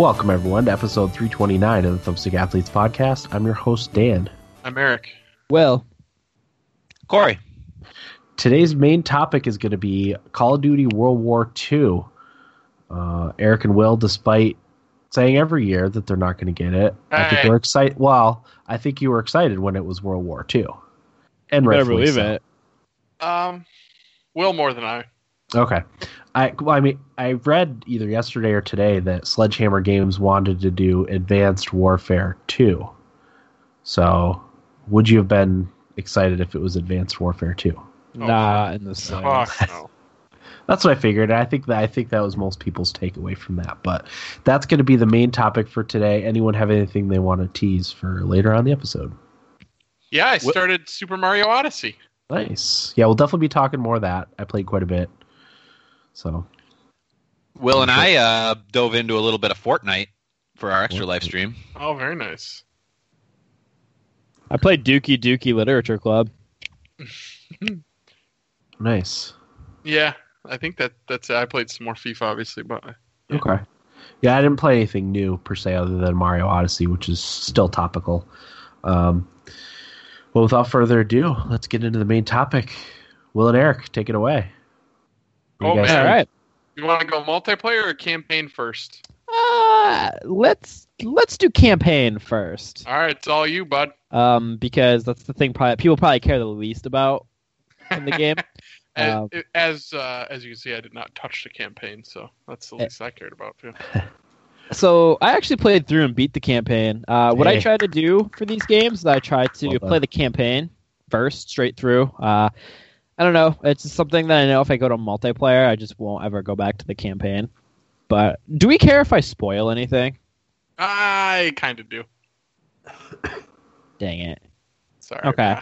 Welcome, everyone, to episode 329 of the Thumbstick Athletes podcast. I'm your host, Dan. I'm Eric. Well, Corey. Today's main topic is going to be Call of Duty World War II. Uh, Eric and Will, despite saying every year that they're not going to get it, I think Hey. we're excited. Well, I think you were excited when it was World War II. And better rightfully believe so. it. Um, Will more than I. Okay. I well, I mean I read either yesterday or today that Sledgehammer Games wanted to do Advanced Warfare 2. So, would you have been excited if it was Advanced Warfare 2? Nah, in the slightest. Fuck no. That's what I figured. I think that I think that was most people's takeaway from that. But that's going to be the main topic for today. Anyone have anything they want to tease for later on the episode? Yeah, I What- started Super Mario Odyssey. Nice. Yeah, we'll definitely be talking more of that. I played quite a bit. So, Will and I uh, dove into a little bit of Fortnite for our extra live stream. Oh, very nice. I played Doki Doki Literature Club. nice. Yeah, I think that that's it. I played some more FIFA, obviously, but Yeah. Okay. Yeah, I didn't play anything new per se other than Mario Odyssey, which is still topical. Um, well, without further ado, let's get into the main topic. Will and Eric, take it away. What you Oh, man. All think? right. you want to go multiplayer or campaign first? Uh, let's let's do campaign first. All right, it's all you, bud. Um, because that's the thing probably people probably care the least about in the game. As Um, as, uh, as you can see, I did not touch the campaign, so that's the Eh. least I cared about too. So I actually played through and beat the campaign. Uh, what I try to do for these games is I try to Well play the campaign first, straight through. Uh, I don't know. It's just something that I know if I go to multiplayer, I just won't ever go back to the campaign. But do we care if I spoil anything? I kind of do. Dang it. Sorry. Okay.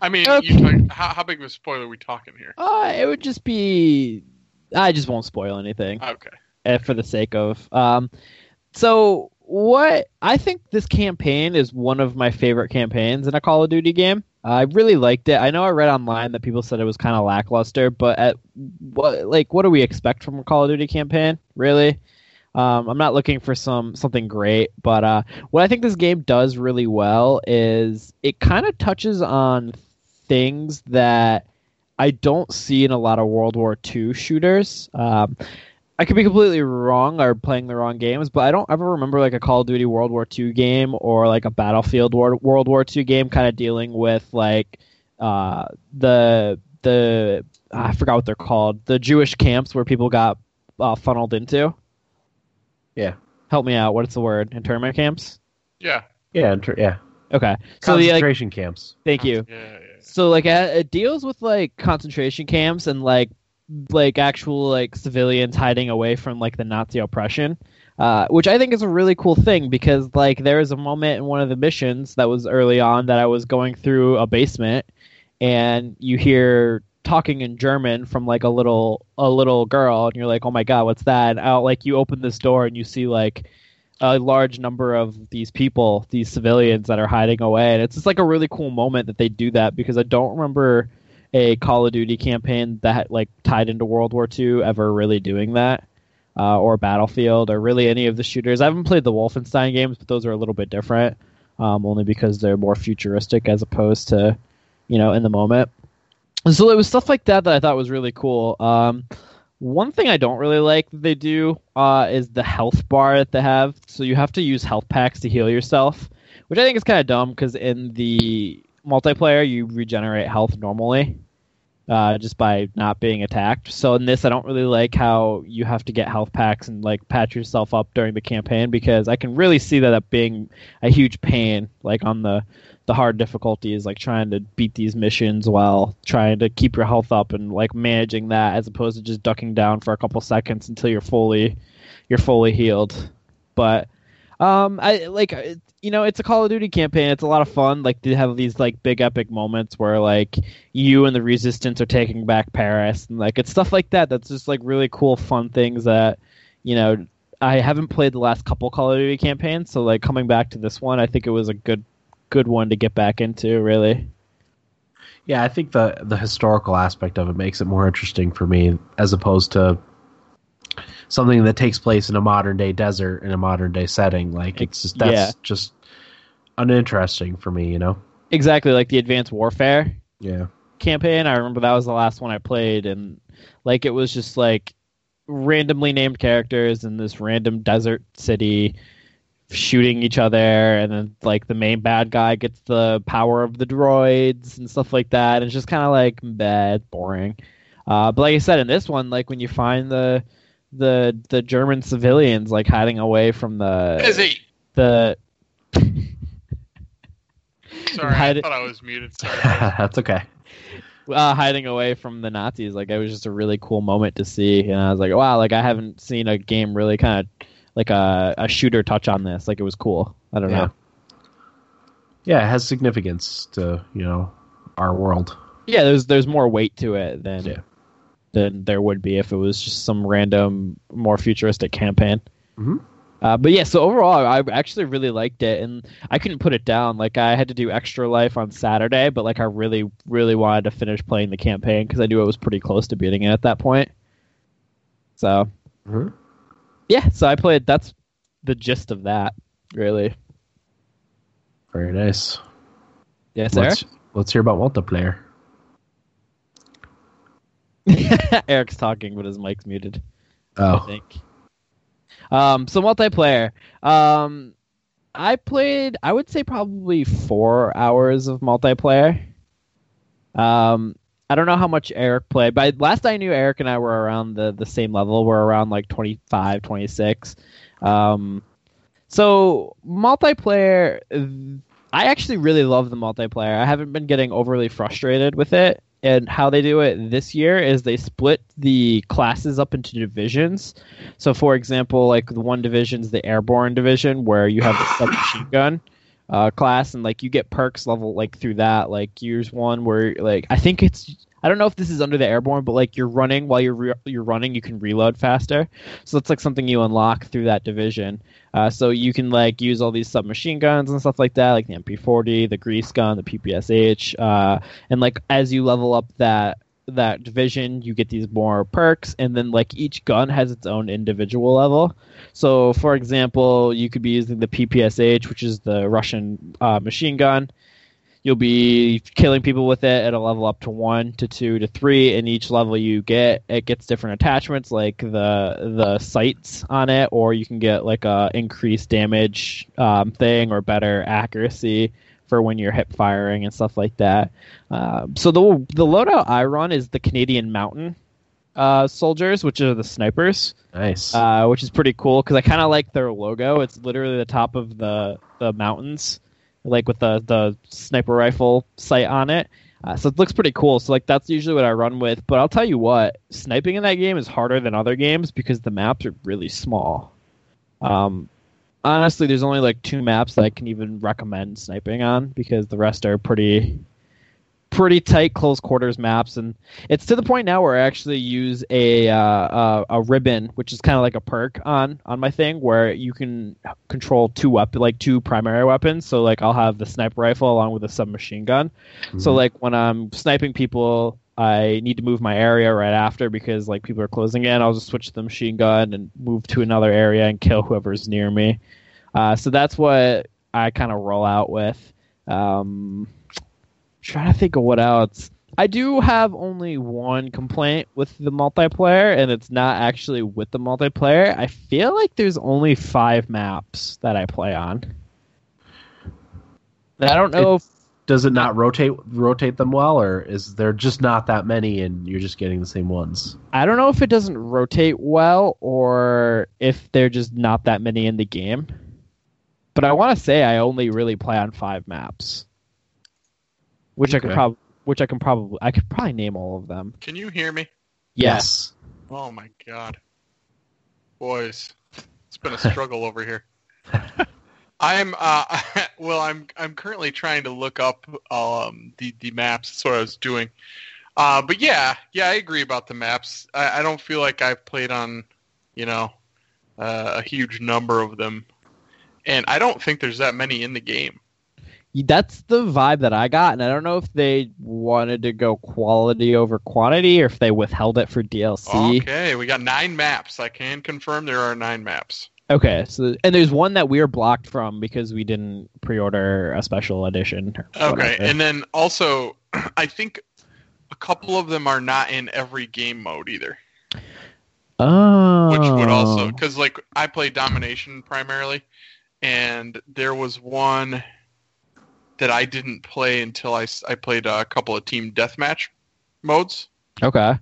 I mean, Okay. talk, how, how big of a spoiler are we talking here? Uh, it would just be. I just won't spoil anything. Okay. uh, for the sake of. Um, so what I think this campaign is one of my favorite campaigns in a Call of Duty game. I really liked it. I know I read online that people said it was kind of lackluster, but at what like what do we expect from a Call of Duty campaign? Really? Um, I'm not looking for some something great, but uh, what I think this game does really well is it kind of touches on things that I don't see in a lot of World War II shooters. Um, I could be completely wrong or playing the wrong games, but I don't ever remember like a Call of Duty World War II game or like a Battlefield War- World War II game kind of dealing with like uh, the the I forgot what they're called the Jewish camps where people got uh, funneled into. Yeah. Help me out. What's the word? Internment camps. Yeah. Yeah, inter- yeah. Okay. So the like, Concentration camps. thank you. Yeah. yeah, yeah. So like uh, it deals with like concentration camps and like like actual like civilians hiding away from like the Nazi oppression, uh, which I think is a really cool thing because like there was a moment in one of the missions that was early on that I was going through a basement and you hear talking in German from like a little a little girl and you're like oh my god what's that? Out like you open this door and you see like a large number of these people, these civilians that are hiding away, and it's just like a really cool moment that they do that because I don't remember a Call of Duty campaign that like tied into World War II ever really doing that, uh, or Battlefield, or really any of the shooters. I haven't played the Wolfenstein games, but those are a little bit different, um, only because they're more futuristic as opposed to, you know, in the moment. So it was stuff like that that I thought was really cool. Um, one thing I don't really like that they do uh, is the health bar that they have. So you have to use health packs to heal yourself, which I think is kind of dumb because in the multiplayer you regenerate health normally, uh, just by not being attacked. So in this, I don't really like how you have to get health packs and like patch yourself up during the campaign because I can really see that that being a huge pain, like on the the hard difficulties, like trying to beat these missions while trying to keep your health up and like managing that as opposed to just ducking down for a couple seconds until you're fully you're fully healed. But um, I like you know it's a Call of Duty campaign. It's a lot of fun. Like they have these like big epic moments where like you and the Resistance are taking back Paris, and like it's stuff like that. That's just like really cool, fun things that you know. I haven't played the last couple Call of Duty campaigns, so like coming back to this one, I think it was a good good one to get back into. Really, Yeah, I think the the historical aspect of it makes it more interesting for me as opposed to something that takes place in a modern day desert in a modern day setting. Like it's just that's Yeah. just uninteresting for me, you know. Exactly like the Advanced Warfare Yeah. campaign. I remember that was the last one I played, and like it was just like randomly named characters in this random desert city shooting each other, and then like the main bad guy gets the power of the droids and stuff like that. And it's just kind of like bad, boring. Uh, but like I said, in this one, like when you find the the the German civilians like hiding away from the Busy. the Sorry, Hide I thought I was muted. Sorry. that's okay. uh, hiding away from the Nazis. Like it was just a really cool moment to see, and I was like, wow, like I haven't seen a game really kind of like a, a shooter touch on this. Like it was cool. I don't Yeah. know. Yeah, it has significance to, you know, our world. Yeah, there's there's more weight to it than Yeah. Than there would be if it was just some random, more futuristic campaign. Mhm. Uh, but yeah, so overall, I actually really liked it, and I couldn't put it down. Like I had to do extra life on Saturday, but like I really, really wanted to finish playing the campaign because I knew it was pretty close to beating it at that point. So Mhm. yeah, so I played. That's the gist of that, really. Very nice. Yes, Eric. Let's let's hear about multiplayer. Eric's talking, but his mic's muted. I Oh, think. Um, so multiplayer. Um, I played. I would say probably four hours of multiplayer. Um, I don't know how much Eric played, but last I knew, Eric and I were around the the same level. We're around like 25, 26. Um, so multiplayer. I actually really love the multiplayer. I haven't been getting overly frustrated with it. And how they do it this year is they split the classes up into divisions. So, for example, like the one division is the airborne division, where you have the submachine gun uh, class, and like you get perks level like through that. Like here's one where like I think it's I don't know if this is under the airborne, but like you're running while you're re- you're running, you can reload faster. So it's like something you unlock through that division. Uh, so you can like use all these submachine guns and stuff like that, like the MP40, the grease gun, the PPSH, uh, and like as you level up that that division, you get these more perks, and then like each gun has its own individual level. So, for example, you could be using the PPSH, which is the Russian uh, machine gun. You'll be killing people with it. It'll level up to one, to two, to three, and each level you get, it gets different attachments, like the the sights on it, or you can get like a increased damage um, thing or better accuracy for when you're hip firing and stuff like that. Uh, so the the loadout I run is the Canadian Mountain uh, soldiers, which are the snipers nice. uh, which is pretty cool because I kind of like their logo. It's literally the top of the the mountains, like with the the sniper rifle sight on it. Uh, so it looks pretty cool. So like that's usually what I run with. But I'll tell you what, sniping in that game is harder than other games because the maps are really small. Um, honestly, there's only like two maps that I can even recommend sniping on because the rest are pretty pretty tight close quarters maps and it's to the point now where I actually use a uh, uh, a ribbon, which is kind of like a perk on on my thing, where you can control two weapon, like two primary weapons. So like I'll have the sniper rifle along with a submachine gun. So Mhm. like when I'm sniping people, I need to move my area right after because like people are closing in. I'll just switch to the machine gun and move to another area and kill whoever's near me. Uh, so that's what I kind of roll out with. Um, trying to think of what else. I do have only one complaint with the multiplayer, and it's not actually with the multiplayer. I feel like there's only five maps that I play on. I don't know if Does it not rotate rotate them well, or is there just not that many, and you're just getting the same ones? I don't know if it doesn't rotate well or if they're just not that many in the game. But I want to say I only really play on five maps, which I could probably, which I can probably, I could probably name all of them. Can you hear me? Yes. Oh my god. Boys, it's been a struggle over here. I'm uh well I'm I'm currently trying to look up um the the maps. That's what I was doing. Uh but yeah, yeah, I agree about the maps. I, I don't feel like I've played on, you know, uh, a huge number of them. And I don't think there's that many in the game. That's the vibe that I got, and I don't know if they wanted to go quality over quantity or if they withheld it for DLC. Okay, we got nine maps. I can confirm there are nine maps. Okay, so and there's one that we are blocked from because we didn't pre-order a special edition. Okay, whatever. and then also, I think a couple of them are not in every game mode either, oh, which would also oh. because like I play domination primarily, and there was one that I didn't play until I, I played a couple of team deathmatch modes. okay.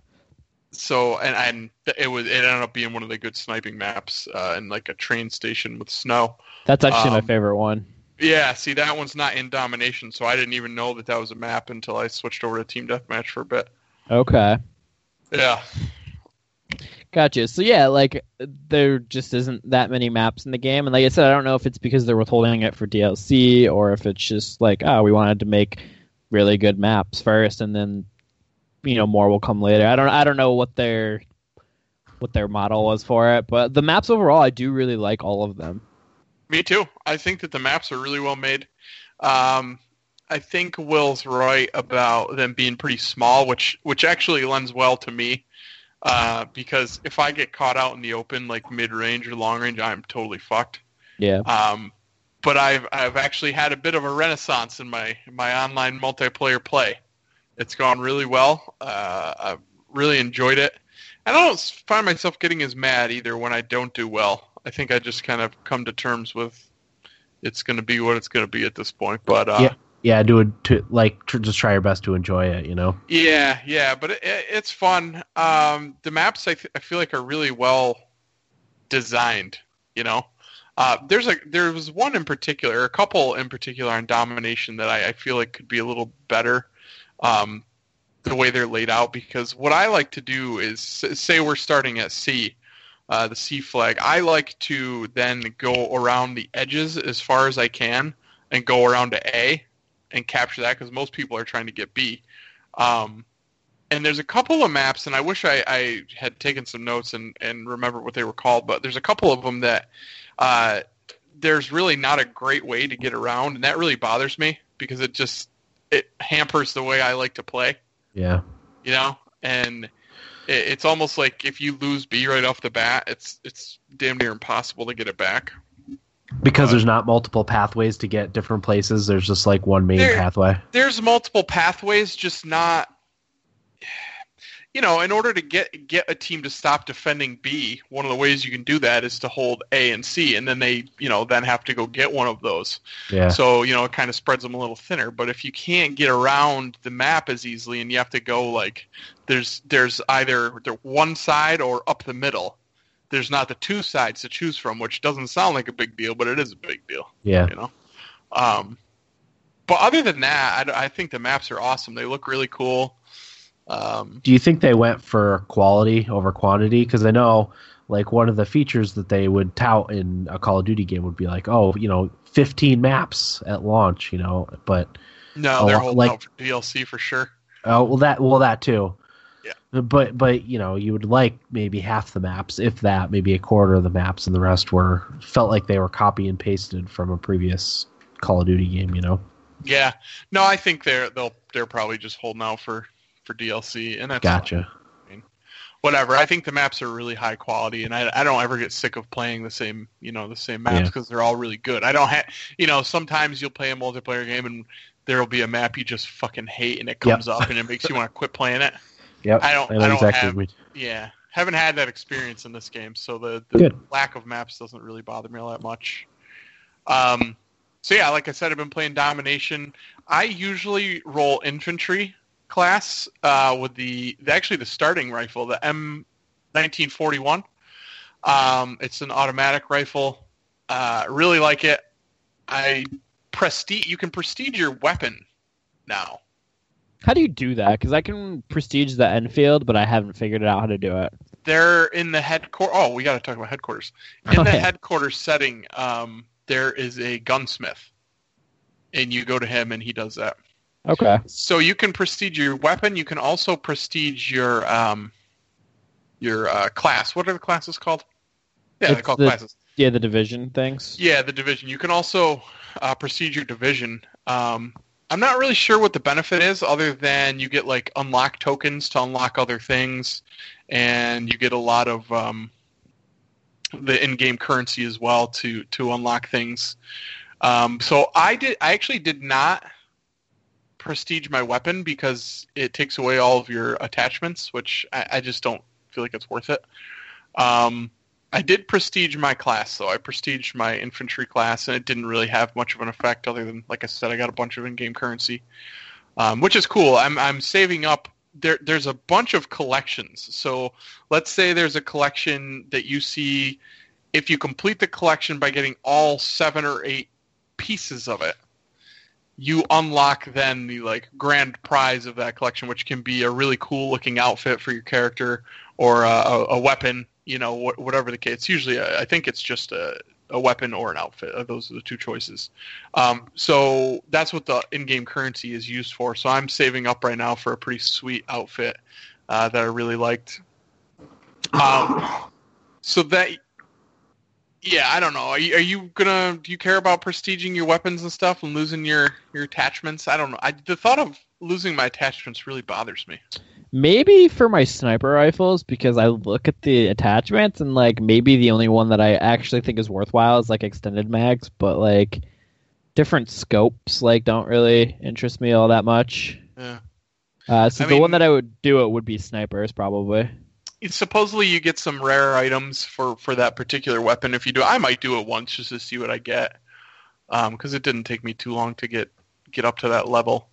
So and and it was it ended up being one of the good sniping maps uh, in like a train station with snow. That's actually my Um, favorite one. Yeah, see that one's not in domination, so I didn't even know that that was a map until I switched over to team deathmatch for a bit. Okay, Yeah. Gotcha. So yeah, like there just isn't that many maps in the game, and like I said, I don't know if it's because they're withholding it for DLC or if it's just like, oh, we wanted to make really good maps first, and then you know more will come later. I don't I don't know what their what their model was for it, but the maps overall, I do really like all of them. Me too. I think that the maps are really well made. Um, I think Will's right about them being pretty small, which which actually lends well to me. Uh, because if I get caught out in the open, like mid range or long range, I'm totally fucked. Yeah. Um, but I've I've actually had a bit of a renaissance in my my online multiplayer play. It's gone really well. Uh, I've really enjoyed it. I don't find myself getting as mad either when I don't do well. I think I just kind of come to terms with it's going to be what it's going to be at this point. But uh, Yeah. Yeah, do it to like tr- just try your best to enjoy it. You know. Yeah, yeah, but it, it, it's fun. Um, the maps I, th- I feel like are really well designed. You know, uh, there's a there was one in particular, a couple in particular on domination that I, I feel like could be a little better. Um, the way they're laid out because what I like to do is say we're starting at C, uh, the C flag. I like to then go around the edges as far as I can and go around to A and capture that because most people are trying to get B. Um, and there's a couple of maps, and I wish I, I had taken some notes and, and remember what they were called, but there's a couple of them that uh, there's really not a great way to get around, and that really bothers me because it just it hampers the way I like to play Yeah. you know and it, it's almost like if you lose b right off the bat it's it's damn near impossible to get it back Because Uh, there's not multiple pathways to get different places. There's just like one main There- pathway. there's multiple pathways just not you know in order to get get a team to stop defending b one of the ways you can do that is to hold a and c and then they you know then have to go get one of those Yeah. So, you know, it kind of spreads them a little thinner. But if you can't get around the map as easily and you have to go like there's there's either one side or up the middle. There's not the two sides to choose from, which doesn't sound like a big deal, but it is a big deal, Yeah. you know. Um, but other than that, I, I think the maps are awesome. They look really cool. Um, Do you think they went for quality over quantity? Because I know, like, one of the features that they would tout in a Call of Duty game would be like, oh, you know, 15 maps at launch, you know, but no, they're holding like- out for DLC for sure. oh, well, that, well, that too. Yeah. But, but you know, you would like maybe half the maps, if that, maybe a quarter of the maps, and the rest were felt like they were copy and pasted from a previous Call of Duty game. You know. Yeah, no, I think they're they'll they're probably just holding out for for DLC, and that's. Gotcha. whatever. I think the maps are really high quality, and I, I don't ever get sick of playing the same you know the same maps Yeah. because they're all really good. I don't have you know sometimes you'll play a multiplayer game and there'll be a map you just fucking hate and it Yep. comes up and it makes you want to quit playing it. Yep. I don't- I don't exactly have. Yeah, haven't had that experience in this game, so the, the lack of maps doesn't really bother me all that much. Um, so yeah, like I said, I've been playing domination. I usually roll infantry class uh, with the, the actually the starting rifle, the M1941. Um, it's an automatic rifle. Uh, really like it. I prestige. You can prestige your weapon now. How do you do that? Because I can prestige the Enfield, but I haven't figured out how to do it. They're in the headquarters. Oh, we got to talk about headquarters. In Oh, the headquarters setting, um, there is a gunsmith, and you go to him, and he does that. Okay. So you can prestige your weapon. You can also prestige your um, your uh, class. What are the classes called? Yeah, they're called the- classes. Yeah, the division things. Yeah, the division. You can also uh, prestige your division. Um, I'm not really sure what the benefit is, other than you get like unlock tokens to unlock other things, and you get a lot of um, the in-game currency as well to to unlock things. Um, so I did. I actually did not prestige my weapon because it takes away all of your attachments, which I, I just don't feel like it's worth it. Um, I did prestige my class, though. I prestiged my infantry class, and it didn't really have much of an effect, other than, like I said, I got a bunch of in-game currency, um, which is cool. I'm I'm saving up. There, there's a bunch of collections. So let's say there's a collection that you see. If you complete the collection by getting all seven or eight pieces of it, you unlock then the like grand prize of that collection, which can be a really cool looking outfit for your character or a, a, a weapon. You know, wh- whatever the case. It's usually, a, I think it's just a, a weapon or an outfit. Uh, Those are the two choices. Um, so that's what the in-game currency is used for. So I'm saving up right now for a pretty sweet outfit uh, that I really liked. Um, so that yeah, I don't know. Are you, are you gonna? Do you care about prestiging your weapons and stuff and losing your your attachments? I don't know. I, the thought of losing my attachments really bothers me. Maybe for my sniper rifles because I look at the attachments and like maybe the only one that I actually think is worthwhile is like extended mags, but like different scopes like don't really interest me all that much. Yeah. Uh, so I the mean- one that I would do it would be snipers probably. Supposedly you get some rare items for for that particular weapon. If you do, I might do it once just to see what I get, because it didn't take me too long to get get up to that level.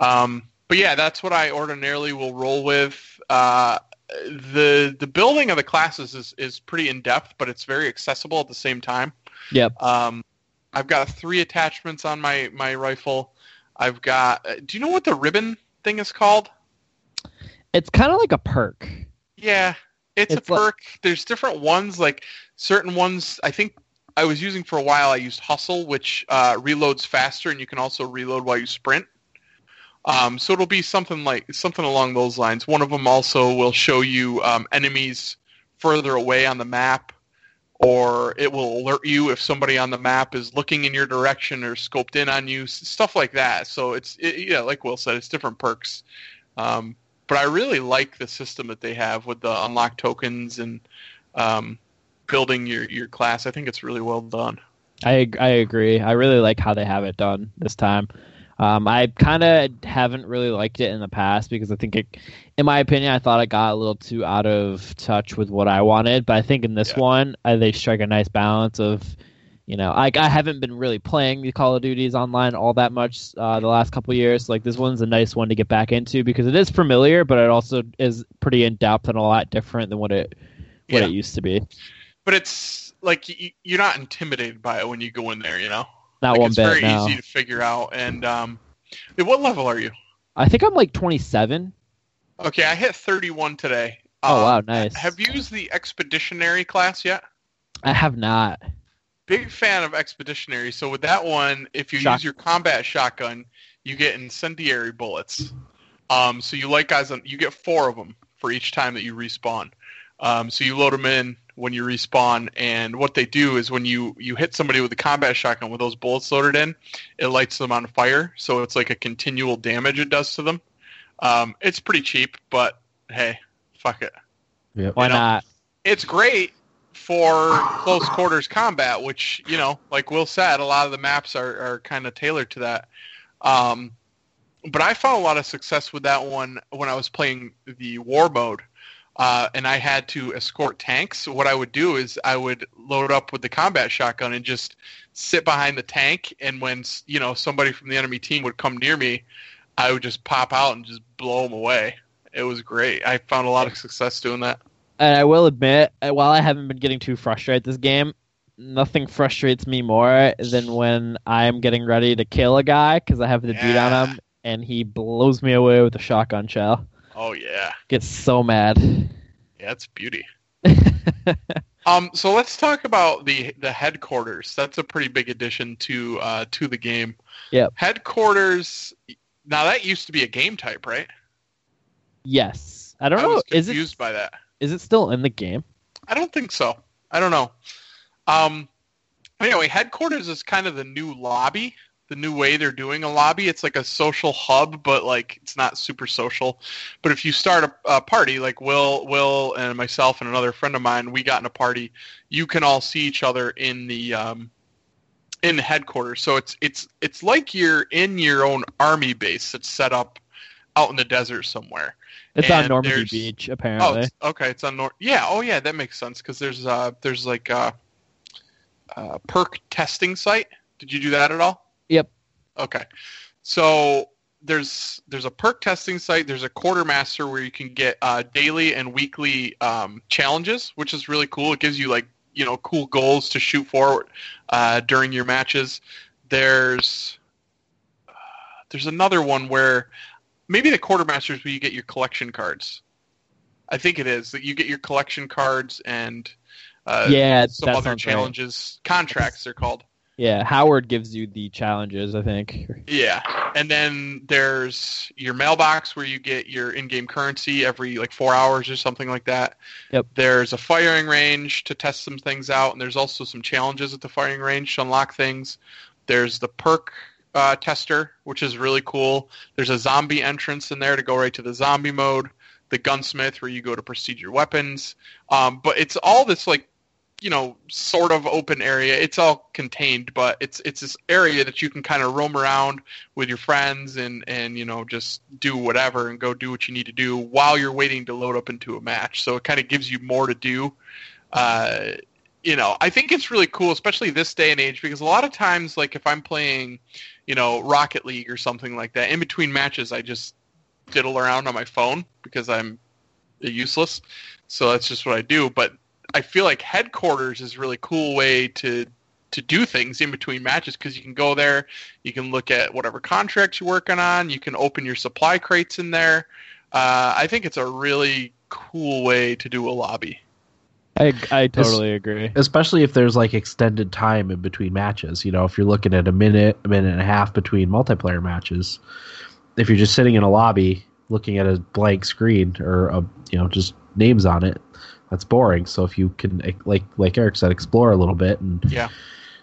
Um, but yeah, that's what I ordinarily will roll with. Uh, the the building of the classes is, is pretty in depth, but it's very accessible at the same time. Yep. Um, I've got three attachments on my my rifle. I've got. uh, Do you know what the ribbon thing is called? It's kind of like a perk. Yeah, it's, It's a like- perk. There's different ones, like certain ones. I think I was using for a while. I used Hustle, which uh, reloads faster, and you can also reload while you sprint. Um, so it'll be something like something along those lines. One of them also will show you um, enemies further away on the map, or it will alert you if somebody on the map is looking in your direction or scoped in on you, stuff like that. So it's it, yeah, like Will said, it's different perks. Um, but I really like the system that they have with the unlock tokens and um, building your, your class. I think it's really well done. I I agree. I really like how they have it done this time. Um, I kind of haven't really liked it in the past because I think it, in my opinion, I thought it got a little too out of touch with what I wanted. But I think in this Yeah. one, uh, they strike a nice balance of, you know, I, I haven't been really playing the Call of Duties online all that much uh, the last couple years. Like this one's a nice one to get back into because it is familiar, but it also is pretty in depth and a lot different than what it what Yeah. it used to be. But it's like you're not intimidated by it when you go in there, you know? Not like one it's bit. very no. easy to figure out. And um, what level are you? I think I'm like 27. Okay, I hit 31 today. Oh Uh, wow, nice. Have you used the expeditionary class yet? I have not. Big fan of expeditionary. So with that one, if you Shot- use your combat shotgun, you get incendiary bullets. Um, so you like guys on, you get four of them for each time that you respawn. Um, so you load them in when you respawn, and what they do is when you you hit somebody with a combat shotgun with those bullets loaded in, it lights them on fire. So it's like a continual damage it does to them. Um, it's pretty cheap, but hey, fuck it Yep. Why know, not? it's great for close quarters combat, which you know, like Will said, a lot of the maps are, are kind of tailored to that. Um, but I found a lot of success with that one when I was playing the war mode, uh, and I had to escort tanks. What I would do is I would load up with the combat shotgun and just sit behind the tank, and when you know somebody from the enemy team would come near me, I would just pop out and just blow them away. It was great. I found a lot of success doing that. And I will admit, uh, while I haven't been getting too frustrated this game, nothing frustrates me more than when I'm getting ready to kill a guy because I have the beat on him and he blows me away with a shotgun shell. Oh yeah. Get so mad. Yeah, it's beauty. Um, so let's talk about the the headquarters. That's a pretty big addition to uh, to the game. Yeah. Headquarters. Now that used to be a game type, right? yes. I don't I know. Is it by that. is it still in the game? I don't think so. I don't know. Um, anyway, headquarters is kind of the new lobby the new way they're doing a lobby. It's like a social hub, but like it's not super social. But if you start a, a party, like Will, Will, and myself and another friend of mine, we got in a party. You can all see each other in the um, in the headquarters. So it's it's it's like you're in your own army base that's set up out in the desert somewhere. It's on Normandy Beach, Oh, apparently. it's, okay. It's on Nor. Yeah. Oh, yeah. That makes sense because there's uh there's like a, uh perk testing site. Did you do that at all? Okay. So there's there's a perk testing site. There's a quartermaster where you can get uh, daily and weekly um, challenges, which is really cool. It gives you like you know cool goals to shoot for uh, during your matches. There's uh, there's another one where maybe the quartermasters where you get your collection cards. I think it is that you get your collection cards and uh, yeah, some other sounds right. challenges. Contracts they're called. Yeah, Howard gives you the challenges, I think. Yeah, and then there's your mailbox where you get your in-game currency every like four hours or something like that. Yep. There's a firing range to test some things out, and there's also some challenges at the firing range to unlock things. There's the perk uh, tester, which is really cool. There's a zombie entrance in there to go right to the zombie mode. The gunsmith where you go to prestige your weapons. Um, but it's all this like you know sort of open area. It's all contained but it's it's this area that you can kind of roam around with your friends and and you know just do whatever and go do what you need to do while you're waiting to load up into a match. So it kind of gives you more to do. Uh you know i think it's really cool especially this day and age because a lot of times like if i'm playing you know rocket league or something like that in between matches i just diddle around on my phone because i'm useless. So that's just what i do. But I feel like headquarters is a really cool way to to do things in between matches because you can go there, you can look at whatever contracts you're working on, you can open your supply crates in there. Uh, I think it's a really cool way to do a lobby. I I totally agree. especially if there's like extended time in between matches. You know, if you're looking at a minute, a minute and a half between multiplayer matches, if you're just sitting in a lobby looking at a blank screen or a you know just names on it, that's boring. So if you can like like Eric said, explore a little bit and Yeah.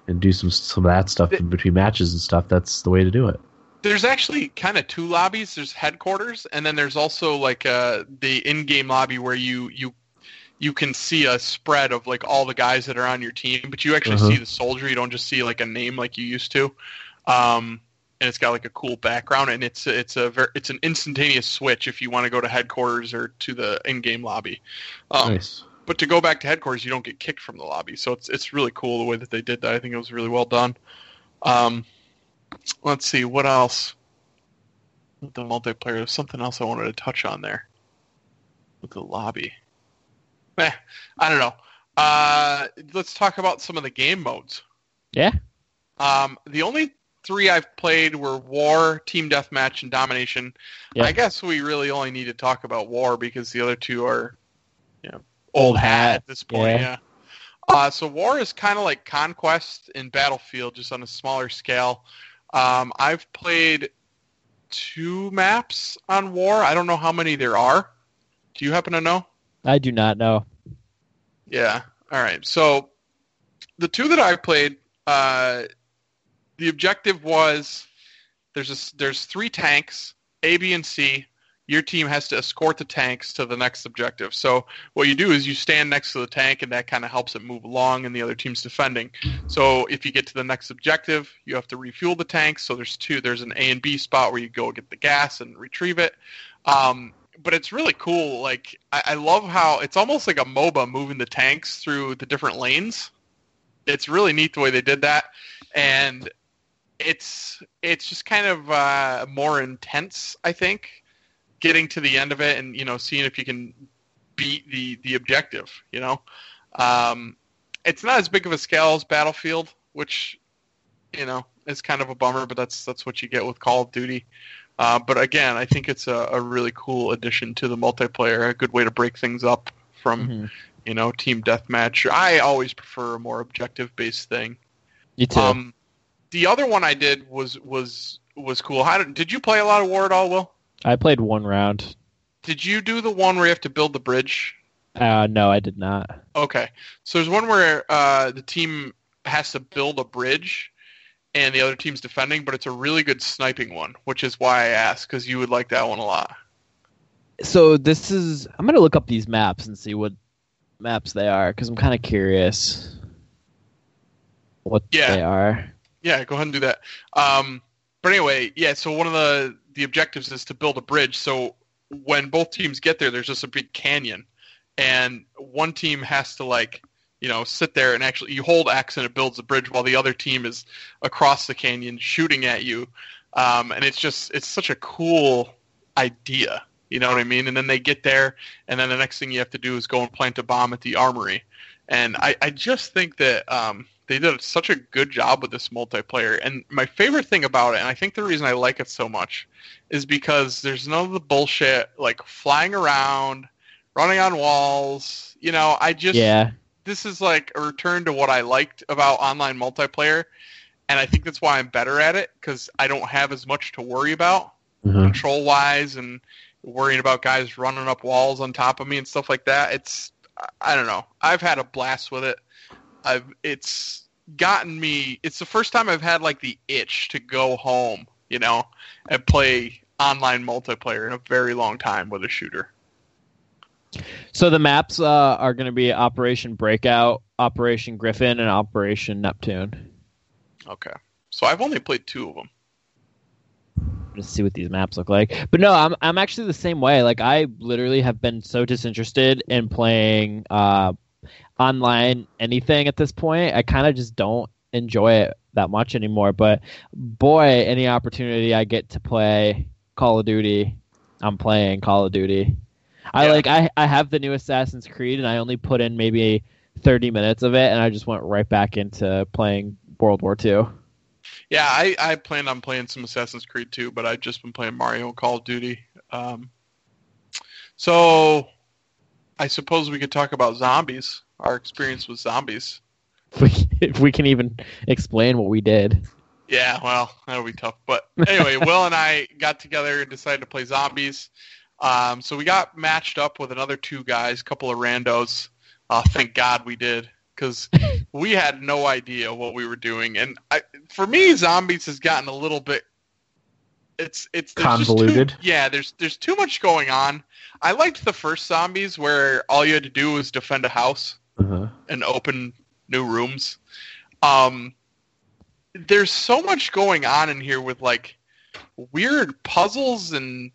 and do some some of that stuff in between matches and stuff, that's the way to do it. There's actually kind of two lobbies. There's headquarters, and then there's also like uh, the in-game lobby where you you you can see a spread of like all the guys that are on your team, but you actually Uh-huh. see the soldier. You don't just see like a name like you used to. Um, and it's got like a cool background, and it's it's a ver- it's an instantaneous switch if you want to go to headquarters or to the in-game lobby. Um, nice. but to go back to headquarters, you don't get kicked from the lobby. So it's it's really cool the way that they did that. I think it was really well done. Um, let's see what else. With the multiplayer, there's something else I wanted to touch on there. With the lobby, eh, I don't know. Uh, let's talk about some of the game modes. Yeah. Um, the only three I've played were War, Team Deathmatch, and Domination. Yeah. I guess we really only need to talk about War because the other two are, you know, Old hat. at this point. Yeah. Yeah. Uh, so War is kind of like Conquest in Battlefield, just on a smaller scale. Um, I've played two maps on War. I don't know how many there are. Do you happen to know? I do not know. Yeah. All right. So the two that I played, uh, the objective was there's a, there's three tanks, A, B, and C. Your team has to escort the tanks to the next objective. So what you do is you stand next to the tank, and that kind of helps it move along, and the other team's defending. So if you get to the next objective, you have to refuel the tanks. So there's two. There's an A and B spot where you go get the gas and retrieve it. Um, but it's really cool. Like I, I love how it's almost like a MOBA moving the tanks through the different lanes. It's really neat the way they did that, and it's it's just kind of uh, more intense. I think getting to the end of it and you know seeing if you can beat the the objective. You know, um, it's not as big of a scale as Battlefield, which you know is kind of a bummer, but that's that's what you get with Call of Duty. Uh, but again, I think it's a, a really cool addition to the multiplayer, a good way to break things up from Mhm. you know team deathmatch. I always prefer a more objective based thing. You too. Um, the other one I did was was was cool. How did, did you play a lot of War at all, Will? I played one round. Did you do the one where you have to build the bridge? Uh, no, I did not. Okay, so there's one where uh, the team has to build a bridge, and the other team's defending, but it's a really good sniping one, which is why I asked because you would like that one a lot. So this is. I'm gonna look up these maps and see what maps they are because I'm kind of curious what Yeah. they are. Yeah, go ahead and do that. Um, but anyway, yeah. So one of the the objectives is to build a bridge. So when both teams get there, there's just a big canyon, and one team has to like you know sit there and actually you hold X and it builds a bridge while the other team is across the canyon shooting at you. Um, and it's just it's such a cool idea. You know what I mean? And then they get there, and then the next thing you have to do is go and plant a bomb at the armory. And I, I just think that um, they did such a good job with this multiplayer. And my favorite thing about it, and I think the reason I like it so much, is because there's none of the bullshit like flying around, running on walls. You know, I just yeah. this is like a return to what I liked about online multiplayer, and I think that's why I'm better at it because I don't have as much to worry about Mhm. control wise and worrying about guys running up walls on top of me and stuff like that. It's I don't know. I've had a blast with it. I've it's gotten me. It's the first time I've had like the itch to go home, you know, and play online multiplayer in a very long time with a shooter. So the maps uh, are going to be Operation Breakout, Operation Griffin, and Operation Neptune. Okay, so I've only played two of them. Just see what these maps look like. But no, I'm I'm actually the same way. Like I literally have been so disinterested in playing uh, online anything at this point. I kind of just don't enjoy it that much anymore. But boy, any opportunity I get to play Call of Duty, I'm playing Call of Duty. I Yeah. like I I have the new Assassin's Creed and I only put in maybe 30 minutes of it and I just went right back into playing World War II. Yeah, I, I planned on playing some Assassin's Creed too, but I've just been playing Mario and Call of Duty. Um, so I suppose we could talk about zombies, our experience with zombies. If we, if we can even explain what we did. Yeah, well, that'll be tough. But anyway, Will and I got together and decided to play zombies. Um, so we got matched up with another two guys, a couple of randos. Uh, thank God we did, because we had no idea what we were doing. And I, for me, zombies has gotten a little bit. It's it's there's just too- Convoluted? yeah, there's there's too much going on. I liked the first zombies where all you had to do was defend a house Uh-huh. and open new rooms. Um, there's so much going on in here with like weird puzzles and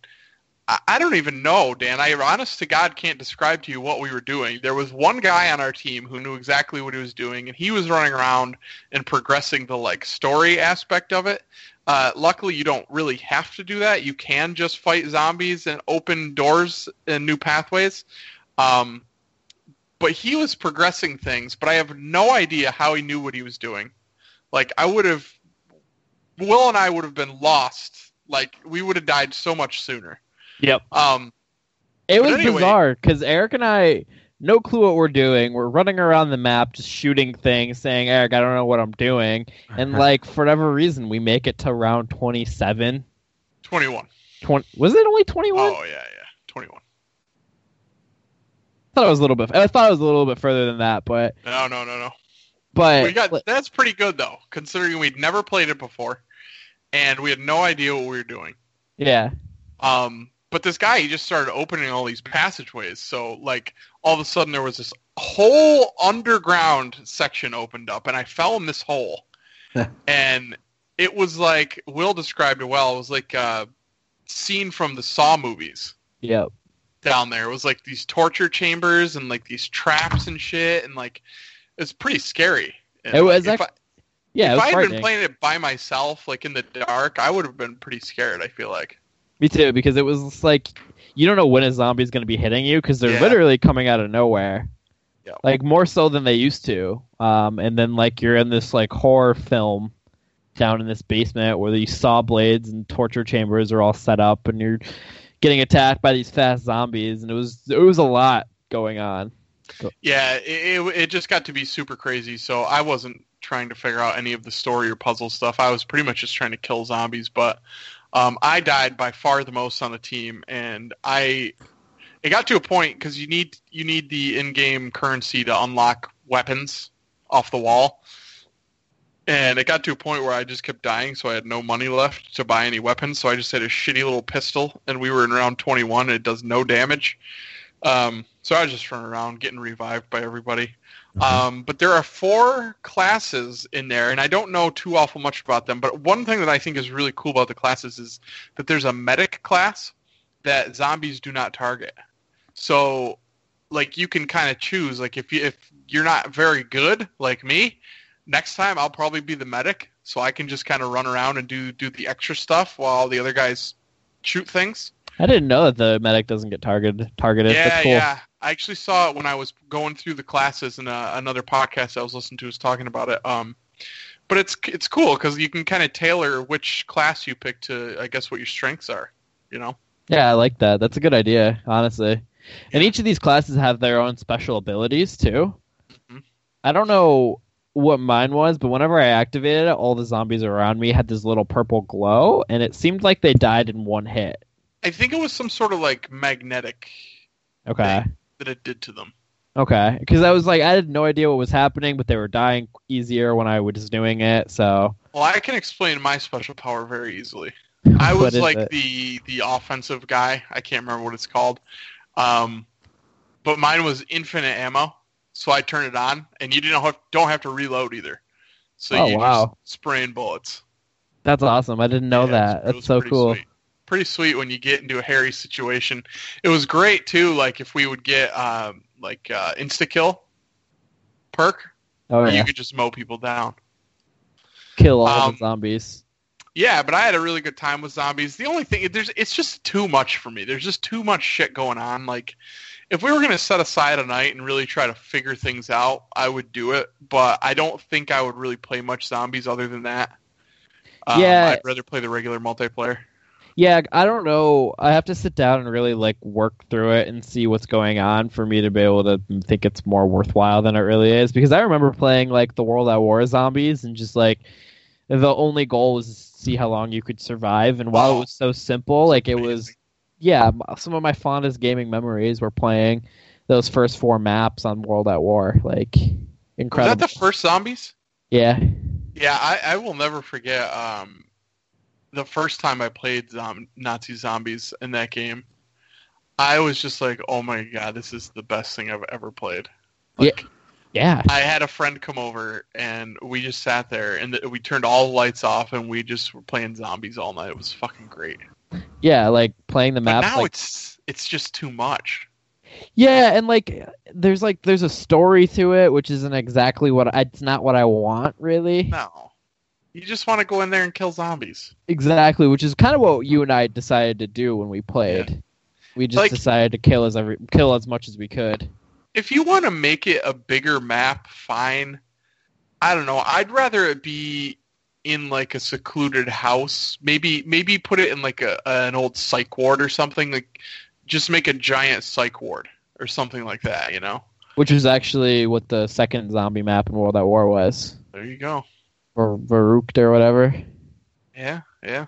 I, I don't even know, Dan. I honest to God can't describe to you what we were doing. There was one guy on our team who knew exactly what he was doing, and he was running around and progressing the like story aspect of it. Uh, luckily, you don't really have to do that. You can just fight zombies and open doors and new pathways. Um, but he was progressing things, but I have no idea how he knew what he was doing. Like I would have, Will and I would have been lost. Like we would have died so much sooner. Yep. Um, It was anyway- bizarre because Eric and I, no clue what we're doing. We're running around the map, just shooting things, saying, Eric, I don't know what I'm doing. And, like, for whatever reason, we make it to round 27. 21. 20, was it only 21? Oh yeah, yeah, 21. I thought it was a little bit. I thought it was a little bit further than that, but No, no, no, no. but We got that's pretty good though, considering we'd never played it before, and we had no idea what we were doing. yeah, Um, but this guy, he just started opening all these passageways. So, like, all of a sudden there was this whole underground section opened up, and I fell in this hole. and it was like, Will described it well. It was like a scene from the Saw movies yep. Down there. It was like these torture chambers and like these traps and shit, and like, it's pretty scary. And, It was like, if act- Yeah, it was if I had been playing it by myself, like in the dark, I would have been pretty scared. I feel like. Me too, because it was like you don't know when a zombie's going to be hitting you because they're Yeah. literally coming out of nowhere. Yeah. Like more so than they used to. Um, and then like you're in this like horror film down in this basement where these saw blades and torture chambers are all set up, and you're getting attacked by these fast zombies, and it was it was a lot going on. Yeah, it, it, it just got to be super crazy. So I wasn't trying to figure out any of the story or puzzle stuff. I was pretty much just trying to kill zombies. But um, I died by far the most on the team, and I it got to a point because you need you need the in-game currency to unlock weapons off the wall. And it got to a point where I just kept dying, so I had no money left to buy any weapons. So I just had a shitty little pistol, and we were in round 21, and it does no damage. Um, so I was just running around getting revived by everybody. Um, but there are four classes in there, and I don't know too awful much about them. But one thing that I think is really cool about the classes is that there's a medic class that zombies do not target. So, like, you can kind of choose. Like, if you if you're not very good, like me, next time I'll probably be the medic, so I can just kind of run around and do do the extra stuff while the other guys shoot things. I didn't know that the medic doesn't get targeted. Targeted. Yeah, cool. yeah. I actually saw it when I was going through the classes, and uh, another podcast I was listening to was talking about it. Um, but it's it's cool because you can kind of tailor which class you pick to, I guess, what your strengths are. You know. Yeah, I like that. That's a good idea, honestly. And each of these classes have their own special abilities too. Mhm. I don't know what mine was, but whenever I activated it, all the zombies around me had this little purple glow, and it seemed like they died in one hit. I think it was some sort of like magnetic Okay. that it did to them. Okay. Because I was like, I had no idea what was happening, but they were dying easier when I was doing it. So Well, I can explain my special power very easily. I was like it? the the offensive guy. I can't remember what it's called. Um, but mine was infinite ammo, so I turn it on, and you didn't have, don't have to reload either. So Oh, you wow. just spraying bullets. that's awesome. I didn't know Yeah, that. That's so pretty cool. Sweet. Pretty sweet when you get into a hairy situation. It was great too. Like if we would get um, like uh, insta kill perk, Oh you yeah. could just mow people down. Kill all Um, the zombies. Yeah, but I had a really good time with zombies. The only thing there's it's just too much for me. There's just too much shit going on. Like if we were going to set aside a night and really try to figure things out, I would do it, but I don't think I would really play much zombies other than that. Um, Yeah. I'd rather play the regular multiplayer. Yeah, I don't know. I have to sit down and really like work through it and see what's going on for me to be able to think it's more worthwhile than it really is. Because I remember playing like the World at War zombies and just like the only goal was to see how long you could survive. And while Oh. it was so simple, like it was, Amazing. Yeah, some of my fondest gaming memories were playing those first four maps on World at War. Like Was incredible. that the first zombies? yeah. Yeah, I, I will never forget um, the first time I played zom- Nazi zombies in that game. I was just like, oh my god, this is the best thing I've ever played. Like, Yeah. I had a friend come over and we just sat there and th- we turned all the lights off and we just were playing zombies all night. It was fucking great. Yeah. Like playing the But now like, it's it's just too much. Yeah, and like there's like there's a story to it, which isn't exactly what I, it's not what I want really. No, you just want to go in there and kill zombies. Exactly, which is kind of what you and I decided to do when we played. We just Like- decided to kill as every kill as much as we could. if you want to make it a bigger map, fine. I don't know. I'd rather it be in like a secluded house. Maybe maybe put it in like a an old psych ward or something. Like just make a giant psych ward or something like that. You know. Which is actually what the second zombie map in World at War was, There you go. or Verrückt or whatever. Yeah, yeah.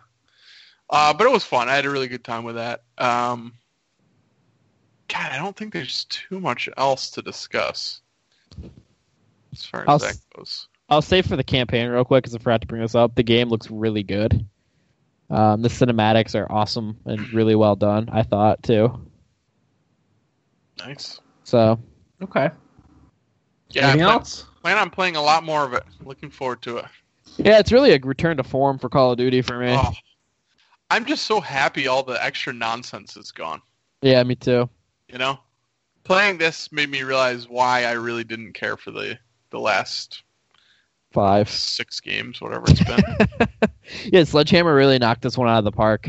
Uh, but it was fun. I had a really good time with that. Um, God, I don't think there's too much else to discuss as far as I'll that goes. I'll say for the campaign real quick because I forgot to bring this up. The game looks really good. Um, the cinematics are awesome and really well done. I thought too. Nice. So Okay. Yeah, Anything plan, else? plan on playing a lot more of it. Looking forward to it. yeah, it's really a return to form for Call of Duty for me. Oh, I'm just so happy all the extra nonsense is gone. Yeah, me too. You know, playing this made me realize why I really didn't care for the the last Five. six games, whatever it's been. yeah, Sledgehammer really knocked this one out of the park.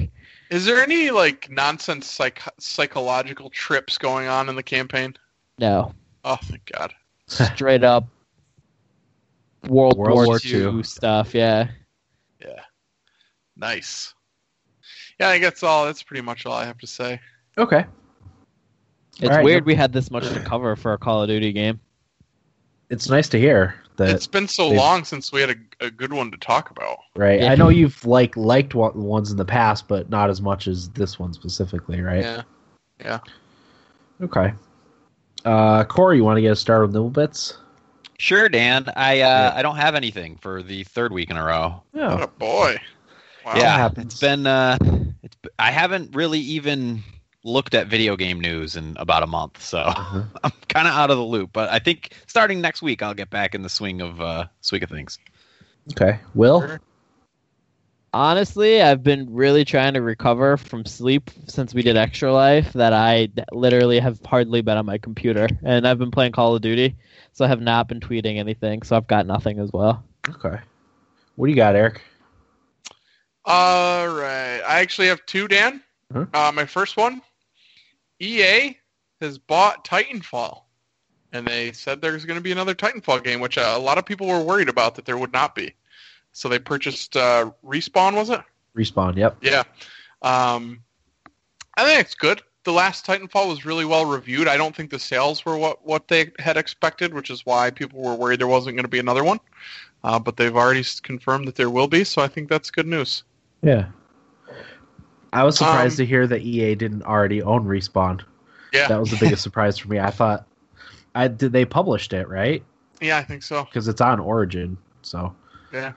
is there any like nonsense psych- psychological trips going on in the campaign? No, Oh, thank God. straight up World, World War, War II II. stuff. Yeah. Yeah, nice. Yeah, I guess all. That's pretty much all I have to say. Okay. It's All right, weird yep. we had this much to cover for a Call of Duty game. It's nice to hear that. it's been so long since we had a, a good one to talk about. right. Yeah. I know you've like liked one, ones in the past, but not as much as this one specifically, right? Yeah. Yeah. Okay. Uh, Corey, you want to get us started with nibble bits? Sure, Dan. I uh, Yeah. I don't have anything for the third week in a row. What Yeah. a boy. Wow. yeah, it's been. Uh, it's. I haven't really even looked at video game news in about a month, so Uh-huh. I'm kind of out of the loop. But I think starting next week, I'll get back in the swing of uh, swing of things. Okay. Will? Honestly, I've been really trying to recover from sleep since we did Extra Life. That I literally have hardly been on my computer, and I've been playing Call of Duty, so I have not been tweeting anything. So I've got nothing as well. Okay. What do you got, Eric? All right. I actually have two, Dan. Uh-huh. Uh, my first one, EA has bought Titanfall, and they said there's going to be another Titanfall game, which uh, a lot of people were worried about that there would not be. So they purchased uh, Respawn, was it? Respawn. Yep. Yeah. Um, I think it's good. The last Titanfall was really well reviewed. I don't think the sales were what, what they had expected, which is why people were worried there wasn't going to be another one. Uh, but they've already confirmed that there will be, so I think that's good news. Yeah. I was surprised Um, to hear that EA didn't already own Respawn. Yeah. That was the biggest surprise for me. I thought, I did they published it right Yeah, I think so. because it's on Origin. So Yeah.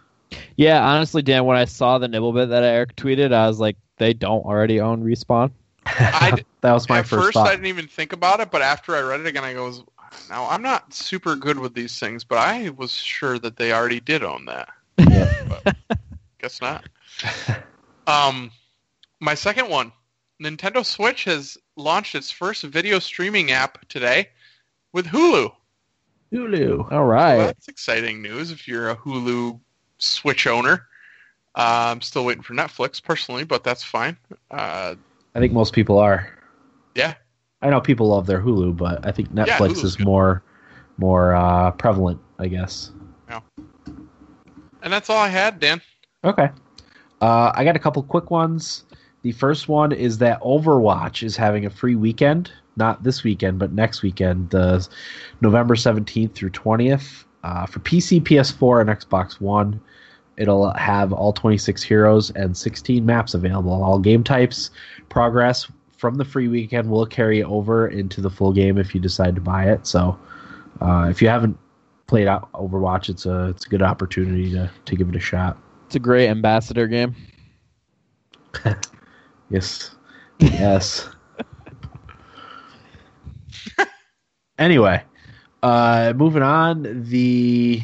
Yeah, honestly, Dan, when I saw the nibble bit that Eric tweeted, I was like, they don't already own Respawn. I, that was my at first, first, thought. I didn't even think about it, but after I read it again, I goes, now I'm not super good with these things, but I was sure that they already did own that. Yeah. But guess not. Um, my second one, Nintendo Switch has launched its first video streaming app today with Hulu. Hulu. All right. Well, that's exciting news if you're a Hulu Switch owner. Uh, I'm still waiting for Netflix personally, but that's fine. Uh, I think most people are. Yeah. I know people love their Hulu, but I think Netflix Hulu's is good. more more uh, prevalent. I guess. Yeah. And that's all I had, Dan. Okay. Uh, I got a couple quick ones. The first one is that Overwatch is having a free weekend, not this weekend, but next weekend, the November 17th through 20th, uh, for PC, PS4, and Xbox One. It'll have all 26 heroes and 16 maps available, all game types. Progress from the free weekend will carry over into the full game if you decide to buy it. So, uh, if you haven't played out Overwatch, it's a it's a good opportunity to to give it a shot. It's a great ambassador game. Yes. Yes. anyway, uh moving on, the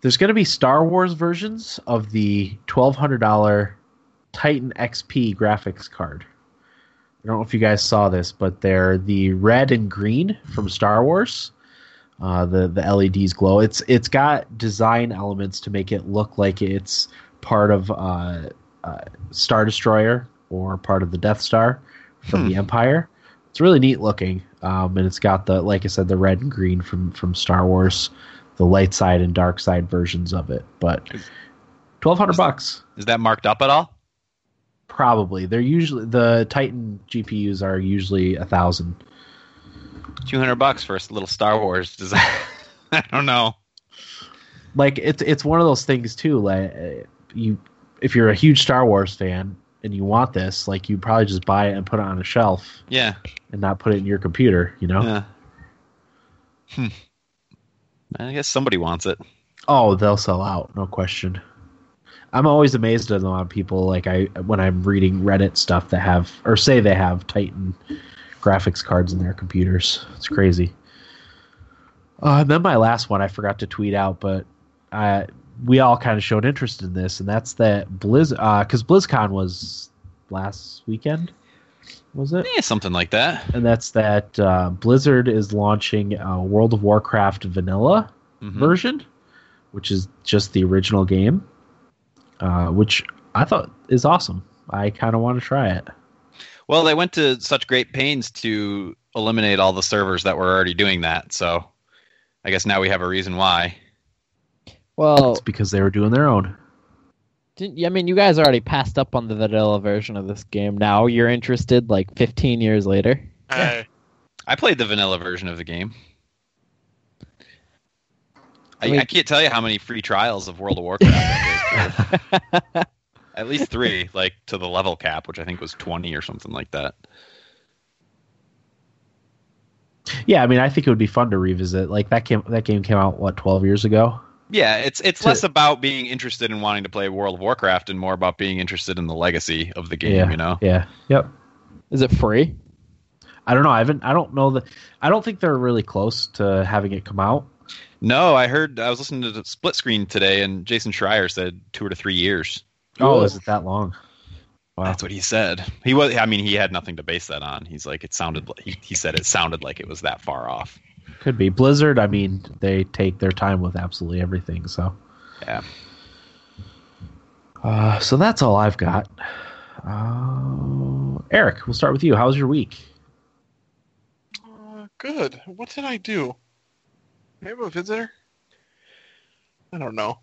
there's going to be Star Wars versions of the $1200 Titan XP graphics card. I don't know if you guys saw this, but they're the red and green from Star Wars. Uh, the the LEDs glow. It's it's got design elements to make it look like it's part of uh, uh, Star Destroyer or part of the Death Star from the Empire. It's really neat looking, um, and it's got the like I said, the red and green from from Star Wars, the light side and dark side versions of it. But twelve hundred bucks, Is that marked up at all? probably. They're usually the Titan GPUs are usually a thousand. Two hundred bucks for a little Star Wars design. I don't know. Like it's it's one of those things too. Like uh, you, if you're a huge Star Wars fan and you want this, like you probably just buy it and put it on a shelf Yeah. and not put it in your computer. You know. Yeah. Hmm. I guess somebody wants it. Oh, they'll sell out, no question. I'm always amazed at the amount of people like I when I'm reading Reddit stuff that have or say they have Titan graphics cards in their computers. It's crazy. Uh, and then my last one I forgot to tweet out, but I we all kind of showed interest in this, and that's that Blizz because BlizzCon was last weekend, was it? Yeah, something like that. And that's that uh, Blizzard is launching uh, World of Warcraft Vanilla Mhm. version, which is just the original game, uh, which I thought is awesome. I kind of want to try it. Well, they went to such great pains to eliminate all the servers that were already doing that. So I guess now we have a reason why. Well, It's because they were doing their own. didn't, I mean, you guys already passed up on the vanilla version of this game. Now you're interested, like 15 years later. Uh, I, I played the vanilla version of the game. I, I mean- I can't tell you how many free trials of World of Warcraft I played through. At least three, like to the level cap, which I think was 20 or something like that. Yeah, I mean, I think it would be fun to revisit. Like that came that game came out what twelve years ago. Yeah, it's it's To- less about being interested in wanting to play World of Warcraft and more about being interested in the legacy of the game. Yeah. You know. Yeah. Yep. Is it free? I don't know. I haven't. I don't know that. I don't think they're really close to having it come out. No, I heard I was listening to the split screen today, and Jason Schreier said two to three years. Oh, Ooh. is it that long? Wow. That's what he said. He was. I mean, he had nothing to base that on. He's like, it sounded. Like, he, he said it sounded like it was that far off. Could be Blizzard. I mean, they take their time with absolutely everything. So, Yeah. uh, so that's all I've got. Uh, Eric, we'll start with you. How was your week? Uh, good. What did I do? I have a visitor? I don't know.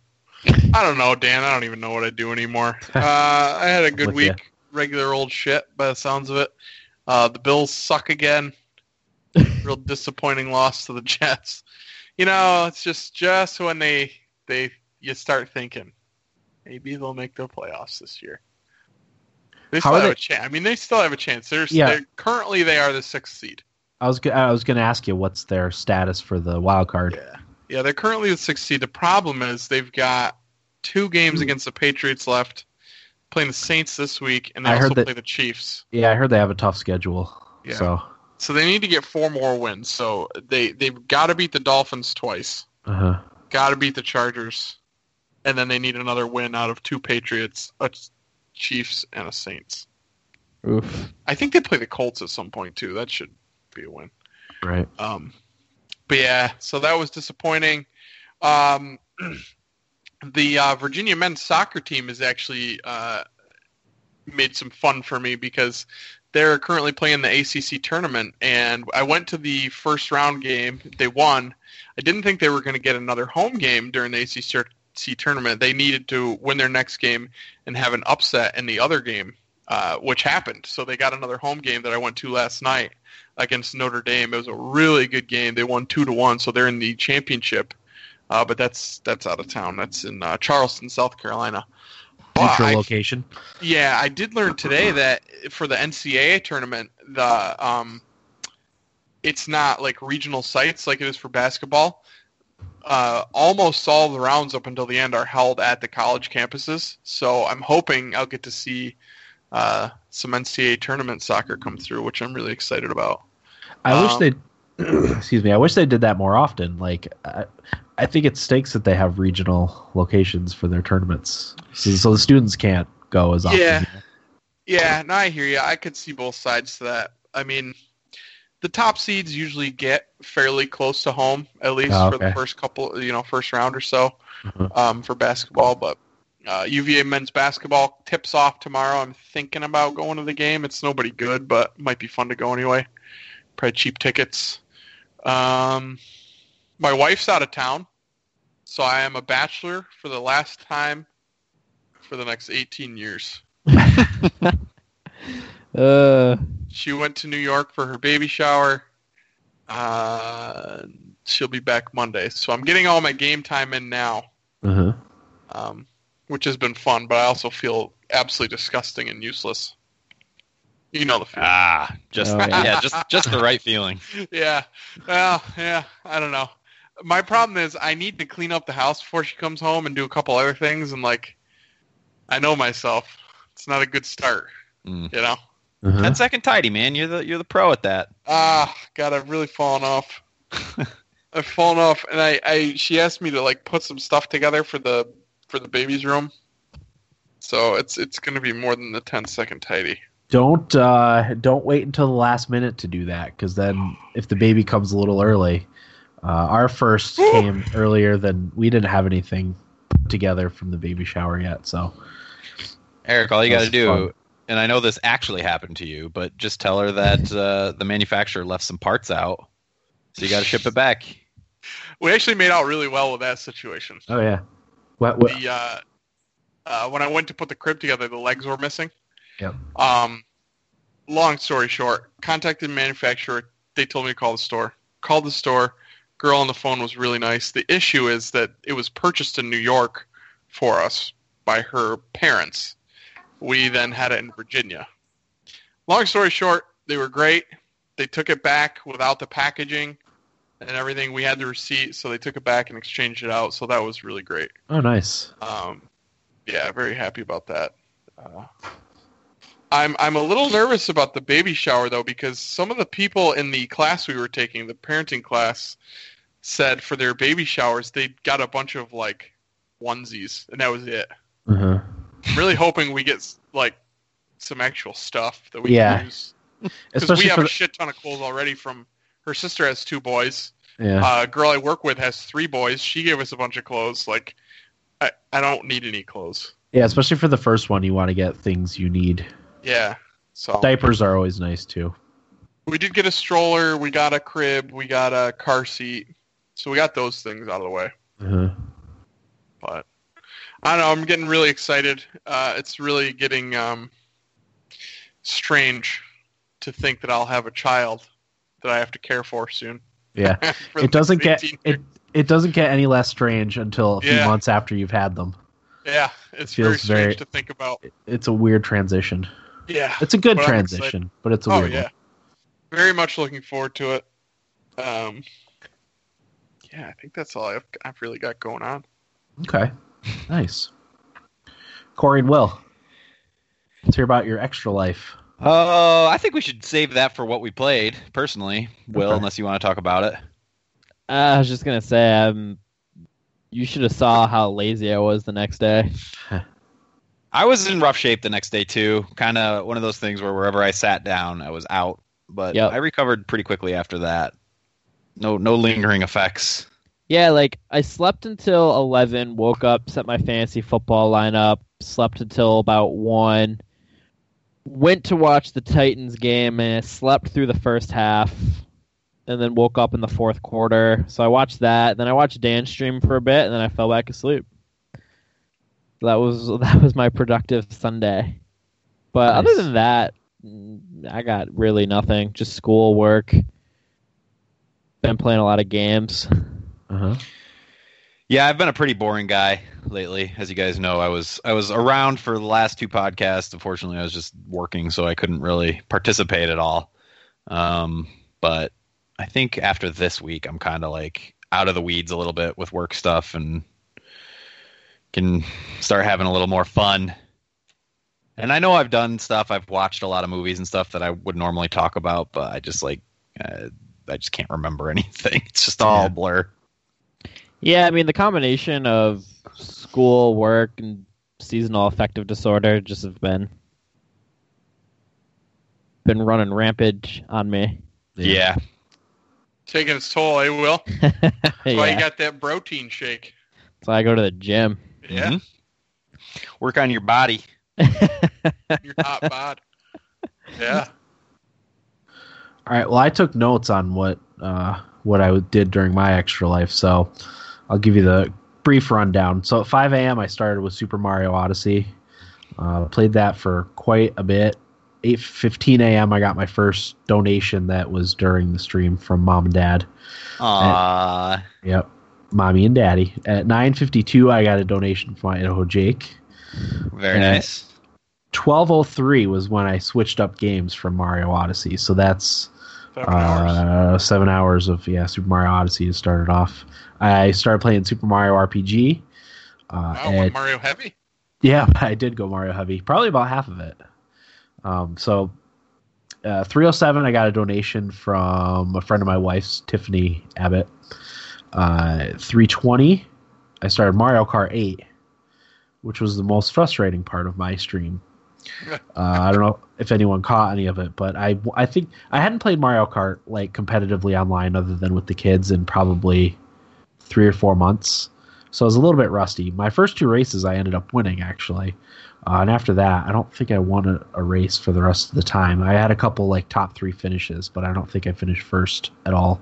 I don't know, Dan. I don't even know what I do anymore. Uh, I had a good With ya. week. Regular old shit, by the sounds of it. Uh, the Bills suck again. Real disappointing loss to the Jets. You know, it's just just when they they you start thinking maybe they'll make the playoffs this year. They still have they- a chance. I mean, they still have a chance. They're, Yeah. they're currently they are the sixth seed. I was go- I was going to ask you what's their status for the wild card. Yeah. Yeah, they're currently the sixth seed. The problem is they've got two games Hmm. against the Patriots left, playing the Saints this week, and they I also heard that- play the Chiefs. Yeah, I heard they have a tough schedule. Yeah. So, So they need to get four more wins. So they they've got to beat the Dolphins twice, uh-huh. got to beat the Chargers, and then they need another win out of two Patriots, a Chiefs, and a Saints. Oof. I think they play the Colts at some point too. That should be a win. right. Um, but yeah, so that was disappointing. Um, the uh, Virginia men's soccer team has actually uh, made some fun for me because they're currently playing the ACC tournament, and I went to the first round game. They won. I didn't think they were going to get another home game during the ACC tournament. They needed to win their next game and have an upset in the other game, uh, which happened. So they got another home game that I went to last night against Notre Dame. It was a really good game. They won two to one, so they're in the championship. Uh, but that's that's out of town. That's in uh, Charleston, South Carolina. Neutral I- location. yeah, I did learn today that for the NCAA tournament, the um, it's not like regional sites like it is for basketball. Uh, almost all the rounds up until the end are held at the college campuses. So I'm hoping I'll get to see uh, some NCAA tournament soccer come through, which I'm really excited about. I wish Um, they excuse me. I wish they did that more often. Like, I think it stinks that they have regional locations for their tournaments, so, so the students can't go as often. Yeah. Yeah, no, I hear you. I could see both sides to that. I mean, the top seeds usually get fairly close to home, at least Oh, for the first couple, you know, first round or so Mhm. um, for basketball. But uh, UVA men's basketball tips off tomorrow. I'm thinking about going to the game. It's nobody good, but might be fun to go anyway. Probably cheap tickets. Um, my wife's out of town, so I am a bachelor for the last time for the next 18 years. Uh, She went to New York for her baby shower. Uh, she'll be back Monday, so I'm getting all my game time in now, Uh-huh. um, which has been fun. But I also feel absolutely disgusting and useless. You know the feeling. Ah, just Oh, yeah. yeah, just just the right feeling. yeah. Well, yeah. I don't know. My problem is I need to clean up the house before she comes home and do a couple other things, and like, I know myself. It's not a good start. Mm. You know. Uh-huh. Ten second tidy, man. You're the you're the pro at that. Ah, God, I've really fallen off. I've fallen off, and I, I, she asked me to like put some stuff together for the for the baby's room. So it's it's gonna be more than the 10 second tidy. Don't uh, don't wait until the last minute to do that, because then if the baby comes a little early, uh, our first came earlier than we didn't have anything put together from the baby shower yet. So Eric, all you got to do, fun. and I know this actually happened to you, but just tell her that uh, the manufacturer left some parts out, so you got to ship it back. We actually made out really well with that situation. oh yeah, what, what, The uh, uh, when I went to put the crib together, the legs were missing. Yep. Um, long story short, contacted the manufacturer. They told me to call the store. Called the store. Girl on the phone was really nice. The issue is that it was purchased in New York for us by her parents. We then had it in Virginia. Long story short, they were great. they took it back without the packaging and everything. We had the receipt, so they took it back and exchanged it out. So that was really great. Oh, nice. Um, yeah, very happy about that. Uh, I'm I'm a little nervous about the baby shower though because some of the people in the class we were taking, the parenting class, said for their baby showers they got a bunch of like onesies and that was it. Uh-huh. I'm really hoping we get like some actual stuff that we Yeah. can use because we have a shit ton of clothes already. From her sister has two boys. yeah. Uh, a girl I work with has three boys. She gave us a bunch of clothes. Like, I I don't need any clothes. yeah, especially for the first one, you want to get things you need. Yeah. So Diapers are always nice too. we did get a stroller. We got a crib. We got a car seat. So we got those things out of the way. Uh-huh. But I don't know. I'm getting really excited. Uh, it's really getting um, strange to think that I'll have a child that I have to care for soon. Yeah. For it doesn't get 18 it. It doesn't get any less strange until a few Yeah. months after you've had them. Yeah, it's feels very strange very- to think about. It's a weird transition. Yeah. It's a good But transition, but it's a Oh weird yeah. one. Very much looking forward to it. Um, yeah, I think that's all I've, I've really got going on. Okay. Nice. Corey and Will. Let's hear about your extra life. Oh, I think we should save that for what we played, personally. Will, Okay. unless you want to talk about it. Uh, I was just gonna say, um, you should have saw how lazy I was the next day. I was in rough shape the next day too. Kind of one of those things where wherever I sat down, I was out. But Yep. I recovered pretty quickly after that. No, no lingering effects. Yeah, like I slept until eleven, woke up, set my fantasy football lineup, slept until about one, went to watch the Titans game, and I slept through the first half, and then woke up in the fourth quarter. So I watched that, then I watched Dan stream for a bit, and then I fell back asleep. That was that was my productive Sunday. But other than that, I got really nothing. Just school work. Been playing a lot of games. Uh-huh. Yeah, I've been a pretty boring guy lately, as you guys know. I was I was around for the last two podcasts. Unfortunately, I was just working, so I couldn't really participate at all. Um, but I think after this week, I'm kind of like out of the weeds a little bit with work stuff and can start having a little more fun. And I know I've done stuff. I've watched a lot of movies and stuff that I would normally talk about, but I just like uh, I just can't remember anything. It's just all Yeah. a blur. Yeah, I mean the combination of school, work, and seasonal affective disorder just have been been running rampage on me. yeah. Taking its toll, eh, Will? That's why you got that protein shake. So I go to the gym. Yeah, Mhm. Work on your body. your hot bod. Yeah. All right. Well, I took notes on what uh, what I did during my extra life, so I'll give you the brief rundown. So at 5 a.m., I started with Super Mario Odyssey. Uh, played that for quite a bit. 8:15 a.m., I got my first donation that was during the stream from mom and dad. Aww. Yep, mommy and daddy. At 9:52, I got a donation from Idaho Jake. Very Yeah. nice. 12:03 was when I switched up games from Mario Odyssey. So that's Seven hours. uh, seven hours of yeah Super Mario Odyssey to start it off. I started playing Super Mario RPG. Uh, Wow, and- Mario heavy. yeah, I did go Mario heavy, probably about half of it. Um, so uh, 307, I got a donation from a friend of my wife's, Tiffany Abbott. Uh, 320, I started Mario Kart 8, which was the most frustrating part of my stream. Uh, I don't know if anyone caught any of it, but I I think I hadn't played Mario Kart like competitively online other than with the kids in probably three or four months. So I was a little bit rusty. My first two races I ended up winning actually, uh, and after that I don't think I won a, a race for the rest of the time. I had a couple like top three finishes, but I don't think I finished first at all.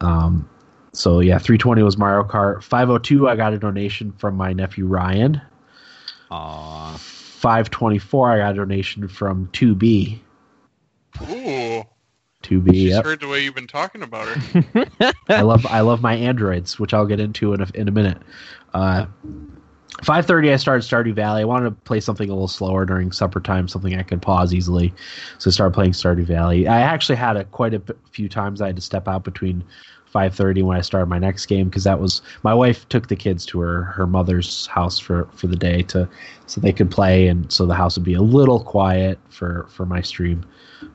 Um, so yeah, 320 was Mario Kart. 502 I got a donation from my nephew Ryan. Aww. 524 I got a donation from 2B. Ooh, 2B. she's Yep. heard the way you've been talking about her. I love I love my androids, which I'll get into in a, in a minute. Uh, five thirty, I started Stardew Valley. I wanted to play something a little slower during supper time, something I could pause easily. So I started playing Stardew Valley. I actually had a quite a few times I had to step out between five thirty when I started my next game because that was my wife took the kids to her her mother's house for for the day to so they could play and so the house would be a little quiet for for my stream.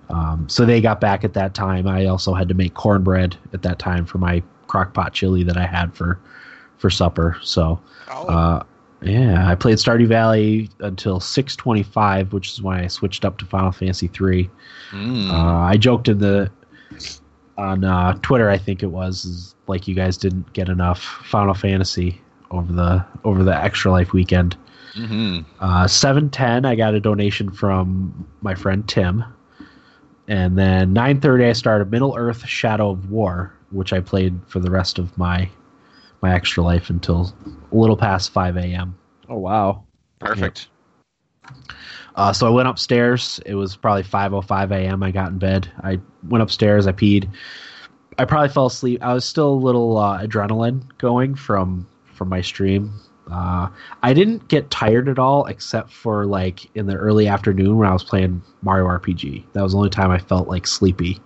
Um, so they got back at that time. I also had to make cornbread at that time for my crock pot chili that I had for for supper. So. Oh, Uh, yeah, I played Stardew Valley until 625, which is when I switched up to Final Fantasy 3. Mm. Uh, I joked in the on uh, Twitter, I think it was, is like you guys didn't get enough Final Fantasy over the over the Extra Life weekend. hmm Uh, 710, I got a donation from my friend Tim. And then 9:30 I started Middle Earth Shadow of War, which I played for the rest of my my extra life until a little past 5 a.m. Oh wow. Perfect. Uh, so I went upstairs. It was probably 5:05 a.m. I got in bed. I went upstairs. I peed. I probably fell asleep. I was still a little uh, adrenaline going from from my stream. Uh, I didn't get tired at all, except for like in the early afternoon when I was playing Mario RPG. That was the only time I felt like sleepy.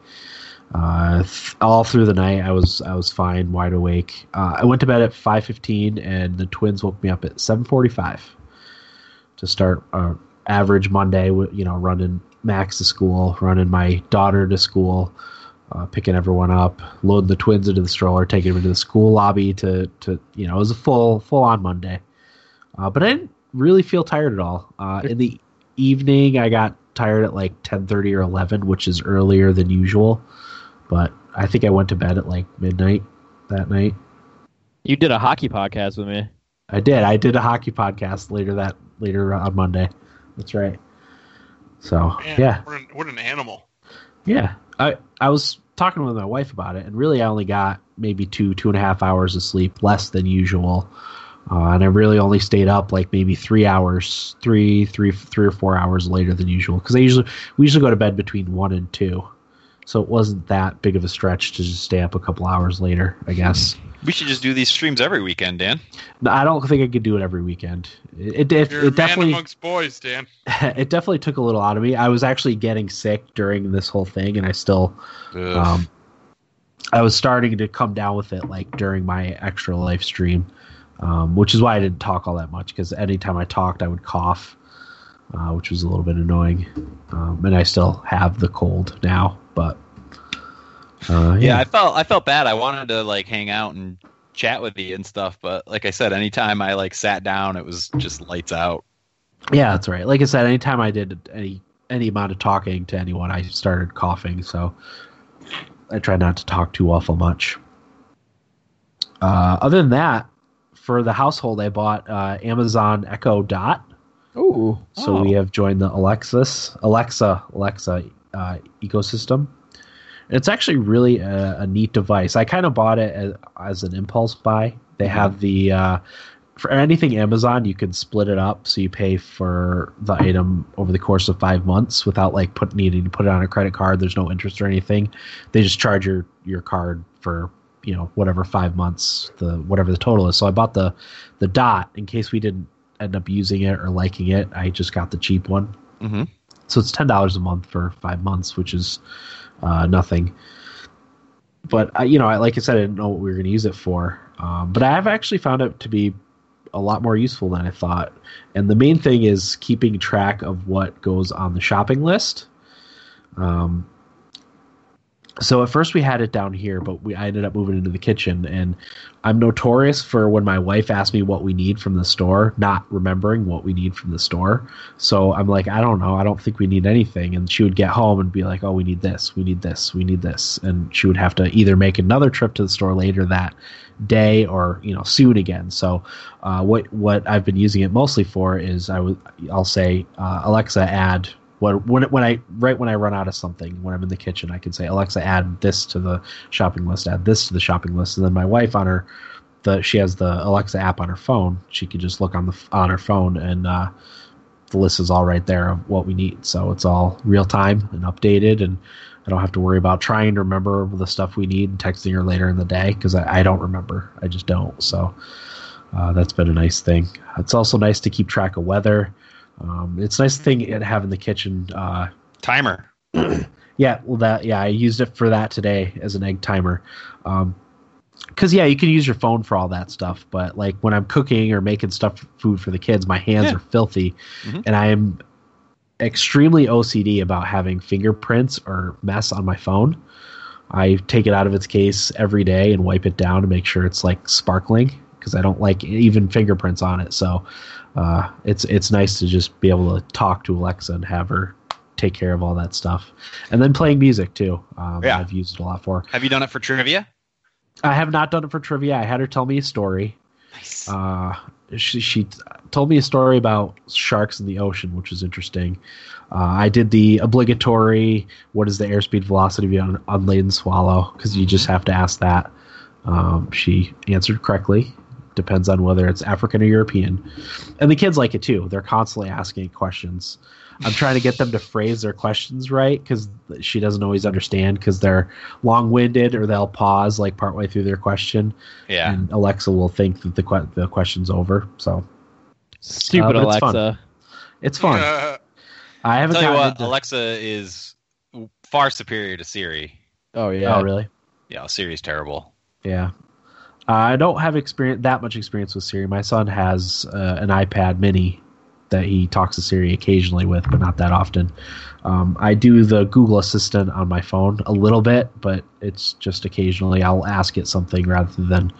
Uh, th- all through the night, I was I was fine, wide awake. Uh, I went to bed at 5:15, and the twins woke me up at 7:45 to start uh, average Monday. You know, running Max to school, running my daughter to school, uh, picking everyone up, loading the twins into the stroller, taking them into the school lobby to to you know it was a full full on Monday. Uh, but I didn't really feel tired at all. Uh, in the evening, I got tired at like ten thirty or eleven, which is earlier than usual. But I think I went to bed at like midnight that night. You did a hockey podcast with me. I did. I did a hockey podcast later that later on Monday. That's right. So man, yeah, What an, what an animal. yeah. I I was talking with my wife about it, and really I only got maybe two two and a half hours of sleep, less than usual. Uh, and I really only stayed up like maybe three hours, three, three, three or four hours later than usual. Because I usually we usually go to bed between one and two, so it wasn't that big of a stretch to just stay up a couple hours later. I guess. We should just do these streams every weekend, Dan. No, I don't think I could do it every weekend. It, it, it, You're a it man definitely amongst boys, Dan. it definitely took a little out of me. I was actually getting sick during this whole thing, and I still, Ugh. um, I was starting to come down with it like during my extra life stream, um, which is why I didn't talk all that much because anytime I talked, I would cough, uh, which was a little bit annoying. Um, and I still have the cold now, but uh, yeah, yeah, I felt I felt bad. I wanted to like hang out and chat with you and stuff, but like I said, anytime I like sat down, it was just lights out. yeah, that's right. Like I said, anytime I did any any amount of talking to anyone, I started coughing. So I try not to talk too awful much. Uh, other than that, for the household, I bought uh, Amazon Echo Dot. Ooh. So Oh. we have joined the Alexis Alexa Alexa uh, ecosystem. It's actually really a, a neat device. I kind of bought it as, as an impulse buy. They have the uh, for anything Amazon, you can split it up so you pay for the item over the course of five months without like put needing to put it on a credit card. There's no interest or anything. They just charge your your card for you know whatever five months the whatever the total is. So I bought the the dot in case we didn't end up using it or liking it. I just got the cheap one. hmm So it's ten dollars a month for five months, which is uh, nothing. But I, you know, I, like I said, I didn't know what we were going to use it for. Um, but I have actually found it to be a lot more useful than I thought. And the main thing is keeping track of what goes on the shopping list. Um, so at first we had it down here, but we I ended up moving into the kitchen, and I'm notorious for when my wife asks me what we need from the store, not remembering what we need from the store. So I'm like, I don't know, I don't think we need anything, and she would get home and be like, Oh, we need this, we need this, we need this, and she would have to either make another trip to the store later that day or you know soon again. So uh, what what I've been using it mostly for is I would I'll say uh, Alexa add what when when I right when I run out of something when I'm in the kitchen I can say Alexa add this to the shopping list add this to the shopping list. And then my wife on her the she has the Alexa app on her phone. She can just look on the on her phone and uh, the list is all right there of what we need. So it's all real time and updated and I don't have to worry about trying to remember the stuff we need and texting her later in the day because I, I don't remember. I just don't. So Uh, that's been a nice thing. It's also nice to keep track of weather. Um, it's a nice thing to have in the kitchen. Uh, Timer. yeah, well, that yeah, I used it for that today as an egg timer. Um, because yeah, you can use your phone for all that stuff, but like when I'm cooking or making stuff food for the kids, my hands Yeah. are filthy, Mhm. and I am extremely OCD about having fingerprints or mess on my phone. I take it out of its case every day and wipe it down to make sure it's like sparkling because I don't like even fingerprints on it. So uh, it's it's nice to just be able to talk to Alexa and have her take care of all that stuff, and then playing music too. Um, Yeah. I've used it a lot for. Have you done it for trivia? I have not done it for trivia. I had her tell me a story. Nice. Uh, she she told me a story about sharks in the ocean, which was interesting. Uh, I did the obligatory "What is the airspeed velocity of an unladen swallow?" because you just have to ask that. Um, she answered correctly. Depends on whether it's African or European, and the kids like it too. They're constantly asking questions. I'm trying to get them to phrase their questions right because she doesn't always understand because they're long-winded or they'll pause like partway through their question yeah. and Alexa will think that the que- the question's over. So Stupid Uh, but it's fun. Alexa. it's fun. Uh, I haven't Tell you what, into- Alexa is far superior to Siri. Oh yeah. Oh, really? Yeah, Siri's terrible. Yeah. Uh, I don't have experience that much experience with Siri. My son has uh, an iPad Mini that he talks to Siri occasionally with, but not that often. Um, I do the Google Assistant on my phone a little bit, but it's just occasionally I'll ask it something rather than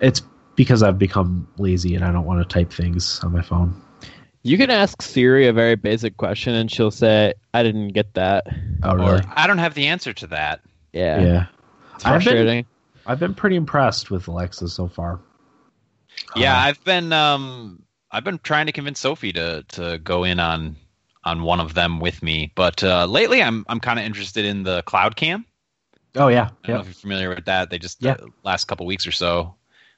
it's because I've become lazy and I don't want to type things on my phone. You can ask Siri a very basic question and she'll say, "I didn't get that." Oh, really? Or I don't have the answer to that. Yeah. yeah. It's I've been- frustrating. I've been pretty impressed with Alexa so far. Yeah, Uh, I've been um I've been trying to convince Sophie to to go in on on one of them with me, but uh, lately I'm I'm kind of interested in the cloud cam. oh yeah, I don't know if you're familiar with that. They just Yeah. uh, last couple weeks or so.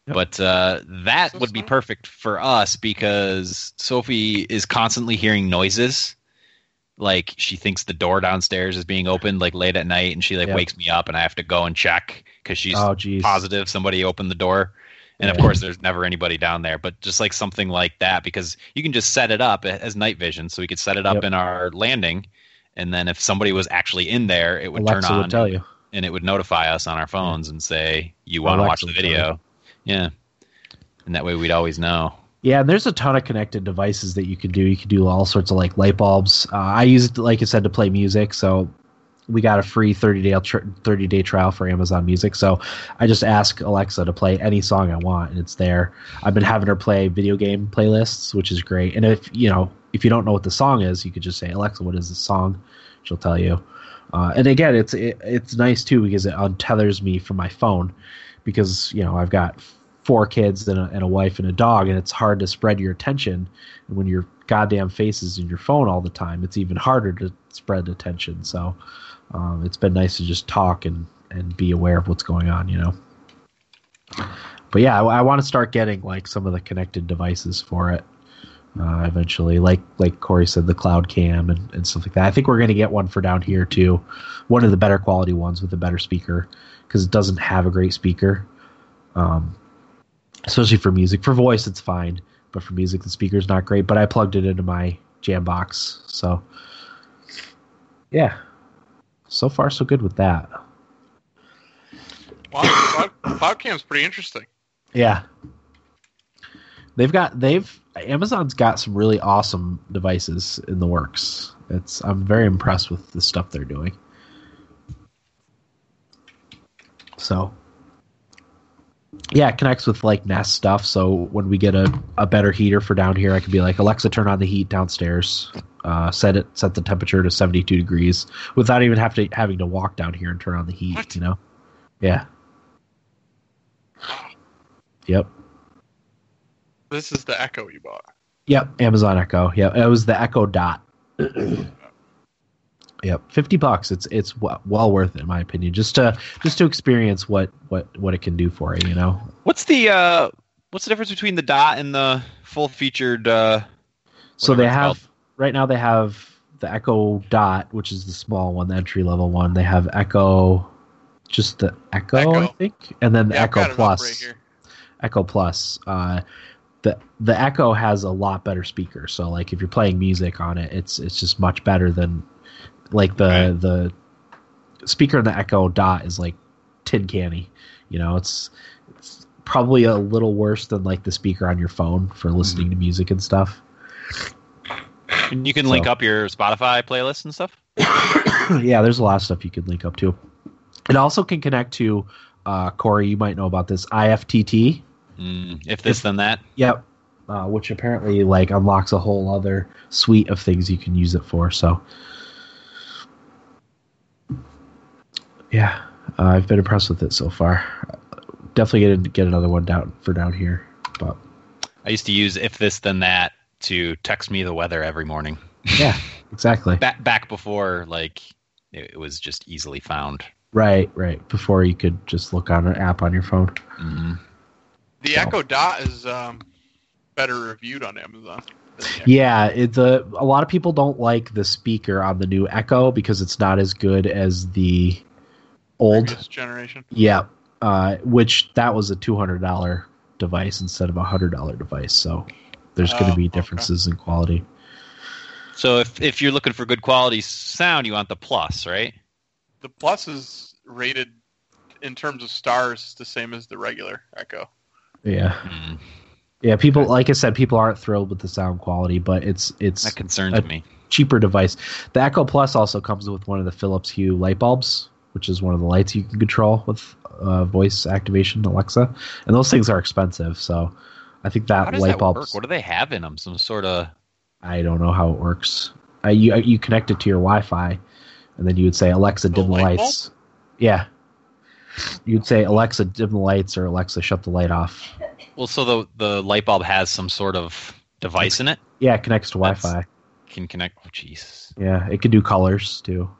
Yep. But uh, that So would be perfect for us because Sophie is constantly hearing noises. Like she thinks the door downstairs is being opened like late at night, and she like Yep. wakes me up, and I have to go and check because she's Oh positive somebody opened the door. And of course, there's never anybody down there, but just like something like that, because you can just set it up as night vision. So we could set it up Yep. in our landing, and then if somebody was actually in there, it would Alexa turn on would tell you. and it would notify us on our phones and say, "You want to watch the video?" Yeah, and that way we'd always know. Yeah, and there's a ton of connected devices that you can do. You can do all sorts of like light bulbs. Uh, I use it, like I said, to play music. So we got a free 30 day 30 day trial for Amazon Music. So I just ask Alexa to play any song I want, and it's there. I've been having her play video game playlists, which is great. And if you know if you don't know what the song is, you could just say Alexa, what is this song? She'll tell you. Uh, and again, it's it, it's nice too because it untethers me from my phone because you know I've got four kids and a, and a wife and a dog, and it's hard to spread your attention. And when your goddamn face is in your phone all the time, it's even harder to spread attention. So um, it's been nice to just talk and and be aware of what's going on, you know. But yeah, I, I want to start getting like some of the connected devices for it uh, eventually. Like like Corey said, the cloud cam and, and stuff like that. I think we're going to get one for down here too, one of the better quality ones with a better speaker because it doesn't have a great speaker. Um, especially for music. For voice, it's fine, but for music, the speaker's not great. But I plugged it into my Jambox, so yeah. So far, so good with that. wow, cloud, cloud cam's pretty interesting. Yeah. They've got they've Amazon's got some really awesome devices in the works. It's I'm very impressed with the stuff they're doing. So yeah, it connects with like Nest stuff. So when we get a, a better heater for down here, I can be like, Alexa, turn on the heat downstairs. Uh, set it set the temperature to 72 degrees without even have to having to walk down here and turn on the heat. What? You know? Yeah. Yep. This is the Echo you bought. Yep, Amazon Echo. Yep, it was the Echo Dot. yep, fifty bucks. It's it's well, well worth it in my opinion, just to just to experience what what what it can do for you. You know. What's the uh, what's the difference between the dot and the full featured? Uh, So they have called. right now they have the Echo Dot, which is the small one, the entry level one. They have Echo, just the Echo, I think, and then the Yeah, Echo got it up Plus. right. Echo Plus. Uh, the the Echo has a lot better speaker. So like if you're playing music on it, it's it's just much better than like the Right. the speaker in the Echo Dot is like tin canny. You know, it's it's probably a little worse than like the speaker on your phone for listening to music and stuff. And you can link up your Spotify playlist and stuff. yeah, there's a lot of stuff you can link up to. It also can connect to uh, Corey. You might know about this IFTTT. Mm, if this, then that. Yep. Uh, which apparently like unlocks a whole other suite of things you can use it for. So, yeah, uh, I've been impressed with it so far. Definitely get to get another one down for down here. But I used to use if this, then that to text me the weather every morning. yeah, exactly. Back back before like it, it was just easily found. Right, right. Before you could just look on an app on your phone. hmm The So- Echo Dot is um, better reviewed on Amazon. than the Echo. Yeah, it, the a lot of people don't like the speaker on the new Echo because it's not as good as the old. Previous generation. Yeah, uh, which that was a two hundred dollar device instead of a hundred dollar device. So there's going Oh, to be okay. differences in quality. So if if you're looking for good quality sound, you want the plus, right? The Plus is rated in terms of stars the same as the regular Echo. Yeah, Mm, yeah. People, like I said, people aren't thrilled with the sound quality, but it's it's that concerns me. cheaper device. The Echo Plus also comes with one of the Philips Hue light bulbs, which is one of the lights you can control with uh, voice activation Alexa, and those things are expensive. So I think that light bulb. What do they have in them? Some sort of I don't know how it works. Uh, you you connect it to your Wi-Fi, and then you would say Alexa dim the light lights. Yeah. You'd say Alexa dim the lights or Alexa shut the light off. well, so the the light bulb has some sort of device in it. Yeah, it connects to That's- Wi-Fi. Can connect. Oh, jeez. Yeah, it can do colors too.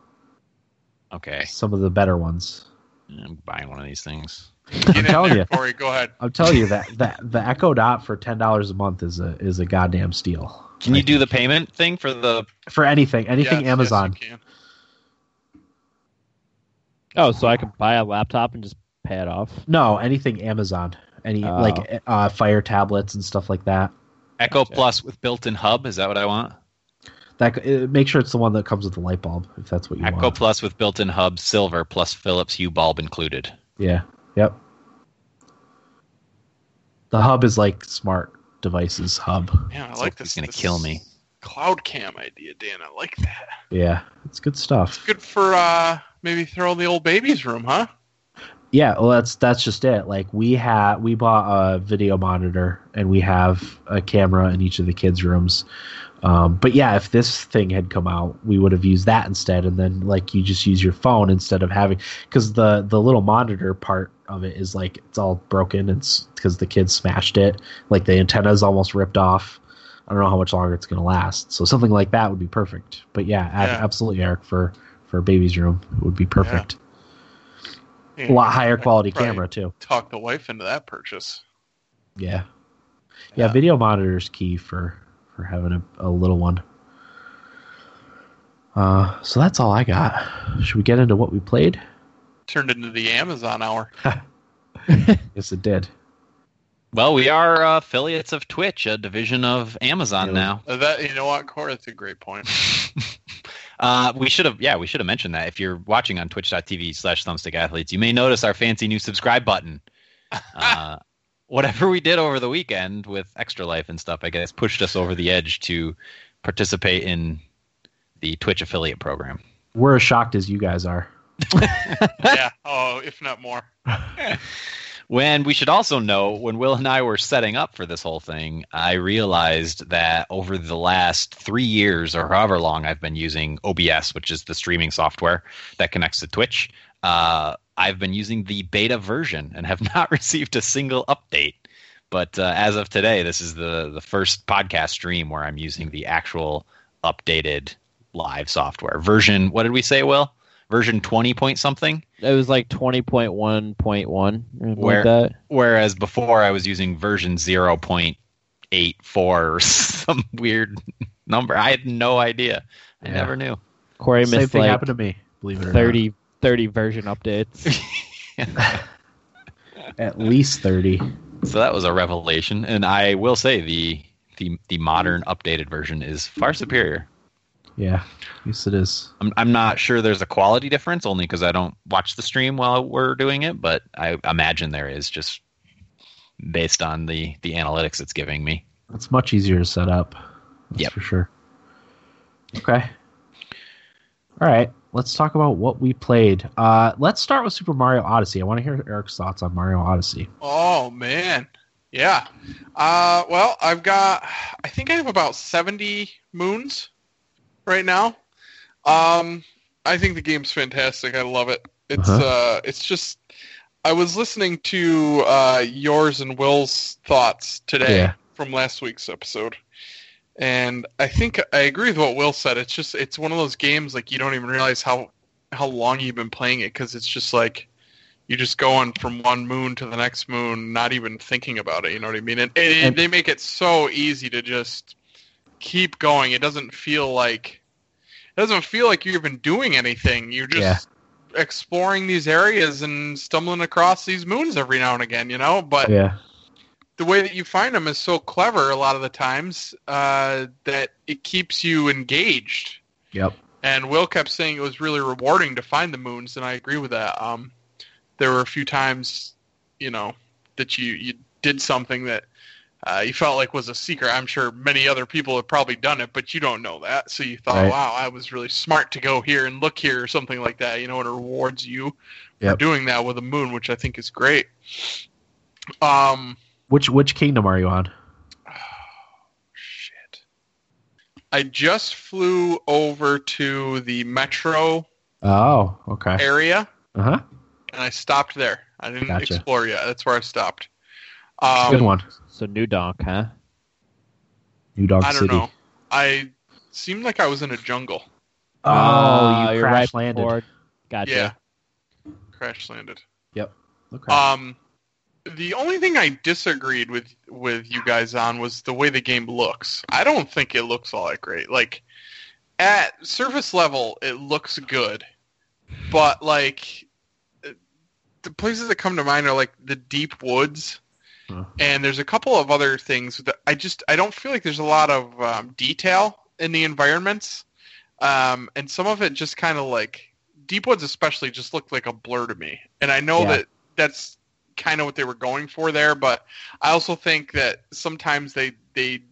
Okay, Some of the better ones. I'm buying one of these things. I'm telling there, you. Corey. Go ahead. I'm telling you that that the Echo Dot for ten dollars a month is a is a goddamn steal. Can you do the payment thing for the? for anything anything Yes, yes, Amazon? you can. Oh, so I can buy a laptop and just pay it off. no, anything Amazon. Any Oh. like uh, Fire tablets and stuff like that. Echo Gotcha. Plus with built-in hub. Is that what I want? That uh, make sure it's the one that comes with the light bulb if that's what you want. Echo want. Plus with built-in hub, silver plus Philips Hue bulb included. Yeah. Yep. The hub is like smart devices hub. Yeah, I So like he's this. gonna this kill me. Cloud cam idea, Dan. I like that. Yeah, it's good stuff. It's Good for uh maybe throw in the old baby's room, huh? Yeah, well that's that's just it. Like we had we bought a video monitor and we have a camera in each of the kids' rooms. Um, but yeah, if this thing had come out, we would have used that instead, and then like you just use your phone instead of having because the the little monitor part of it is like it's all broken. It's because the kids smashed it. Like the antenna is almost ripped off. I don't know how much longer it's gonna last. So something like that would be perfect. But yeah, Yeah. absolutely, Eric for for a baby's room it would be perfect. Yeah, A lot higher quality camera too. Talk the wife into that purchase. Yeah. Yeah, video monitor is key for for having a, a little one. Uh, so that's all I got. Should we get into what we played? Turned into the Amazon hour. Yes, it did. Well, we are uh, affiliates of Twitch, a division of Amazon Yeah. now. Uh, That you know what, Corey? That's a great point. Uh, we should have, yeah, we should have mentioned that. If you're watching on twitch.tv slash thumbstick athletes, you may notice our fancy new subscribe button. Uh, whatever we did over the weekend with Extra Life and stuff, I guess, pushed us over the edge to participate in the Twitch affiliate program. We're as shocked as you guys are. yeah. Oh, if not more. When we should also know, when Will and I were setting up for this whole thing, I realized that over the last three years or however long I've been using OBS, which is the streaming software that connects to Twitch, uh, I've been using the beta version and have not received a single update. But uh, as of today, this is the the first podcast stream where I'm using the actual updated live software version. What did we say, Will? Version twenty point something. It was like twenty point one point one Where- like that. Whereas before I was using version 0.84 or some weird number. I had no idea. I Yeah. never knew. Corey Same missed thing like happened to me. Believe it or 30, 30 version updates. At least thirty. So that was a revelation, and I will say the the the modern updated version is far superior. Yeah, yes, it is. I'm I'm not sure there's a quality difference, only because I don't watch the stream while we're doing it, but I imagine there is just based on the the analytics it's giving me. It's much easier to set up. That's Yep. for sure. Okay. All right. Let's talk about what we played. Uh, let's start with Super Mario Odyssey. I want to hear Eric's thoughts on Mario Odyssey. Oh man, yeah. Uh, well, I've got. I think I have about seventy moons right now. Um, I think the game's fantastic. I love it. It's Uh-huh. uh, it's just. I was listening to uh, yours and Will's thoughts today Yeah. from last week's episode, and I think I agree with what Will said. It's just it's one of those games like you don't even realize how how long you've been playing it because it's just like you're just going from one moon to the next moon, not even thinking about it. You know what I mean? And, and, And- they make it so easy to just keep going. It doesn't feel like it doesn't feel like you're even doing anything. You're just Yeah. exploring these areas and stumbling across these moons every now and again. You know, but Yeah. The way that you find them is so clever a lot of the times uh, that it keeps you engaged. Yep. And Will kept saying it was really rewarding to find the moons, and I agree with that. Um, there were a few times, you know, that you, you did something that uh, you felt like was a secret. I'm sure many other people have probably done it, but you don't know that. So you thought, Right. wow, I was really smart to go here and look here or something like that. You know, and it rewards you for doing that with a moon, which I think is great. Um, Which which kingdom are you on? Shit. I just flew over to the metro Oh, okay. area Uh huh. and I stopped there. I didn't Gotcha. explore yet. That's where I stopped. Um, Good one. So New Donk, huh? New Dog I don't City. know. I seemed like I was in a jungle. Oh, Ah, you you're crash right landed. before- Gotcha. Yeah. Crash landed. Yep. Okay. Um, the only thing I disagreed with with you guys on was the way the game looks. I don't think it looks all that great. Like at surface level, it looks good, but like the places that come to mind are like the deep woods, Huh. and there's a couple of other things that I just I don't feel like there's a lot of um, detail in the environments, um, and some of it just kind of like deep woods especially just looked like a blur to me. And I know Yeah. that that's kind of what they were going for there, but I also think that sometimes they they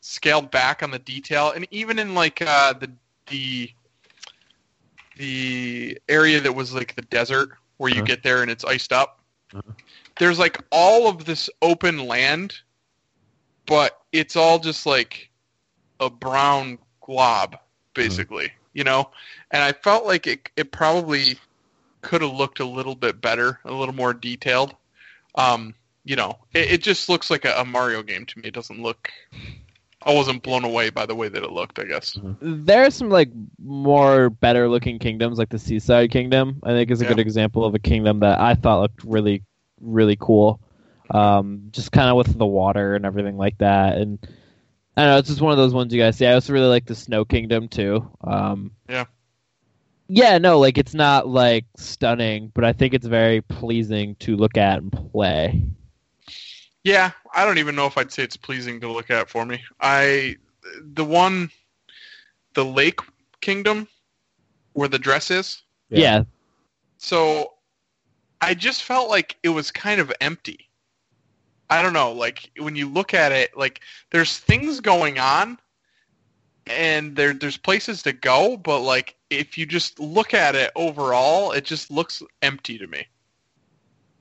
scaled back on the detail, and even in like uh, the the the area that was like the desert where you Uh-huh. get there and it's iced up. Uh-huh. There's like all of this open land, but it's all just like a brown glob, basically. You know, and I felt like it it probably could have looked a little bit better, a little more detailed. Um, you know, it, it just looks like a, a Mario game to me. It doesn't look. I wasn't blown away by the way that it looked. I guess. There's some like more better looking kingdoms, like the Seaside Kingdom. I think is a Yeah. good example of a kingdom that I thought looked really, really cool. Um, just kind of with the water and everything like that, and I don't know. It's just one of those ones you guys see. I also really like the Snow Kingdom too. Um, Yeah. Yeah, no, like it's not like stunning, but I think it's very pleasing to look at and play. Yeah, I don't even know if I'd say it's pleasing to look at for me. I the one, the Lake Kingdom, where the dress is. Yeah. yeah So I just felt like it was kind of empty. I don't know, like when you look at it, like there's things going on and there there's places to go, but like if you just look at it overall, it just looks empty to me.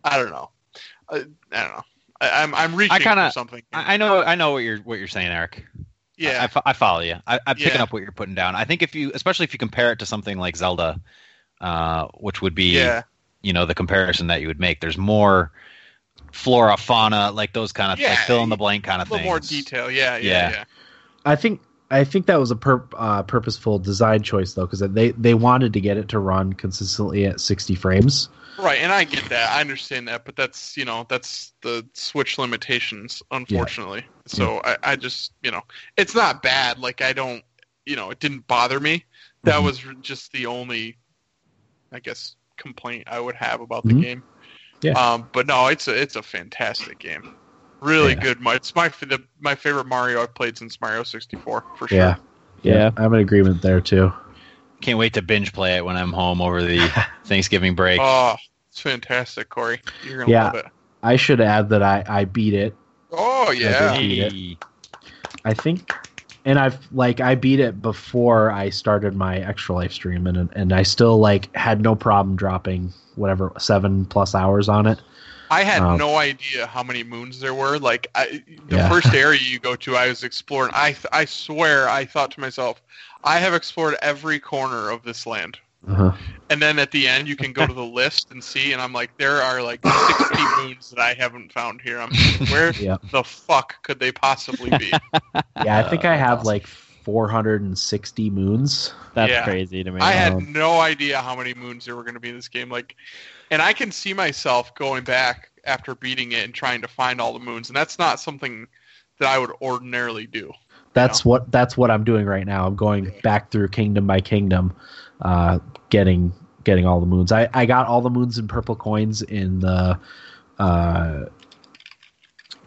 I don't know. I, I don't know. I, I'm I'm reaching kinda- for something. I, I know I know what you're what you're saying, Eric. yeah. I, I fo- I follow you. I, I'm picking up what you're putting down. I think if you, especially if you compare it to something like Zelda, uh, which would be, yeah. you know, the comparison that you would make. There's more flora, fauna, like those kind of Yeah, like fill in the blank kind A of little things. more detail. Yeah, yeah, Yeah. yeah. I think I think that was a pur- uh, purposeful design choice though, because they they wanted to get it to run consistently at 60 frames. Right, and I get that. I understand that, but that's you know that's the Switch limitations, unfortunately. So I, I just you know it's not bad. Like I don't you know it didn't bother me. That Mhm. was just the only, I guess, complaint I would have about the game. Yeah. Um, but no, it's a it's a fantastic game. Really Yeah. good. My- It's my the, my favorite Mario I've played since Mario 64 for sure. Yeah. Yeah. I'm in agreement there too. Can't wait to binge play it when I'm home over the Thanksgiving break. Oh, it's fantastic, Corey. You're gonna Yeah. love it. I should add that I, I beat it. Oh yeah. did. beat it. Hey. I think, and I've like I beat it before I started my extra life stream, and and I still like had no problem dropping whatever seven plus hours on it. I had Um, no idea how many moons there were. Like I, the Yeah. first area you go to, I was exploring. I th- I swear, I thought to myself, I have explored every corner of this land. Uh-huh. And then at the end, you can go to the list and see. And I'm like, there are like 60 moons that I haven't found here. I'm thinking, where Yeah, the fuck could they possibly be? yeah. I think I have awesome. like 460 moons. That's Yeah. crazy to me. I had Um, no idea how many moons there were going to be in this game. Like, and I can see myself going back after beating it and trying to find all the moons. And that's not something that I would ordinarily do. That's what that's what I'm doing right now. I'm going back through kingdom by kingdom, uh, getting getting all the moons. I, I got all the moons and purple coins in the uh,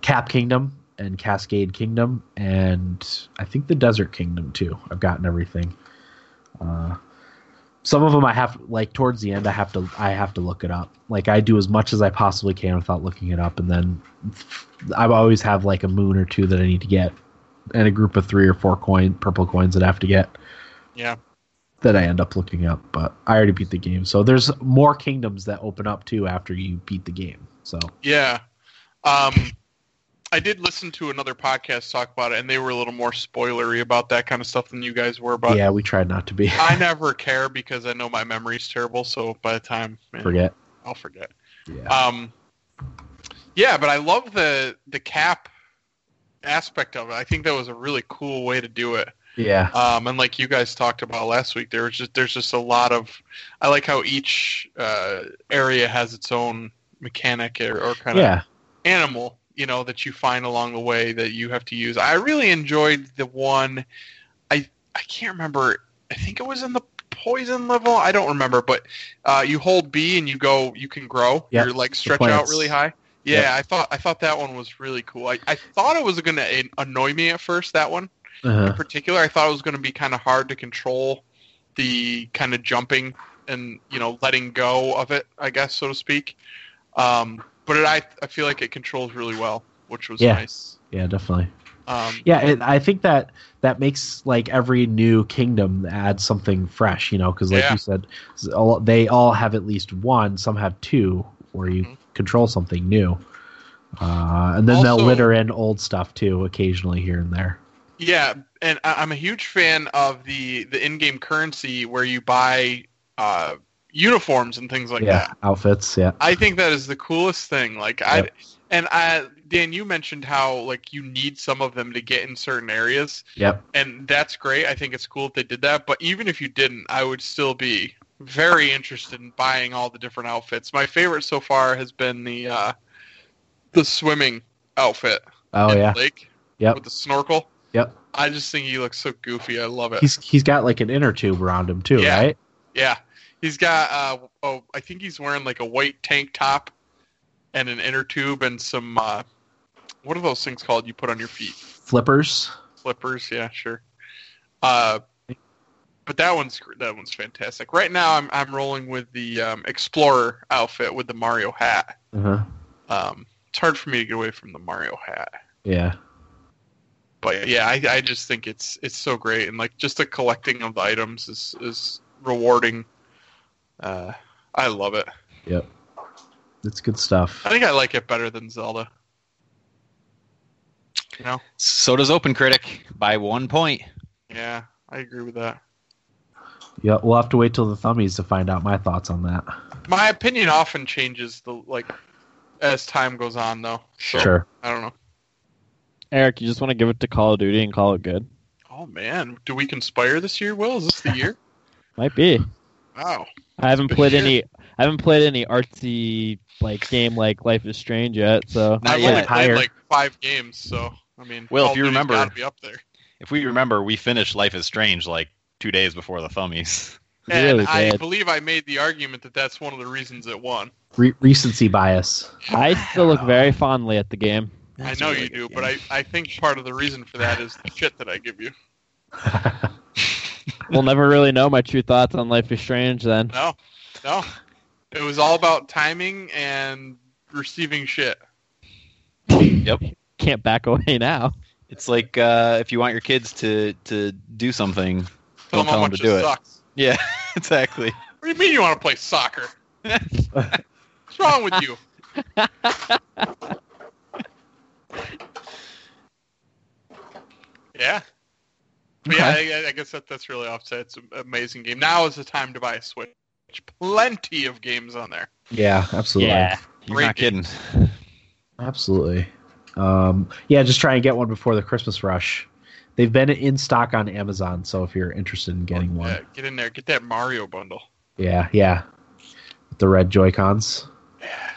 Cap Kingdom and Cascade Kingdom, and I think the Desert Kingdom too. I've gotten everything. Uh, some of them I have like towards the end. I have to I have to look it up. Like I do as much as I possibly can without looking it up, and then I always have like a moon or two that I need to get and a group of three or four coin purple coins that I have to get Yeah. that I end up looking up. But I already beat the game, so there's more kingdoms that open up too after you beat the game. So Yeah. Um, I did listen to another podcast talk about it, and they were a little more spoilery about that kind of stuff than you guys were. But yeah, we tried not to be. I never care because I know my memory's terrible. So by the time man, Forget. I'll forget. Yeah. Um, yeah, but I love the the cap aspect of it. I think that was a really cool way to do it. Yeah. Um, and like you guys talked about last week, there was just there's just a lot of. I like how each uh, area has its own mechanic or, or kind of Yeah. animal, you know, that you find along the way that you have to use. I really enjoyed the one. I I can't remember. I think it was in the poison level. I don't remember, but uh, you hold B and you go. You can grow. Yep, Your legs stretch out really high. Yeah, Yep. I thought I thought that one was really cool. I, I thought it was going to annoy me at first. That one in Uh-huh. particular, I thought it was going to be kind of hard to control the kind of jumping and you know letting go of it, I guess so to speak. Um, but it, I I feel like it controls really well, which was Yeah. nice. Yeah, definitely. Um, Yeah, and I think that that makes like every new kingdom add something fresh, you know, because like Yeah. you said, all- they all have at least one. Some have two, where you Mhm. control something new, uh, and then Also- they'll litter in old stuff too, occasionally here and there. Yeah, and I'm a huge fan of the the in-game currency where you buy uh, uniforms and things like yeah, that. outfits. Yeah, I think that is the coolest thing. Like I Yep. and I Dan, you mentioned how like you need some of them to get in certain areas, yep, and that's great. I think it's cool if they did that. But even if you didn't, I would still be very interested in buying all the different outfits. My favorite so far has been the uh, the swimming outfit oh yeah, lake Yep. with the snorkel. Yep. I just think he looks so goofy. I love it. he's he's got like an inner tube around him too, Yeah. right? Yeah, he's got. Uh, oh, I think he's wearing like a white tank top and an inner tube and some. Uh, what are those things called? You put on your feet? Flippers. Flippers. Yeah, sure. Uh, but that one's that one's fantastic. Right now, I'm I'm rolling with the um, Explorer outfit with the Mario hat. Uh-huh. Um, it's hard for me to get away from the Mario hat. Yeah, But yeah, I, I just think it's it's so great and like just the collecting of the items is is rewarding. Uh, I love it. Yep, it's good stuff. I think I like it better than Zelda. You know? So does Open Critic by one point. Yeah, I agree with that. Yeah, we'll have to wait till the thummies to find out my thoughts on that. My opinion often changes the like as time goes on though. So, Sure. I don't know. Eric, you just want to give it to Call of Duty and call it good? Oh man, do we conspire this year? Will is this the year? Might be. Wow. I haven't played any. I haven't played any artsy like game like Life is Strange yet. So Not I've yet. only played like five games, so I mean, Well, if you remember- gotta be up there. If we remember, we finished Life is Strange like two days before the Thummies. And really I believe I made the argument that that's one of the reasons it won. Re- recency bias. I still look very fondly at the game. I know you do, but I, I think part of the reason for that is the shit that I give you. We'll never really know my true thoughts on Life is Strange then. No, no. It was all about timing and receiving shit. Yep. Can't back away now. It's like uh, if you want your kids to to do something, Tell don't them tell them to do it it. sucks. Yeah, exactly. What do you mean you want to play soccer? What's wrong with you? yeah. But yeah, I, I guess that, that's really offset. It's an amazing game. Now is the time to buy a Switch. Plenty of games on there. yeah, absolutely. Yeah. You're Great not kidding. Absolutely. Um, yeah, just try and get one before the Christmas rush. They've been in stock on Amazon, so if you're interested in getting one, Yeah, get in there. Get that Mario bundle. yeah, yeah, with the red Joy Cons. Yeah.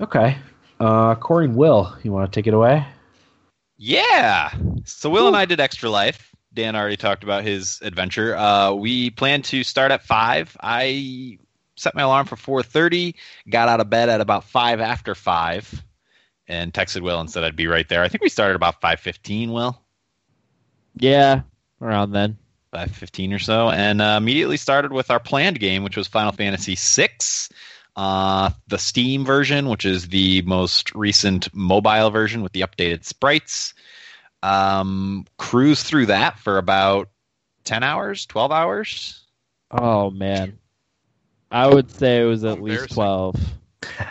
Okay, uh, Corey and Will, you want to take it away? Yeah. So Will and I did Extra Life. Dan already talked about his adventure. Uh, we plan to start at five. I set my alarm for four thirty. Got out of bed at about five after five, and texted Will and said I'd be right there. I think we started about five fifteen. Will Yeah, around then. five fifteen or so, and uh, immediately started with our planned game, which was Final Fantasy six. Uh, the Steam version, which is the most recent mobile version with the updated sprites. Um, cruise through that for about 10 hours, 12 hours. Oh man, I would say it was at least 12.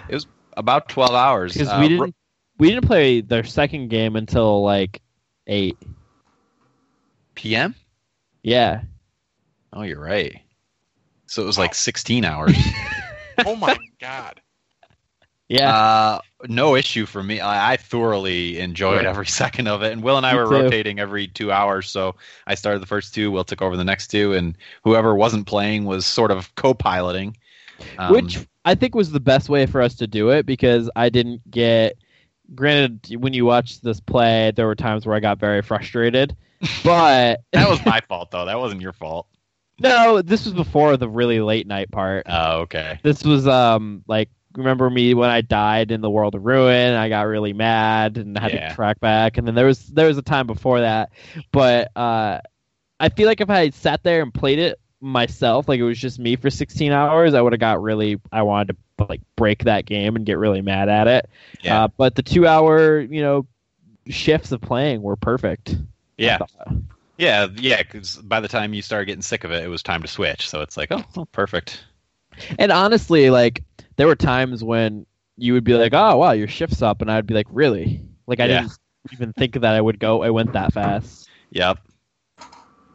It was About 12 hours. because Uh, we didn't we didn't play their second game until like eight. PM? Yeah, Oh, you're right. So it was like 16 hours. Oh my god. Yeah. Uh, no issue for me. I, I thoroughly enjoyed Yeah. every second of it. And Will and I Me were too. rotating every two hours. So I started the first two. Will took over the next two. And whoever wasn't playing was sort of co piloting. Um, which I think was the best way for us to do it because I didn't get. Granted, when you watch this play, there were times where I got very frustrated, but that was my fault, though. That wasn't your fault. no, this was before the really late night part. Oh, okay. This was um like remember me when I died in the World of Ruin? I got really mad and had Yeah. to track back, and then there was there was a time before that, but uh, I feel like if I had sat there and played it myself, like it was just me for 16 hours, I would have got really. I wanted to like break that game and get really mad at it. Yeah. Uh, but the two hour, you know, shifts of playing were perfect. Yeah. Yeah, yeah, because by the time you started getting sick of it, it was time to switch. So it's like, oh, oh, perfect. And honestly, like there were times when you would be like, "Oh, wow, your shift's up," and I'd be like, "Really?" Like I Yeah. didn't even think that I would go. I went that fast. Yep.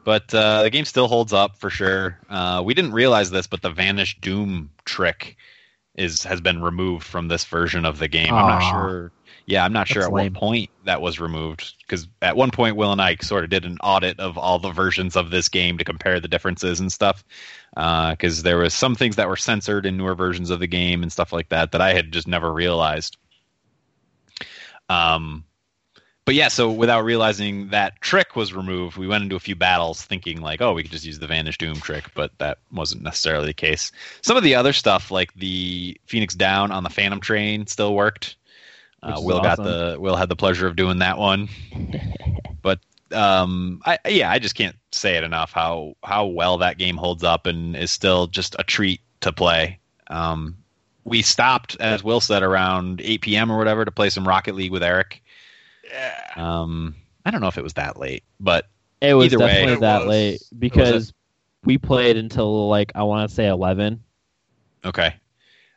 But uh, the game still holds up for sure. Uh, we didn't realize this, but the Vanish Doom trick is has been removed from this version of the game. I'm not sure. Yeah, I'm not sure That's at lame. what point that was removed because at one point Will and I sort of did an audit of all the versions of this game to compare the differences and stuff. Because there was some things that were censored in newer versions of the game and stuff like that that I had just never realized. Um, but yeah, so without realizing that trick was removed, we went into a few battles thinking like, oh, we could just use the Vanish Doom trick, but that wasn't necessarily the case. Some of the other stuff, like the Phoenix Down on the Phantom Train, still worked. Uh, Will got awesome. the Will had the pleasure of doing that one, but um, I yeah, I just can't say it enough how how well that game holds up and is still just a treat to play. Um, we stopped, as Will said, around 8 p.m. or whatever to play some Rocket League with Eric. Yeah. Um, I don't know if it was that late, but It was Either way, definitely it that was. late because we played until like I want to say eleven. okay.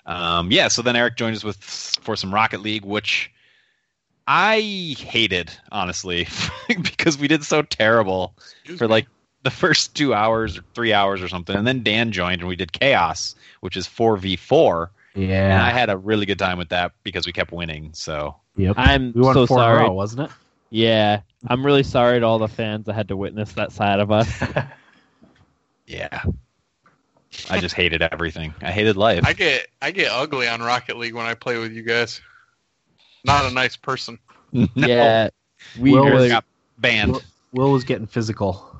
Um, yeah, so then Eric joined us with for some Rocket League, which I hated honestly because we did so terrible Excuse for me. like the first two hours or three hours or something, and then Dan joined and we did Chaos, which is four v four, Yeah, and I had a really good time with that because we kept winning. So Yep. I'm We won so four in sorry. row, wasn't it? Yeah, I'm really sorry to all the fans that had to witness that side of us. yeah, I just hated everything. I hated life. I get I get ugly on Rocket League when I play with you guys. Not a nice person. No. Yeah, we Will really. was- got banned. Will, Will was getting physical.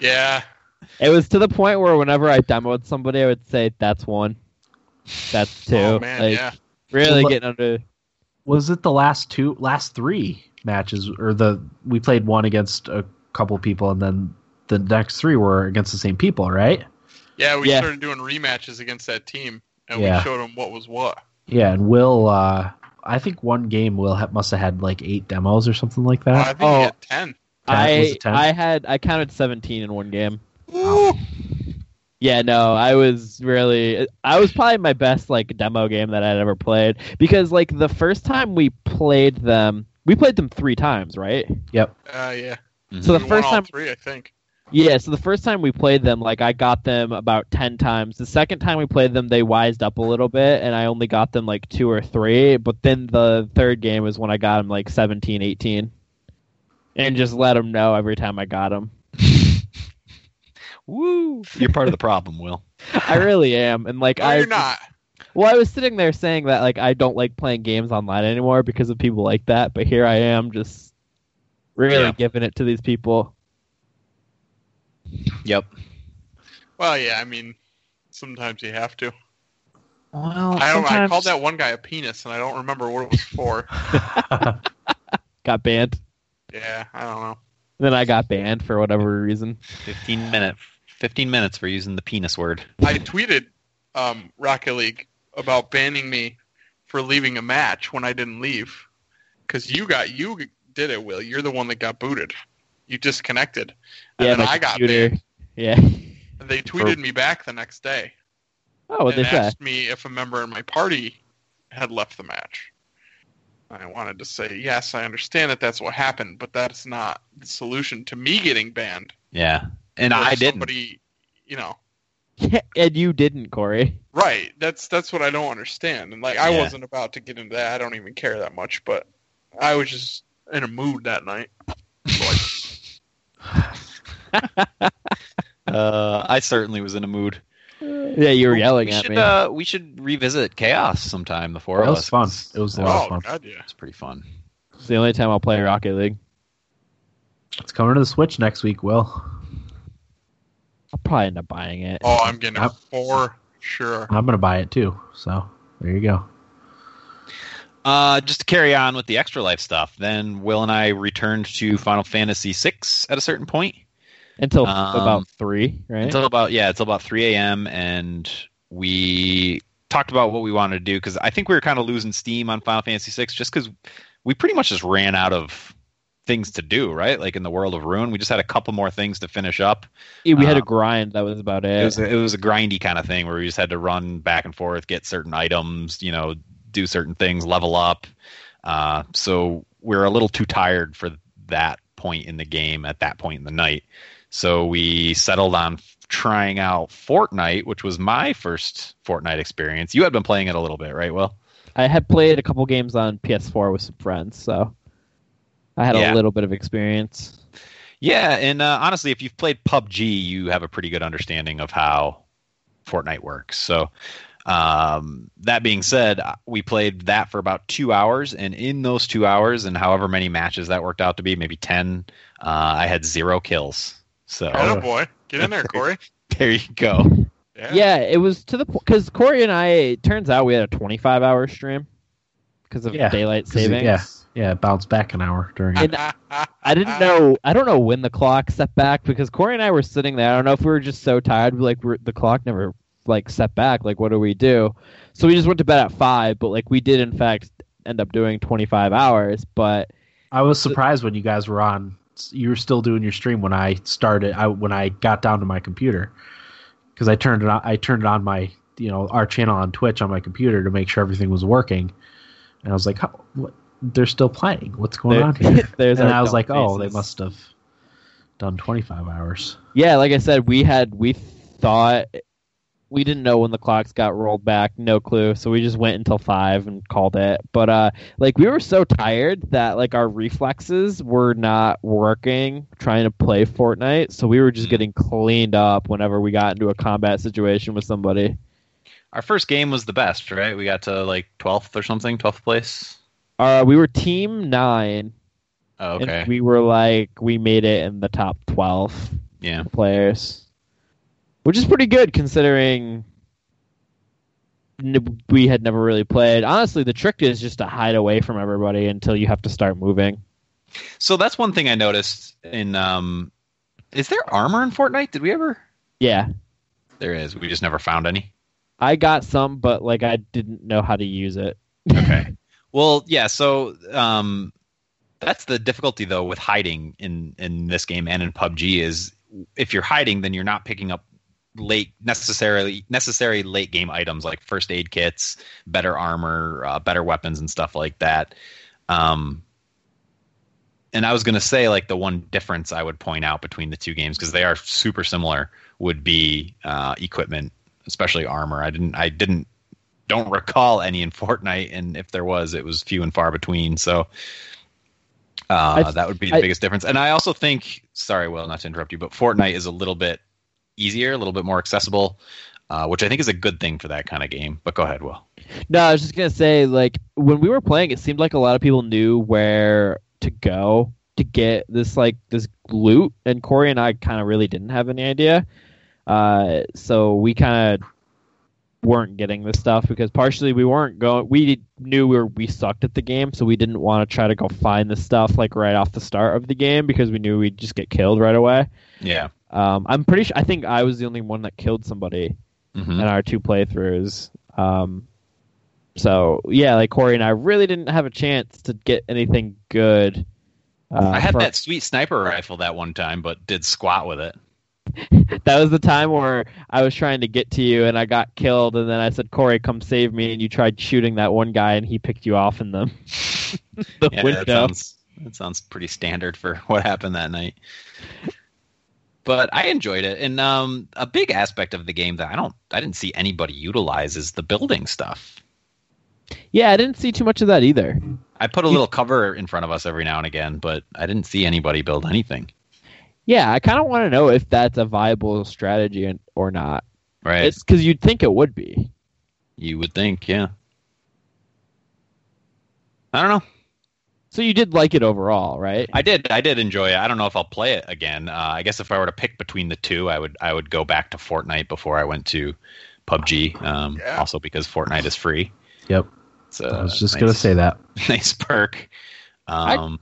Yeah. It was to the point where whenever I demoed somebody, I would say, "That's one." That's two. Oh man, like, yeah. Really Well, getting under. Was it the last two, last three matches, or the we played one against a couple people, and then the next three were against the same people, right? Yeah, we Yeah. started doing rematches against that team, and Yeah. we showed them what was what. Yeah, and Will, uh, I think one game Will ha- must have had like eight demos or something like Well, I that. think Oh. had ten. Ten? I it 10? I had I counted 17 in one game. Woo! Yeah, no, I was really I was probably my best like demo game that I'd ever played because like the first time we played them, we played them 3 times, right? Yep. Uh, yeah. So the we won first all time three, I think. Yeah, so the first time we played them, like I got them about ten times. The second time we played them, they wised up a little bit, and I only got them like two or three. But then the third game was when I got them like 17, 18. and just let them know every time I got them. Woo! You're part of the problem, Will. I really am, and like No, I you're not. Well, I was sitting there saying that like I don't like playing games online anymore because of people like that, but here I am just really Yeah. giving it to these people. Yep. Well, yeah. I mean, sometimes you have to. Well, I don't. I called that one guy a penis, and I don't remember what it was for. got banned. yeah, I don't know. Then I got banned for whatever reason. 15 minute 15 minutes for using the penis word. I tweeted um, Rocket League about banning me for leaving a match when I didn't leave, because you got you did it, Will. You're the one that got booted. You disconnected, and yeah, then my I got computer. banned. Yeah. And they tweeted me back the next day Oh, what and they say? asked me if a member in my party had left the match. I wanted to say yes, I understand that that's what happened, but that's not the solution to me getting banned. Yeah. And Or I if didn't. Somebody, you know, Yeah, and you didn't, Corey. right? That's that's what I don't understand. And like, I Yeah. wasn't about to get into that. I don't even care that much, but I was just in a mood that night. So I- Uh, I certainly was in a mood. Yeah, you were yelling we at should, me. Uh, we should revisit Chaos sometime, the four That of was us. fun. It was a lot of oh fun. god, yeah. it's pretty fun. It's the only time I'll play Rocket League. It's coming to the Switch next week, Will. I'll probably end up buying it. Oh, I'm getting Yep. it for sure. I'm gonna buy it too. So there you go. Uh, just to carry on with the extra life stuff, then Will and I returned to Final Fantasy VI at a certain point. Until Um, about three, right? Until about yeah, until about three a.m. and we talked about what we wanted to do because I think we were kind of losing steam on Final Fantasy VI just because we pretty much just ran out of things to do, right? Like in the world of Ruin, we just had a couple more things to finish up. Yeah, we had a um, grind. That was about it. It was a, it was a grindy kind of thing where we just had to run back and forth, get certain items, you know, do certain things, level up. Uh, so we are a little too tired for that point in the game at that point in the night. So we settled on trying out Fortnite, which was my first Fortnite experience. You had been playing it a little bit, right? Will? I had played a couple games on PS4 with some friends, so I had Yeah. a little bit of experience. Yeah, and uh, honestly, if you've played PUBG, you have a pretty good understanding of how Fortnite works. So, um, that being said, uh, we played that for about two hours, and in those two hours, and however many matches that worked out to be, maybe ten, uh, I had zero kills. So Oh boy, get in there, Corey. there you go. Yeah. Yeah, it was to the point because Corey and I. It turns out we had a 25 hour stream because of Yeah, daylight 'Cause it- savings. yeah, yeah, it bounced back an hour during. it. And I didn't know. I don't know when the clock set back because Corey and I were sitting there. I don't know if we were just so tired. Like we're, the clock never like set back. Like what do we do? So we just went to bed at five. But like we did in fact end up doing 25 hours. But I was surprised when you guys were on. You were still doing your stream when I started. I when I got down to my computer because I turned it on. I turned it on my you know our channel on Twitch on my computer to make sure everything was working. And I was like, How, what? They're still playing. What's going there- on here? there's and I was like, oh, they must have done 25 hours. Yeah, like I said, we had we thought we didn't know when the clocks got rolled back, no clue. So we just went until five and called it. But uh like we were so tired that like our reflexes were not working trying to play Fortnite. So we were just Mm. getting cleaned up whenever we got into a combat situation with somebody. Our first game was the best, right? We got to like twelfth or something, twelfth place. Uh we were team nine Oh, okay, and we were like we made it in the top twelve yeah. players. Which is pretty good considering we had never really played. Honestly, the trick is just to hide away from everybody until you have to start moving. So that's one thing I noticed in. Um, is there armor in Fortnite? Did we ever? Yeah, There is. We just never found any. I got some, but like I didn't know how to use it. Okay. well, yeah. So um, that's the difficulty though with hiding in in this game and in PUBG is if you're hiding, then you're not picking up late necessarily necessary late game items like first aid kits, better armor, uh, better weapons, and stuff like that. Um, and I was going to say like the one difference I would point out between the two games because they are super similar would be uh, equipment, especially armor. I didn't I didn't don't recall any in Fortnite, and if there was, it was few and far between. So uh, I- that would be the I- biggest difference. And I also think, sorry, Will, not to interrupt you, but Fortnite is a little bit easier, a little bit more accessible, uh, which I think is a good thing for that kind of game. But go ahead, Will. No, I was just gonna say, like when we were playing, it seemed like a lot of people knew where to go to get this like this loot, and Corey and I kind of really didn't have any idea. Uh, so we kind of weren't getting this stuff because partially we weren't going. We knew we were we sucked at the game, so we didn't want to try to go find the stuff like right off the start of the game because we knew we'd just get killed right away. Yeah. Um, I'm pretty sure. I think I was the only one that killed somebody hmm in our two playthroughs. Um, so yeah, like Corey and I really didn't have a chance to get anything good. Uh, I had from- that sweet sniper rifle that one time, but did squat with it. That was the time where I was trying to get to you and I got killed, and then I said, "Corey, come save me!" And you tried shooting that one guy, and he picked you off in the the Yeah, that window. sounds that sounds pretty standard for what happened that night. But I enjoyed it, and um, a big aspect of the game that I don't, I didn't see anybody utilize is the building stuff. Yeah, I didn't see too much of that either. I put a little cover in front of us every now and again, but I didn't see anybody build anything. Yeah, I kind of want to know if that's a viable strategy or not. Right? It's because you'd think it would be. you would think, yeah. I don't know. So you did like it overall, right? I did. I did enjoy it. I don't know if I'll play it again. Uh, I guess if I were to pick between the two, I would. I would go back to Fortnite before I went to PUBG. Um, Yeah. Also because Fortnite is free. Yep. It's a I was just nice, gonna say that. nice perk. Um,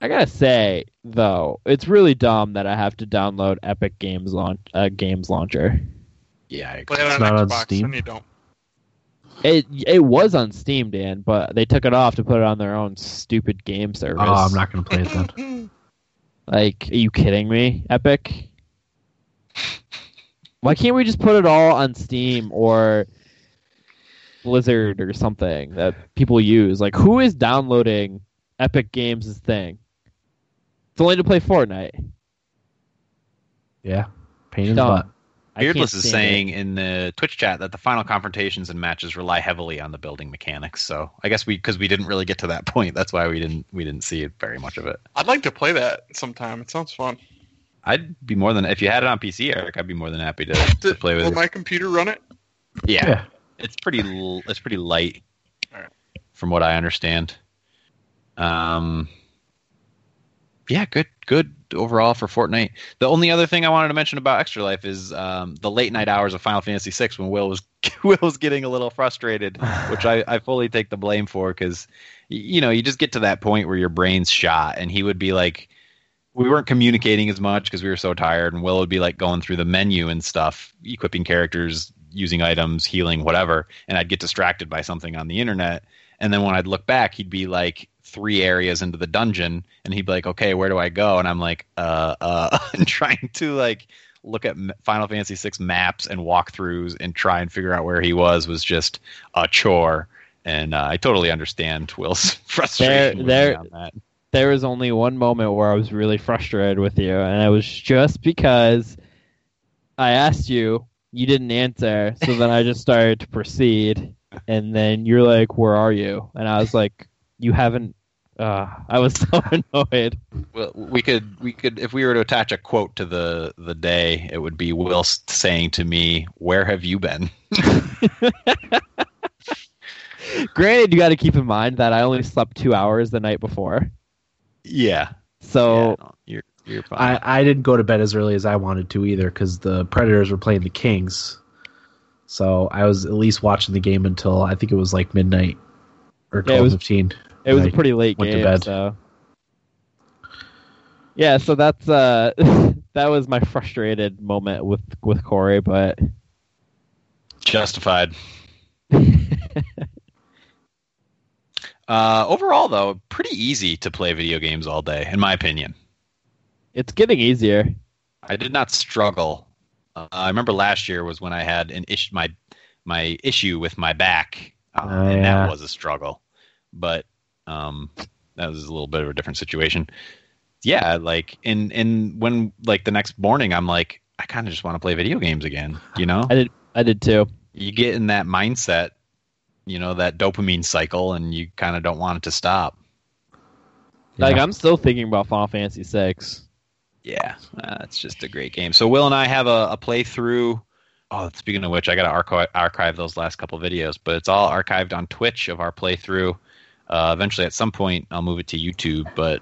I gotta say though, it's really dumb that I have to download Epic Games launch uh, Games Launcher. yeah, I agree. Play it on It's not on Steam? and you don't. It it was on Steam, Dan, but they took it off to put it on their own stupid game oh, service. Oh, I'm not gonna play it then. Like, are you kidding me, Epic? Why can't we just put it all on Steam or Blizzard or something that people use? Like, who is downloading Epic Games' thing? It's only to play Fortnite. Yeah. Pain in the butt. I can't Beardless is stand saying in the Twitch chat that the final confrontations and matches rely heavily on the building mechanics. So I guess we, because we didn't really get to that point, that's why we didn't we didn't see very much of it. I'd like to play that sometime. It sounds fun. I'd be more than if you had it on PC, Eric. I'd be more than happy to, to play with Will it. my computer run it? Yeah, Yeah. it's pretty l- it's pretty light, Alright. from what I understand. Um, yeah, good good overall for Fortnite. The only other thing I wanted to mention about Extra Life is um, the late night hours of Final Fantasy VI when Will was Will was getting a little frustrated, which I, I fully take the blame for because you know you just get to that point where your brain's shot, and he would be like. We weren't communicating as much because we were so tired, and Will would be like going through the menu and stuff, equipping characters, using items, healing, whatever, and I'd get distracted by something on the internet. And then when I'd look back, he'd be like three areas into the dungeon, and he'd be like, "Okay, where do I go?" And I'm like, "Uh, uh," and trying to like look at Final Fantasy VI maps and walkthroughs and try and figure out where he was was just a chore. And uh, I totally understand Will's frustration there- on that. there was only one moment where I was really frustrated with you, and it was just because I asked you, you didn't answer, so then I just started to proceed, and then you're like, "Where are you?" And I was like, "You haven't." Uh, I was so annoyed. Well, we could we could if we were to attach a quote to the the day, it would be Will saying to me, "Where have you been?" Granted, you got to keep in mind that I only slept two hours the night before, Yeah. so Yeah, you're. I, I didn't go to bed as early as I wanted to either because the Predators were playing the Kings. So I was at least watching the game until I think it was like midnight or Yeah, it twelve was- fifteen. It was a pretty late Went to bed. so yeah. So that's uh, that was my frustrated moment with with Corey, but Justified. Uh, overall, though, pretty easy to play video games all day, in my opinion. It's getting easier. I did not struggle. Uh, I remember last year was when I had an issue my my issue with my back, uh, Oh, and yeah. that was a struggle. But um, that was a little bit of a different situation. Yeah, like in in when like the next morning, I'm like, I kind of just want to play video games again. You know, I did. I did too. you get in that mindset, you know, that dopamine cycle, and you kind of don't want it to stop. Like Yeah. I'm still thinking about Final Fantasy Six. Yeah, uh, it's just a great game. So Will and I have a, a playthrough. Oh, speaking of which, I got to archive, archive those last couple videos, but it's all archived on Twitch of our playthrough. Uh, eventually, at some point, I'll move it to YouTube, but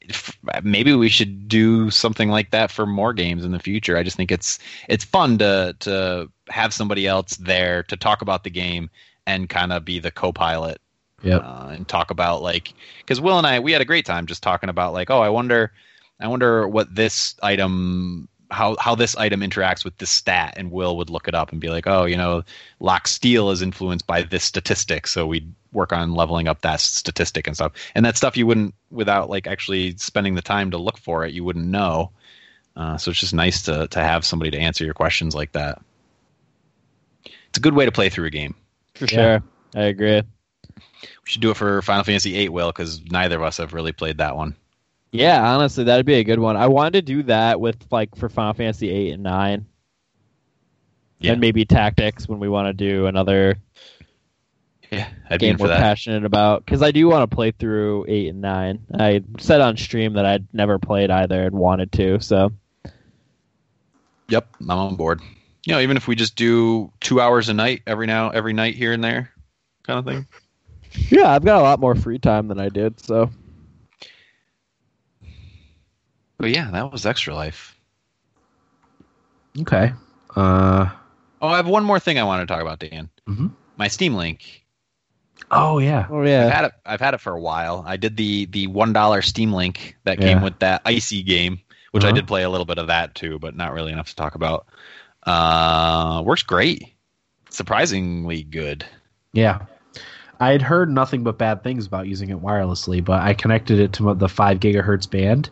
if, maybe we should do something like that for more games in the future. I just think it's it's fun to to have somebody else there to talk about the game and kind of be the co-pilot Yep. uh, and talk about like because Will and I we had a great time just talking about like oh I wonder I wonder what this item how how this item interacts with this stat and Will would look it up and be like oh you know lock steel is influenced by this statistic so we'd work on leveling up that statistic and stuff and that stuff you wouldn't without like actually spending the time to look for it you wouldn't know uh, so it's just nice to to have somebody to answer your questions like that it's a good way to play through a game For Yeah. sure. I agree. we should do it for Final Fantasy VIII, Will, because neither of us have really played that one. Yeah, honestly, that'd be a good one. I wanted to do that with like for Final Fantasy eight and nine, Yeah. and maybe Tactics when we want to do another Yeah, I'd game we're that. passionate about. Because I do want to play through eight and nine. I said on stream that I'd never played either and wanted to. So Yep, I'm on board. You know, even if we just do two hours a night every now, every night here and there, kind of thing. yeah, I've got a lot more free time than I did. So But yeah, that was Extra Life. Okay. Uh. Oh, I have one more thing I want to talk about, Dan. Mhm. My Steam Link. Oh yeah. oh I've yeah, had it. I've had it for a while. I did the the one dollar Steam Link that Yeah. came with that icy game, which I Uh-huh. did play a little bit of that too, but not really enough to talk about. Uh, works great. Surprisingly good. Yeah. I had heard nothing but bad things about using it wirelessly, but I connected it to the five gigahertz band,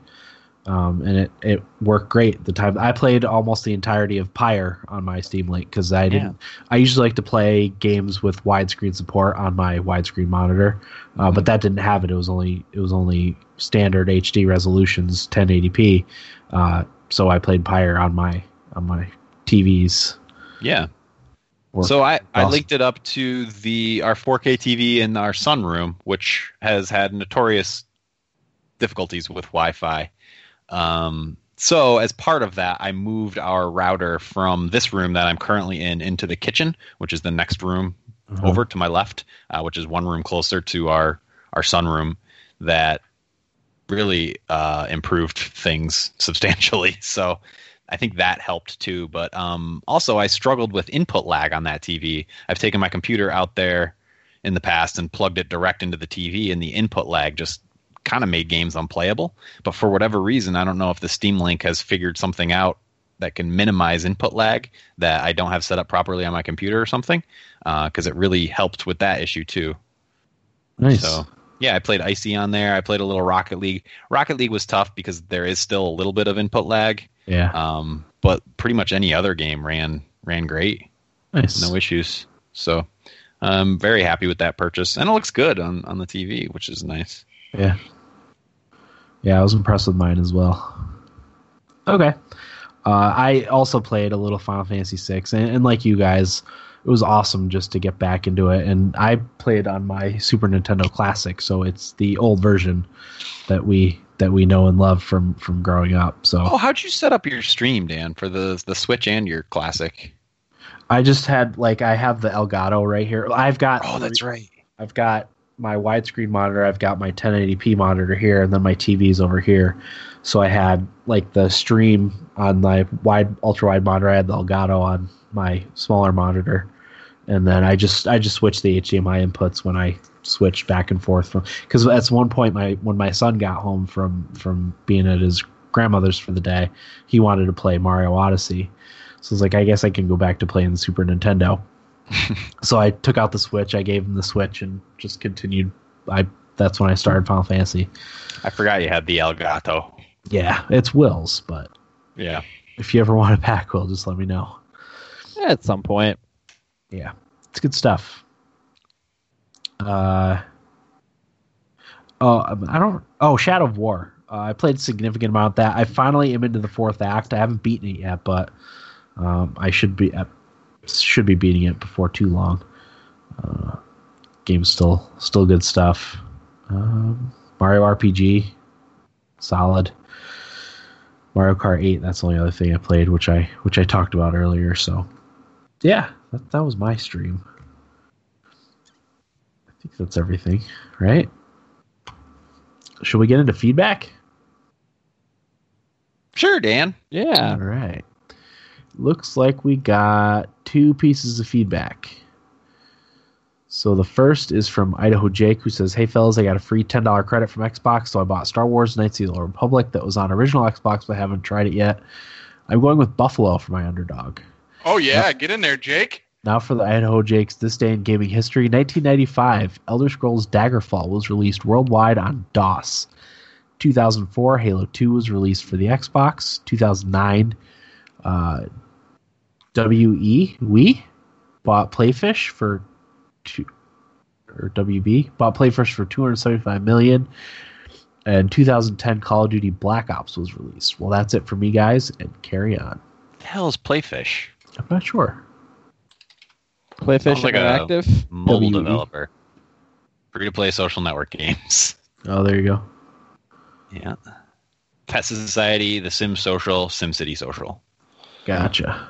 um, and it, it worked great. The time I played almost the entirety of Pyre on my Steam Link because I didn't. I usually like to play games with widescreen support on my widescreen monitor, uh, but that didn't have it. It was only it was only standard HD resolutions, 1080p. Uh, so I played Pyre on my on my TVs. Yeah. So I, I linked it up to the our 4K TV in our sunroom, which has had notorious difficulties with Wi-Fi. Um, so as part of that, I moved our router from this room that I'm currently in into the kitchen, which is the next room Uh-huh. over to my left, uh, which is one room closer to our our sunroom. That really uh, improved things substantially. So I think that helped too. But um, also, I struggled with input lag on that TV. I've taken my computer out there in the past and plugged it direct into the TV, and the input lag just kind of made games unplayable. But for whatever reason, I don't know if the Steam Link has figured something out that can minimize input lag that I don't have set up properly on my computer or something, because it really helped with that issue too. Nice. So yeah, I played Icy on there. I played a little Rocket League. Rocket League was tough because there is still a little bit of input lag. yeah. Um, but pretty much any other game ran ran great, Nice. no issues. So I'm very happy with that purchase, and it looks good on on the TV, which is nice. Yeah. Yeah, I was impressed with mine as well. Okay. Uh, I also played a little Final Fantasy VI, and, and like you guys, it was awesome just to get back into it. And I played on my Super Nintendo Classic, so it's the old version that we that we know and love from from growing up. So Oh, how'd you set up your stream, Dan, for the the Switch and your Classic? I just had like I have the Elgato right here. I've got Oh, that's right. I've got my widescreen monitor, I've got my 1080p monitor here, and then my TV's over here. So I had like the stream on my wide ultra wide monitor. I had the Elgato on my smaller monitor, and then I just I just switched the HDMI inputs when I switched back and forth from because at one point my when my son got home from from being at his grandmother's for the day, he wanted to play Mario Odyssey. So I was like, I guess I can go back to playing the Super Nintendo. so I took out the Switch, I gave him the Switch, and just continued. I that's when I started Final Fantasy. I forgot you had the Elgato. Yeah, it's Will's, but Yeah. if you ever want a pack, Will, just let me know. At some point. Yeah, it's good stuff. Uh, oh, I don't. Oh, Shadow of War. Uh, I played a significant amount of that. I finally am into the fourth act. I haven't beaten it yet, but um, I should be uh, should be beating it before too long. Uh, game's still still good stuff. Um, Mario RPG, solid. Mario Kart 8. That's the only other thing I played, which I which I talked about earlier. So yeah, that, that was my stream. I think that's everything, right? Should we get into feedback? Sure, Dan. Yeah. All right. Looks like we got two pieces of feedback. So the first is from Idaho Jake, who says, "Hey fellas, I got a free ten dollar credit from Xbox, so I bought Star Wars: Knights of the Old Republic that was on original Xbox, but I haven't tried it yet. I'm going with Buffalo for my underdog. Oh yeah, get in there, Jake. Now for the Idaho Jakes, this day in gaming history, 1995, Elder Scrolls Daggerfall was released worldwide on DOS. 2004, Halo 2 was released for the Xbox. 2009, uh, WE, we bought Playfish for two, or WB bought Playfish for 275 million. And 2010, Call of Duty Black Ops was released. Well, that's it for me, guys, and carry on. the hell is Playfish? I'm not sure. Playfish Sounds like a- Interactive. Mobile WE. developer. Free to play social network games. Oh, there you go. Yeah. Pet Society, The Sims Social, SimCity Social. Gotcha.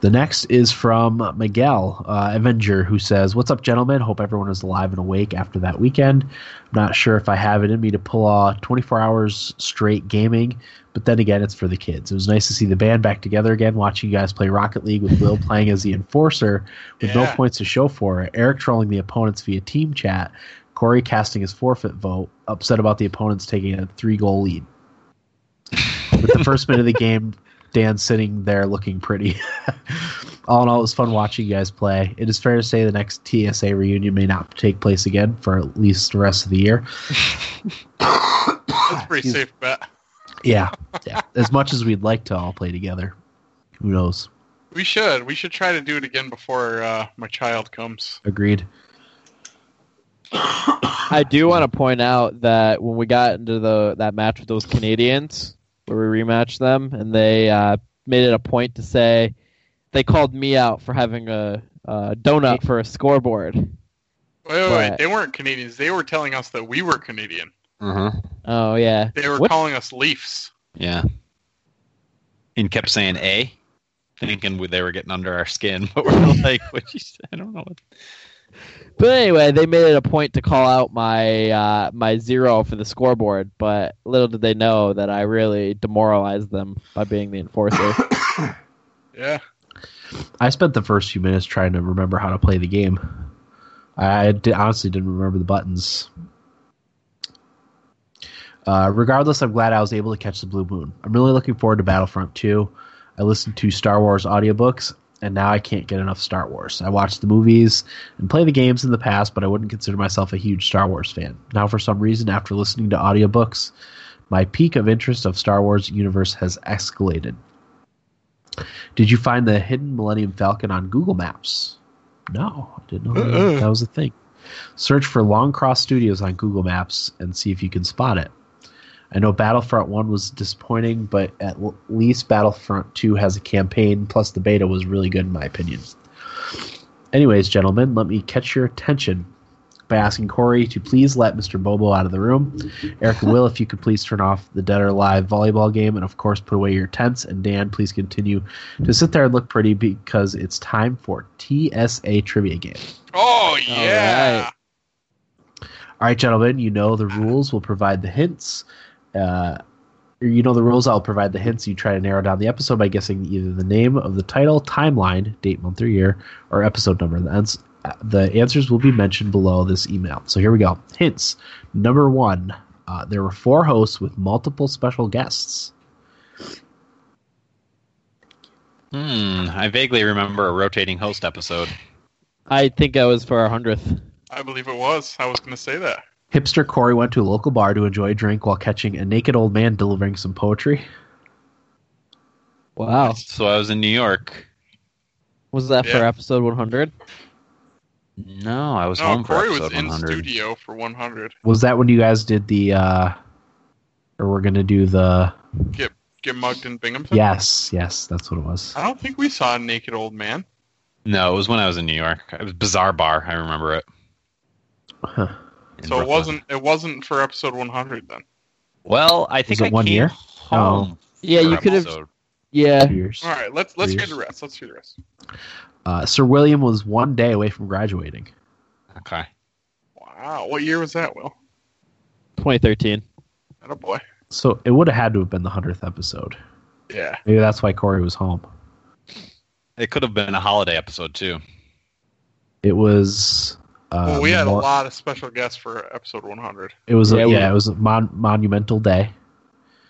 The next is from Miguel uh, Avenger, who says, "What's up, gentlemen? Hope everyone is alive and awake after that weekend. I'm not sure if I have it in me to pull off 24 hours straight gaming, but then again, it's for the kids. It was nice to see the band back together again. Watching you guys play Rocket League with Will playing as the enforcer with no points to show for it. Eric trolling the opponents via team chat. Corey casting his forfeit vote, upset about the opponents taking a three goal lead." With the first minute of the game, Dan sitting there looking pretty. all in all, it was fun watching you guys play. It is fair to say the next TSA reunion may not take place again for at least the rest of the year. That's pretty Excuse- safe bet. Yeah, yeah. As much as we'd like to all play together, who knows? We should. We should try to do it again before uh, my child comes. Agreed. I do want to point out that when we got into the that match with those Canadians, where we rematched them, and they uh, made it a point to say they called me out for having a, a donut for a scoreboard. Wait, wait, wait. They weren't Canadians. They were telling us that we were Canadian. Uh huh. Oh yeah, They were What? calling us Leafs. Yeah. And kept saying A, thinking they were getting under our skin, but we're like, what you say? I don't know. What... But anyway, they made it a point to call out my uh, my zero for the scoreboard, but little did they know that I really demoralized them by being the enforcer. Yeah. I spent the first few minutes trying to remember how to play the game. I did, honestly didn't remember the buttons. Uh, regardless, I'm glad I was able to catch the Blue Moon. I'm really looking forward to Battlefront 2. I listened to Star Wars audiobooks, and now I can't get enough Star Wars. I watched the movies and play the games in the past, but I wouldn't consider myself a huge Star Wars fan. Now, for some reason, after listening to audiobooks, my peak of interest of Star Wars universe has escalated. Did you find the hidden Millennium Falcon on Google Maps? No, I didn't know that, Uh-uh. that was a thing. Search for Longcross Studios on Google Maps and see if you can spot it. I know Battlefront 1 was disappointing, but at l- least Battlefront 2 has a campaign, plus the beta was really good in my opinion. Anyways, gentlemen, let me catch your attention. by asking Corey to please let Mr. Bobo out of the room. Eric Will, if you could please turn off the Dead or Alive volleyball game, and of course put away your tents. And Dan, please continue to sit there and look pretty because it's time for TSA trivia game. Oh yeah. right. All right, gentlemen, you know the rules. We'll provide the hints. Uh, you know the rules. I'll provide the hints. You try to narrow down the episode by guessing either the name of the title, timeline, date, month, or year, or episode number. The, ans- the answers will be mentioned below this email. So here we go. Hints. Number one. Uh, there were four hosts with multiple special guests. Hmm. I vaguely remember a rotating host episode. I think I was for our hundredth. I believe it was. I was going to say that. Hipster Corey went to a local bar to enjoy a drink while catching a naked old man delivering some poetry. Wow. So I was in New York. Was that for episode one hundred? No, I was No, home for Corey was episode in studio for 100. Was that when you guys did the, uh, or we're going to do the, Get mugged in Binghamton. yes, yes, that's what it was. I don't think we saw a naked old man. No, it was when I was in New York. It was Bizarre Bar. I remember it. Huh. In So it wasn't. It wasn't for episode 100 then. Well, I think it I one came year? home. Yeah, you could have. Yeah. Years. All right. Let's let's hear the rest. Let's hear the rest. Uh, Sir William was one day away from graduating. Okay. Wow. What year was that? Will. 2013. Oh boy. So it would have had to have been the 100th episode. Yeah. Maybe that's why Corey was home. It could have been a holiday episode too. It was. Uh, well, we had a mo- lot of special guests for episode 100. It was, Yeah, a, we- it was a mon- monumental day.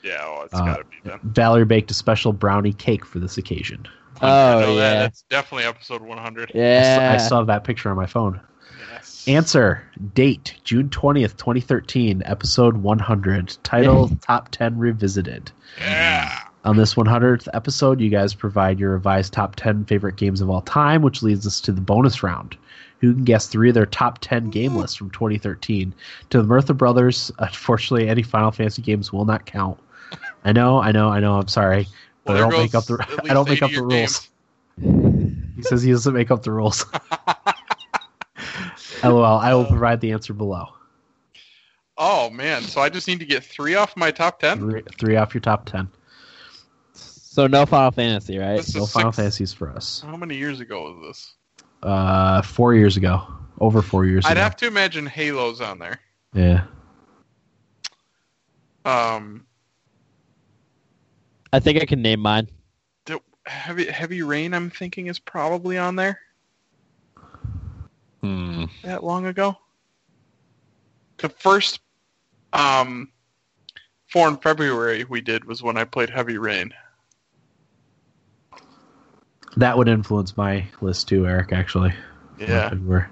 Yeah. Oh, it's Uh, got to be then. Valerie baked a special brownie cake for this occasion. I Oh know that. yeah. That's definitely episode 100. I s- Yeah. I saw that picture on my phone. Yes. Answer date June 20th, 2013, episode 100. Title Top 10 Revisited. Yeah. On this 100th episode, you guys provide your revised top 10 favorite games of all time, which leads us to the bonus round. Who can guess three of their top 10 game lists from 2013? To the Murtha Brothers, unfortunately, any Final Fantasy games will not count. I know, I know, I know. I'm sorry, but Well, I don't make up the I don't make up the of your rules. He says he doesn't make up the rules. LOL. I will uh, provide the answer below. Oh man. So I just need to get three off my top 10. Three, three off your top 10. So no Final Fantasy, right? This No Final six- Fantasies for us. How many years ago was this? Uh, four years ago, over four years I'd ago. have to imagine Halo's on there. yeah. Um, I think I can name mine. the- heavy Heavy Rain. I'm thinking is probably on there. Hmm. That long ago. The first, um, four in February we did was when I played Heavy Rain. That would influence my list too, Eric. Actually, Yeah, February.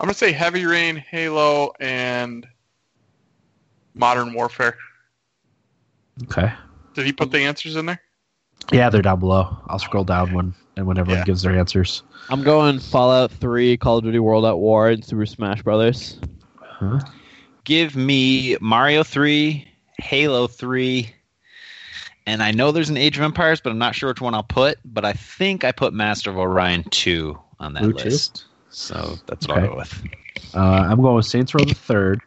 I'm gonna say Heavy Rain, Halo, and Modern Warfare. Okay. Did he put the answers in there? Yeah, they're down below. I'll scroll down when and when everyone Yeah. gives their answers. I'm going Fallout 3, Call of Duty World at War, and Super Smash Brothers. Huh? Give me Mario 3, Halo 3, and I know there's an Age of Empires, but I'm not sure which one I'll put. But I think I put Master of Orion 2 on that Blue two? list. So that's what Okay. I'll go with. Uh, I'm going with Saints Row the Third,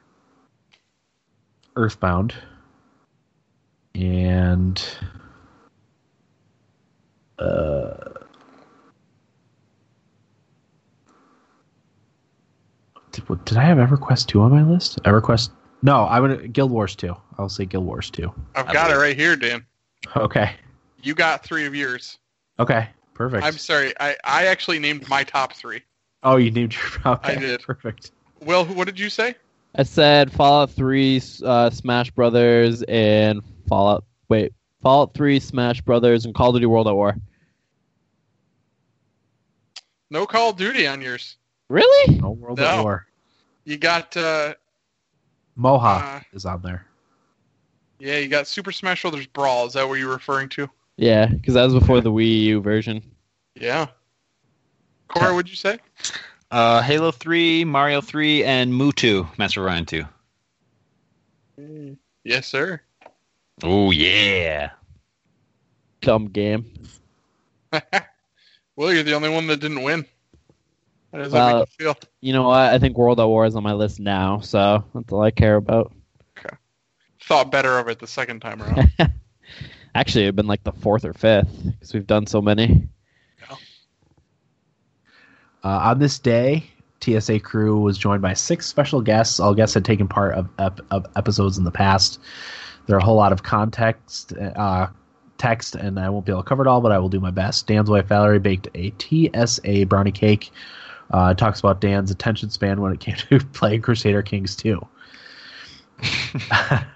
Earthbound, and uh, did, did I have EverQuest two on my list? EverQuest? No, I'm gonna Guild Wars two. I'll say Guild Wars two. I've got it right here, Dan. Okay. You got three of yours. Okay. Perfect. I'm sorry. I, I actually named my top three. oh, you named your. Okay. I did. Perfect. Will, what did you say? I said Fallout 3, uh, Smash Brothers, and Fallout. Wait, Fallout 3, Smash Brothers, and Call of Duty World at War. No Call of Duty on yours. Really? No World No. at War. You got uh, Mohawk Uh, is on there. Yeah, you got Super Smash Brothers Brawl. Is that what you're referring to? Yeah, because that was before the Wii U version. Yeah. Corey, what'd you say? Uh, Halo 3, Mario 3, and Mutu, Master Ryan Orion 2. Yes, sir. Oh, yeah. Dumb game. well, you're the only one that didn't win. How does Well- that make you feel? You know what? I think World at War is on my list now, so that's all I care about. Thought better of it the second time around. Actually, it'd been like the fourth or fifth because we've done so many. Uh, on this day, TSA crew was joined by six special guests. All guests had taken part of, ep- of episodes in the past. There are a whole lot of context, uh, text, and I won't be able to cover it all, but I will do my best. Dan's wife Valerie baked a TSA brownie cake. Uh, it talks about Dan's attention span when it came to playing Crusader Kings 2.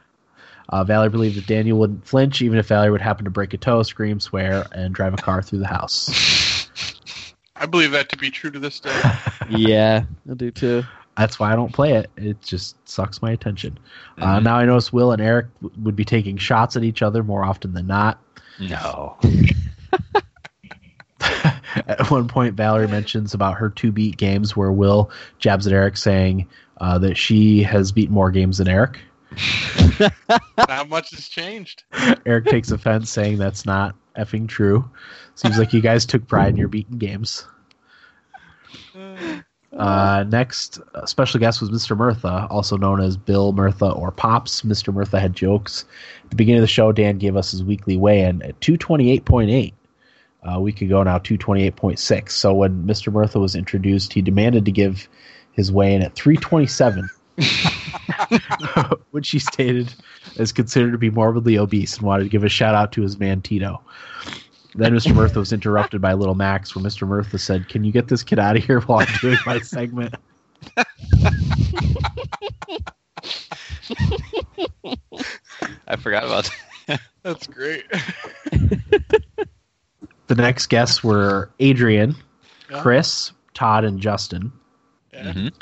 uh, Valerie believed that Daniel wouldn't flinch even if Valerie would happen to break a toe, scream, swear, and drive a car through the house. I believe that to be true to this day. yeah, I do too. That's why I don't play it. It just sucks my attention. Uh, Mhm. now I notice Will and Eric w- would be taking shots at each other more often than not. No. at one point, Valerie mentions about her two beat games where Will jabs at Eric, saying uh, that she has beaten more games than Eric. Not much has changed. Eric takes offense, saying that's not effing true. Seems like you guys took pride in your beaten games. Uh, next uh, special guest was Mr. Murtha, also known as Bill Murtha or Pops. Mr. Murtha had jokes. At the beginning of the show, Dan gave us his weekly weigh-in at 228.8. Uh, a week ago now, 228.6. So when Mr. Murtha was introduced, he demanded to give his weigh-in at 327, which he stated is considered to be morbidly obese and wanted to give a shout out to his man Tito. Then Mr. Murtha was interrupted by Little Max, where Mr. Murtha said, "Can you get this kid out of here while I'm doing my segment?" I forgot about that. That's great. The next guests were Adrian, Yeah. Chris, Todd, and Justin. Yeah. Mhm.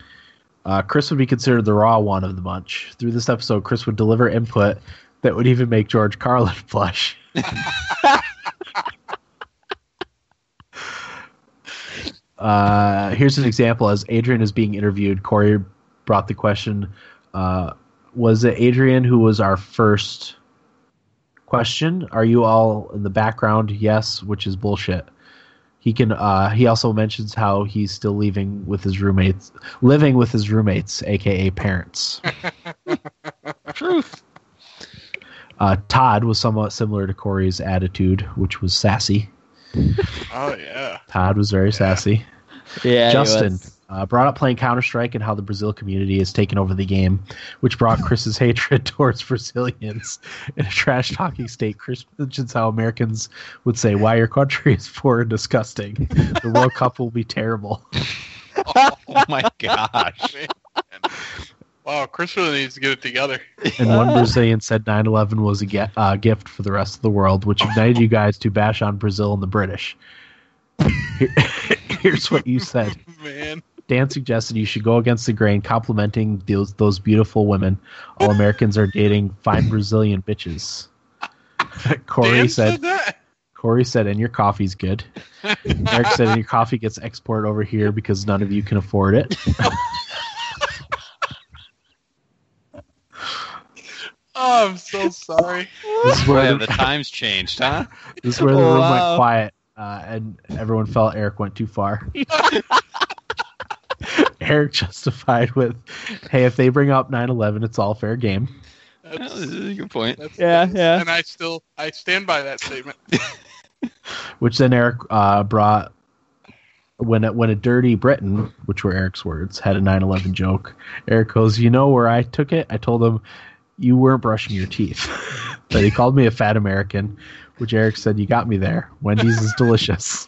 Uh, Chris would be considered the raw one of the bunch. Through this episode, Chris would deliver input that would even make George Carlin blush. uh, here's an example. As Adrian is being interviewed, Corey brought the question uh, Was it Adrian who was our first question? Are you all in the background? Yes, which is bullshit. He can. Uh, he also mentions how he's still leaving with his roommates, living with his roommates, aka parents. Truth. Uh, Todd was somewhat similar to Corey's attitude, which was sassy. Oh yeah. Todd was very sassy. Yeah, he Justin was. Uh, brought up playing Counter Strike and how the Brazil community has taken over the game, which brought Chris's hatred towards Brazilians. In a trash talking state, Chris mentions how Americans would say, Why your country is poor and disgusting. The World Cup will be terrible. Oh my gosh. Man. Wow, Chris really needs to get it together. And one Brazilian said 9 11 was a ge- uh, gift for the rest of the world, which ignited you guys to bash on Brazil and the British. Here- Here's what you said. Man. Dan suggested you should go against the grain, complimenting those those beautiful women. All Americans are dating fine Brazilian bitches. Corey Dan said, said. Corey said, and your coffee's good. Eric said, and your coffee gets exported over here because none of you can afford it. Oh, I'm so sorry. This is where have the, the times changed, huh? this is where the room went quiet, uh, and everyone felt Eric went too far. Eric justified with, "Hey, if they bring up 9/11, it's all fair game." Well, That's, this is a good point. that's, Yeah, that's- yeah. And I still I stand by that statement. which then Eric uh, brought when a, when a dirty Briton, which were Eric's words, had a 9/11 joke. Eric goes, "You know where I took it? I told him you weren't brushing your teeth." but he called me a fat American, which Eric said, "You got me there. Wendy's is delicious."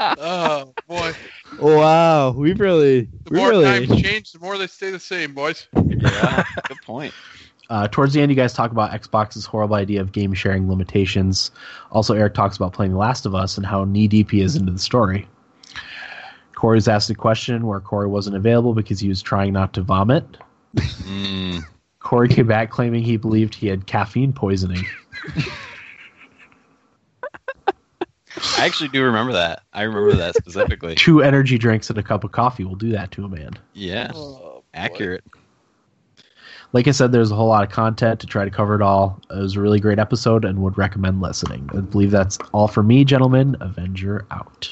Oh boy. Wow, we've really, The we more really. times change, the more they stay the same, boys. Yeah, good point. Uh, towards the end, you guys talk about Xbox's horrible idea of game sharing limitations. Also, Eric talks about playing The Last of Us and how knee deep he is into the story. Corey's asked a question where Corey wasn't available because he was trying not to vomit. Mm, Corey came back claiming he believed he had caffeine poisoning. I actually do remember that. I remember that specifically. Two energy drinks and a cup of coffee will do that to a man. Yeah, Oh, accurate. Like I said, there's a whole lot of content to try to cover it all. It was a really great episode and would recommend listening. I believe that's all for me, gentlemen. Avenger out.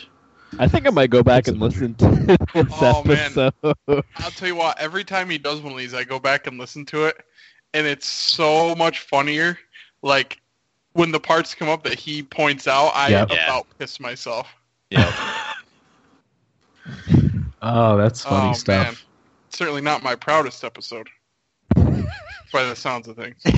I think I might go back and listen to this Oh, man. episode. I'll tell you what. Every time he does one of these, I go back and listen to it, and it's so much funnier. Like when the parts come up that he points out, I Yep. Yeah. about piss myself. Yeah. Oh, that's funny oh stuff. man, certainly not my proudest episode. by the sounds of things.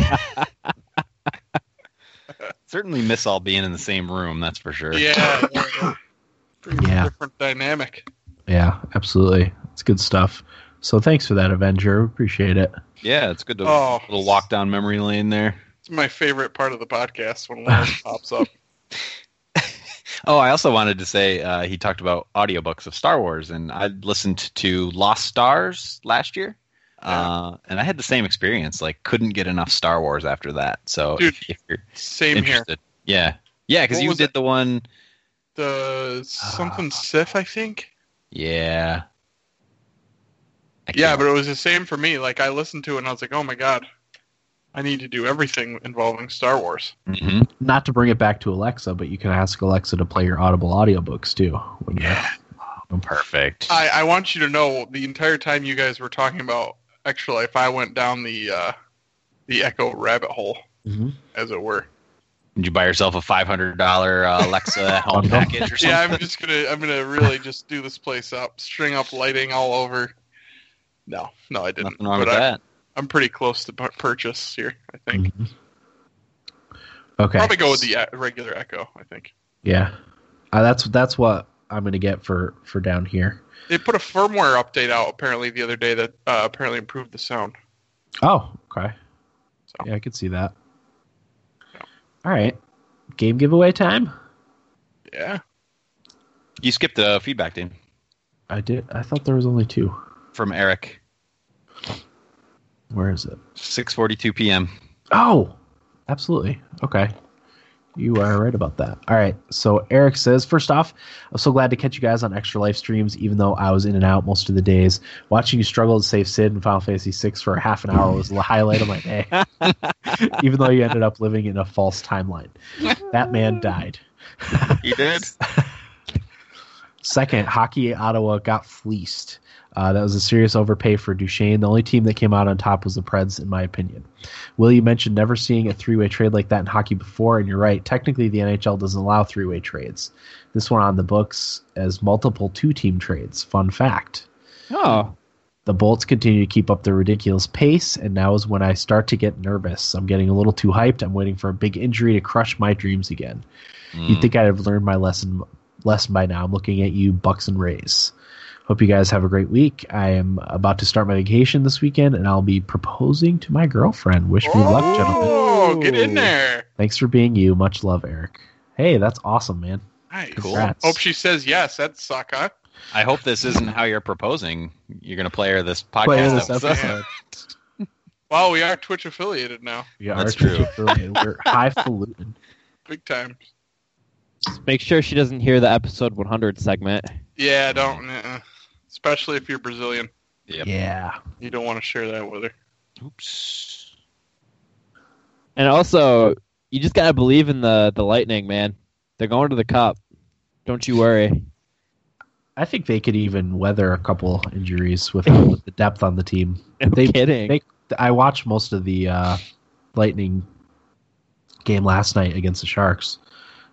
Certainly miss all being in the same room, that's for sure. Yeah. yeah, yeah. Pretty Yeah. different dynamic. Yeah, absolutely. It's good stuff. So thanks for that, Avenger. Appreciate it. Yeah, it's good to Oh. little walk down memory lane there. It's my favorite part of the podcast when one pops up. Oh, I also wanted to say uh, he talked about audiobooks of Star Wars, and I listened to Lost Stars last year, uh, and I had the same experience. Like, couldn't get enough Star Wars after that. So, Dude, if, if you're Same here. yeah, yeah, because you did it? the one, The something Sith, I think. yeah, I Yeah, but it was the same for me. Like I listened to it and I was like, oh my god, I need to do everything involving Star Wars. Mhm. Not to bring it back to Alexa, but you can ask Alexa to play your Audible audiobooks too. when you're- perfect. I, I want you to know the entire time you guys were talking about extra life, I went down the uh, the Echo rabbit hole, Mhm. as it were. Did you buy yourself a five hundred dollar uh, Alexa home package or something? Yeah, I'm just gonna I'm gonna really just do this place up, string up lighting all over. No, no, I didn't. Nothing wrong but with I, that. I'm pretty close to purchase here. I think Mhm. Okay. probably go with the uh, regular Echo. I think Yeah, uh, that's that's what I'm gonna get for for down here. they put a firmware update out apparently the other day that uh, apparently improved the sound. Oh, okay. So. Yeah, I could see that. Yeah. All right, game giveaway time. Yeah. You skipped the feedback, Dean, I did. I thought there was only two. from Eric. Where is it? Six forty two p.m. Oh, absolutely. Okay. You are right about that. All right. So Eric says, first off, I'm so glad to catch you guys on extra life streams, even though I was in and out most of the days. Watching you struggle to save Sid in Final Fantasy VI for a half an hour was the highlight of my day. even though you ended up living in a false timeline. That man died. He did. Second, Hockey Ottawa got fleeced. Uh, that was a serious overpay for Duchene. The only team that came out on top was the Preds, in my opinion. Will, you mentioned never seeing a three way trade like that in hockey before, and you're right. Technically, the NHL doesn't allow three way trades. This one on the books as multiple two team trades. Fun fact. Oh, The Bolts continue to keep up their ridiculous pace, and now is when I start to get nervous. I'm getting a little too hyped. I'm waiting for a big injury to crush my dreams again. You'd Mm. think I'd have learned my lesson lesson by now. I'm looking at you, Bucks and Rays. Hope you guys have a great week. I am about to start my vacation this weekend, and I'll be proposing to my girlfriend. Wish me luck, oh, gentlemen. Oh, get in there. Thanks for being you. Much love, Eric. Hey, that's awesome, man. Nice. Cool. Hope she says yes. That'd suck, huh? I hope this isn't how you're proposing. You're going to play her this Play podcast this episode. episode. Well, we are Twitch affiliated now. Yeah, That's true. affiliated. We're highfalutin. Big time. just make sure she doesn't hear the episode 100 segment. Yeah, don't. Uh-uh. Especially if you're Brazilian. Yep. Yeah. You don't want to share that with her. Oops. And also, you just gotta believe in the the Lightning, man. They're going to the cup. Don't you worry. I think they could even weather a couple injuries with, with the depth on the team. No They- kidding. they- I watched most of the uh, Lightning game last night against the Sharks.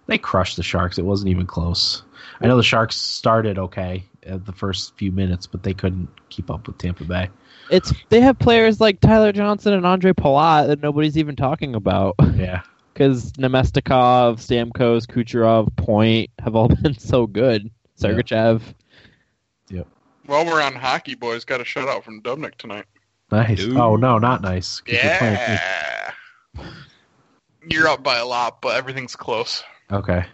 They crushed the Sharks. It wasn't even close. I know the Sharks started okay at the first few minutes, but they couldn't keep up with Tampa Bay. it's they have players like Tyler Johnson and Ondrej Palat that nobody's even talking about Yeah. because Namestnikov, Stamkos, Kucherov, Point have all been so good. Sergachev. While we're on hockey, boys, got a shutout from Dubnyk tonight. Nice. Dude. Oh, no, not nice. 'cause you're. Yeah. You're up by a lot, but everything's close. Okay.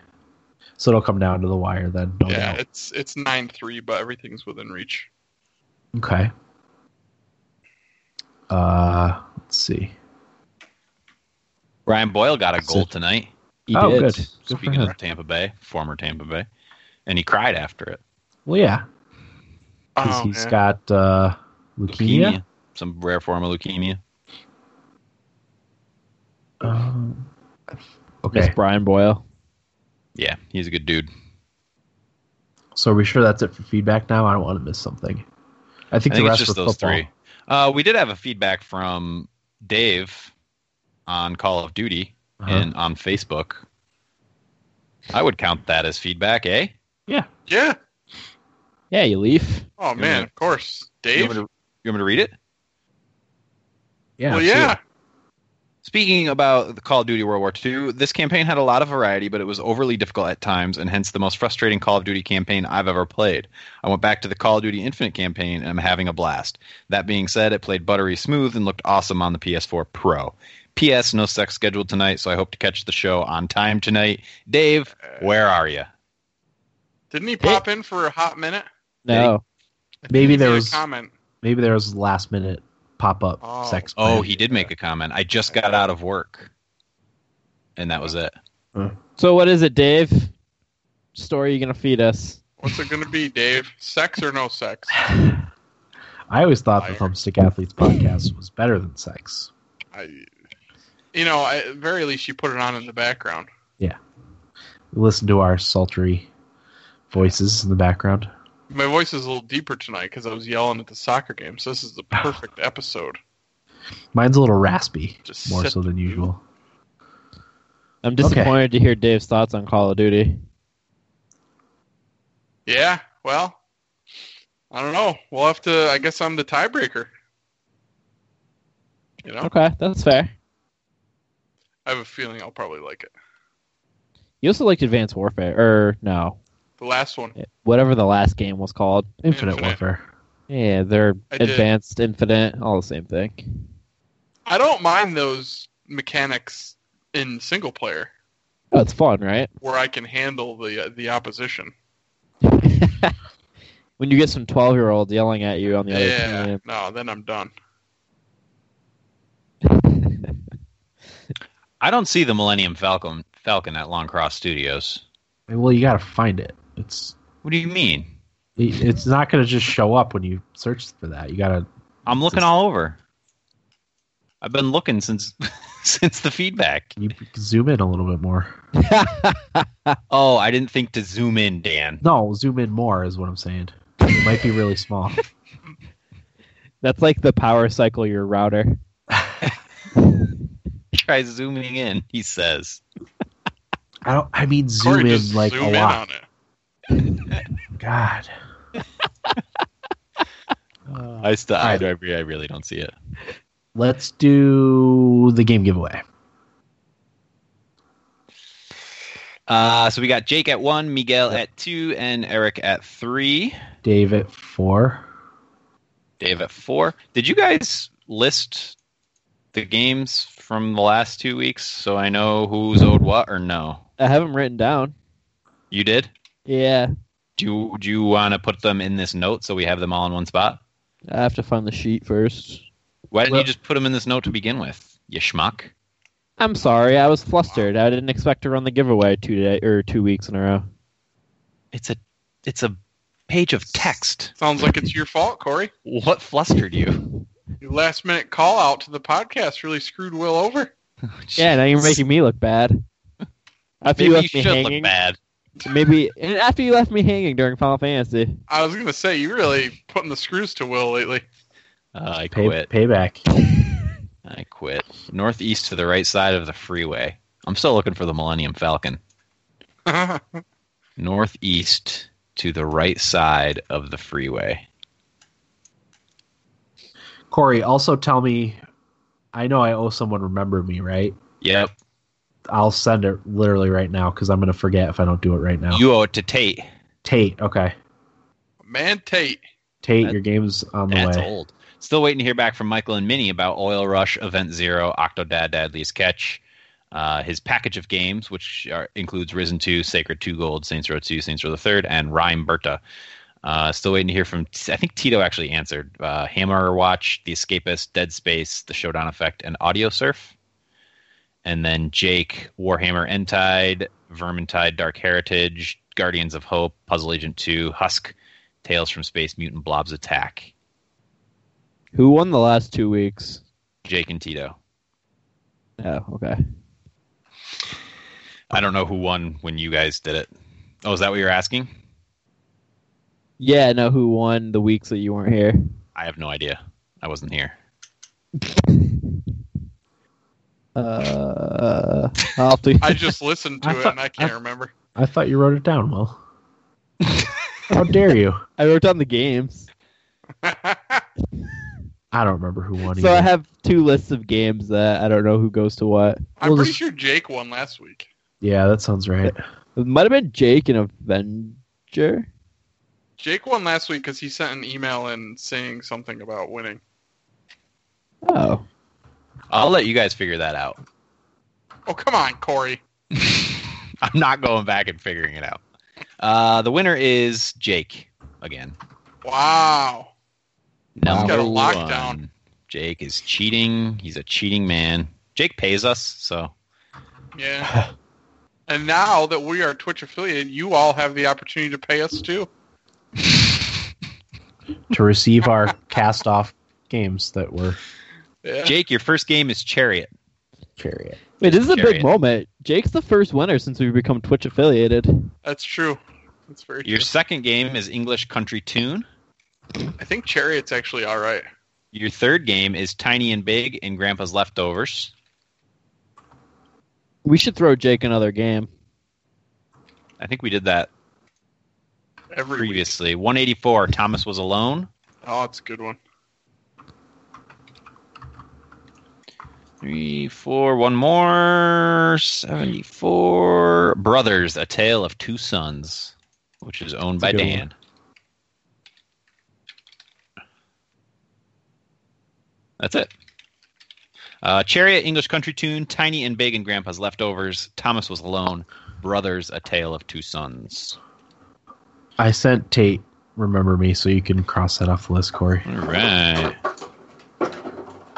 So it'll come down to the wire then. No yeah, doubt. it's it's nine three, but everything's within reach. Okay. Uh, let's see. Brian Boyle got a That's goal it. tonight. He oh, did. good. Good Speaking of Tampa Bay, former Tampa Bay, and he cried after it. Well, yeah, because Oh, he's yeah. got uh, leukemia. some rare form of leukemia. Um, Miss okay. Brian Boyle. Yeah, he's a good dude. So are we sure that's it for feedback now? I don't want to miss something. I think I the rest it's just those football. three. Uh, we did have a feedback from Dave on Call of Duty Uh-huh. and on Facebook. I would count that as feedback, eh? Yeah. Yeah. Yeah, you leaf. Oh man, wanna- of course, You Dave. want, me to, you want me to read it? Yeah. well, absolutely. yeah. Speaking about the Call of Duty World War II, this campaign had a lot of variety, but it was overly difficult at times, and hence the most frustrating Call of Duty campaign I've ever played. I went back to the Call of Duty Infinite campaign, and I'm having a blast. That being said, it played buttery smooth and looked awesome on the PS4 Pro. P.S. No sex scheduled tonight, so I hope to catch the show on time tonight. Dave, where are you? Didn't he pop in for a hot minute? No. Maybe there made a was- comment. Maybe there was last minute pop up Oh. sex. Oh, he did make a comment. I just got out of work, and that was it. So what is it, Dave? Story you gonna feed us? What's it going to be, Dave? Sex or no sex? I always thought the Thumbstick Athletes podcast was better than sex. I, you know, I, at very least you put it on in the background. Yeah, listen to our sultry voices in the background. My voice is a little deeper tonight because I was yelling at the soccer game. So this is the perfect episode. Mine's a little raspy, Just more so than usual. I'm disappointed to hear Dave's thoughts on Call of Duty. Yeah. Well, I don't know. We'll have to. I guess I'm the tiebreaker. You know, Okay, that's fair. I have a feeling I'll probably like it. You also liked Advanced Warfare, or no, The last one. whatever the last game was called. Infinite, Infinite. Warfare. Yeah, they're I did. Advanced, Infinite, all the same thing. I don't mind those mechanics in single player Oh, it's fun, right? where I can handle the uh, the opposition. when you get some twelve-year-olds yelling at you on the other Yeah. team. No, then I'm done. I don't see the Millennium Falcon Falcon at Longcross Studios. Well, you got to find it. It's What do you mean? it's not going to just show up when you search for that. You got to. I'm looking Just- all over. I've been looking since since the feedback. You zoom in a little bit more. Oh, I didn't think to zoom in, Dan. No, zoom in more is what I'm saying. It might be really small. That's like the power cycle your router. Try zooming in, he says. I don't. I mean, zoom Corey in like zoom a in lot. On it. God. I still, I, Alright. I re- I really don't see it. Let's do the game giveaway. Uh, so we got Jake at one, Miguel at two, and Eric at three. Dave at four. Dave at four. Did you guys list the games from the last two weeks so I know who's owed what or no? I have them written down. You did? Yeah, Do you, do you want to put them in this note so we have them all in one spot? I have to find the sheet first. Why didn't Well- you just put them in this note to begin with? You schmuck. I'm sorry, I was flustered. I didn't expect to run the giveaway two day or two weeks in a row. It's a it's a page of text. Sounds like it's your fault, Corey. What flustered you? Your last minute call out to the podcast really screwed Will over. Oh, yeah, now you're making me look bad. After Maybe you you left me should hanging, look bad. Maybe and after you left me hanging during Final Fantasy. I was gonna say you really putting the screws to Will lately. Uh, I Pay, quit. payback. I quit. Northeast to the right side of the freeway. I'm still looking for the Millennium Falcon. Northeast to the right side of the freeway. Corey, also tell me. I know I owe someone remember me, right? Yep. I'll send it literally right now because I'm going to forget if I don't do it right now. You owe it to Tate. Tate, okay. Man, Tate. Tate, That- your game's on the That's way. old. Still waiting to hear back from Michael and Minnie about Oil Rush, Event Zero, Octodad Dadliest Catch, uh, his package of games, which are, includes Risen 2, Sacred 2 Gold, Saints Row 2, Saints Row the Third, and Rhyme Berta. Uh, still waiting to hear from, I think Tito actually answered uh, Hammerwatch, The Escapist, Dead Space, The Showdown Effect, and Audiosurf. And then Jake, Warhammer Entide, Vermintide Dark Heritage, Guardians of Hope, Puzzle Agent 2, Husk, Tales from Space, Mutant Blobs Attack. Who won the last two weeks? Jake and Tito. Oh, okay. I don't know who won when you guys did it. Oh, is that what you're asking? Yeah, no, who won the weeks that you weren't here? I have no idea. I wasn't here. Uh, I'll have. I just listened to I it thought- and I can't I- remember. I thought you wrote it down, Will. How dare you? I wrote down the games, I don't remember who won. so I have two lists of games that I don't know who goes to what. I'm We'll pretty just- sure Jake won last week. Yeah, that sounds right. It might have been Jake and Avenger. Jake won last week because he sent an email in saying something about winning. Oh, I'll let you guys figure that out. Oh come on, Corey. I'm not going back and figuring it out. Uh, the winner is Jake again. Wow. Number got a lockdown. one. Jake is cheating. He's a cheating man. Jake pays us, so Yeah. and now that we are Twitch affiliate, you all have the opportunity to pay us too. to receive our cast off games that were Yeah. Jake, your first game is Chariot. chariot. wait, this is a Chariot. big moment. Jake's the first winner since we've become Twitch affiliated. That's true. That's very Your true. second game is English Country Tune. I think Chariot's actually all right. Your third game is Tiny and Big in Grandpa's Leftovers. We should throw Jake another game. I think we did that Every week. previously. 184, Thomas was alone. Oh, it's a good one. Three, four, one more. 74. Brothers, A Tale of Two Sons, which is owned That's by Dan. That's it. Uh, Chariot, English Country Tune, Tiny and Big and Grandpa's Leftovers, Thomas Was Alone, Brothers, A Tale of Two Sons. I sent Tate. Remember me, so you can cross that off the list, Corey. All right.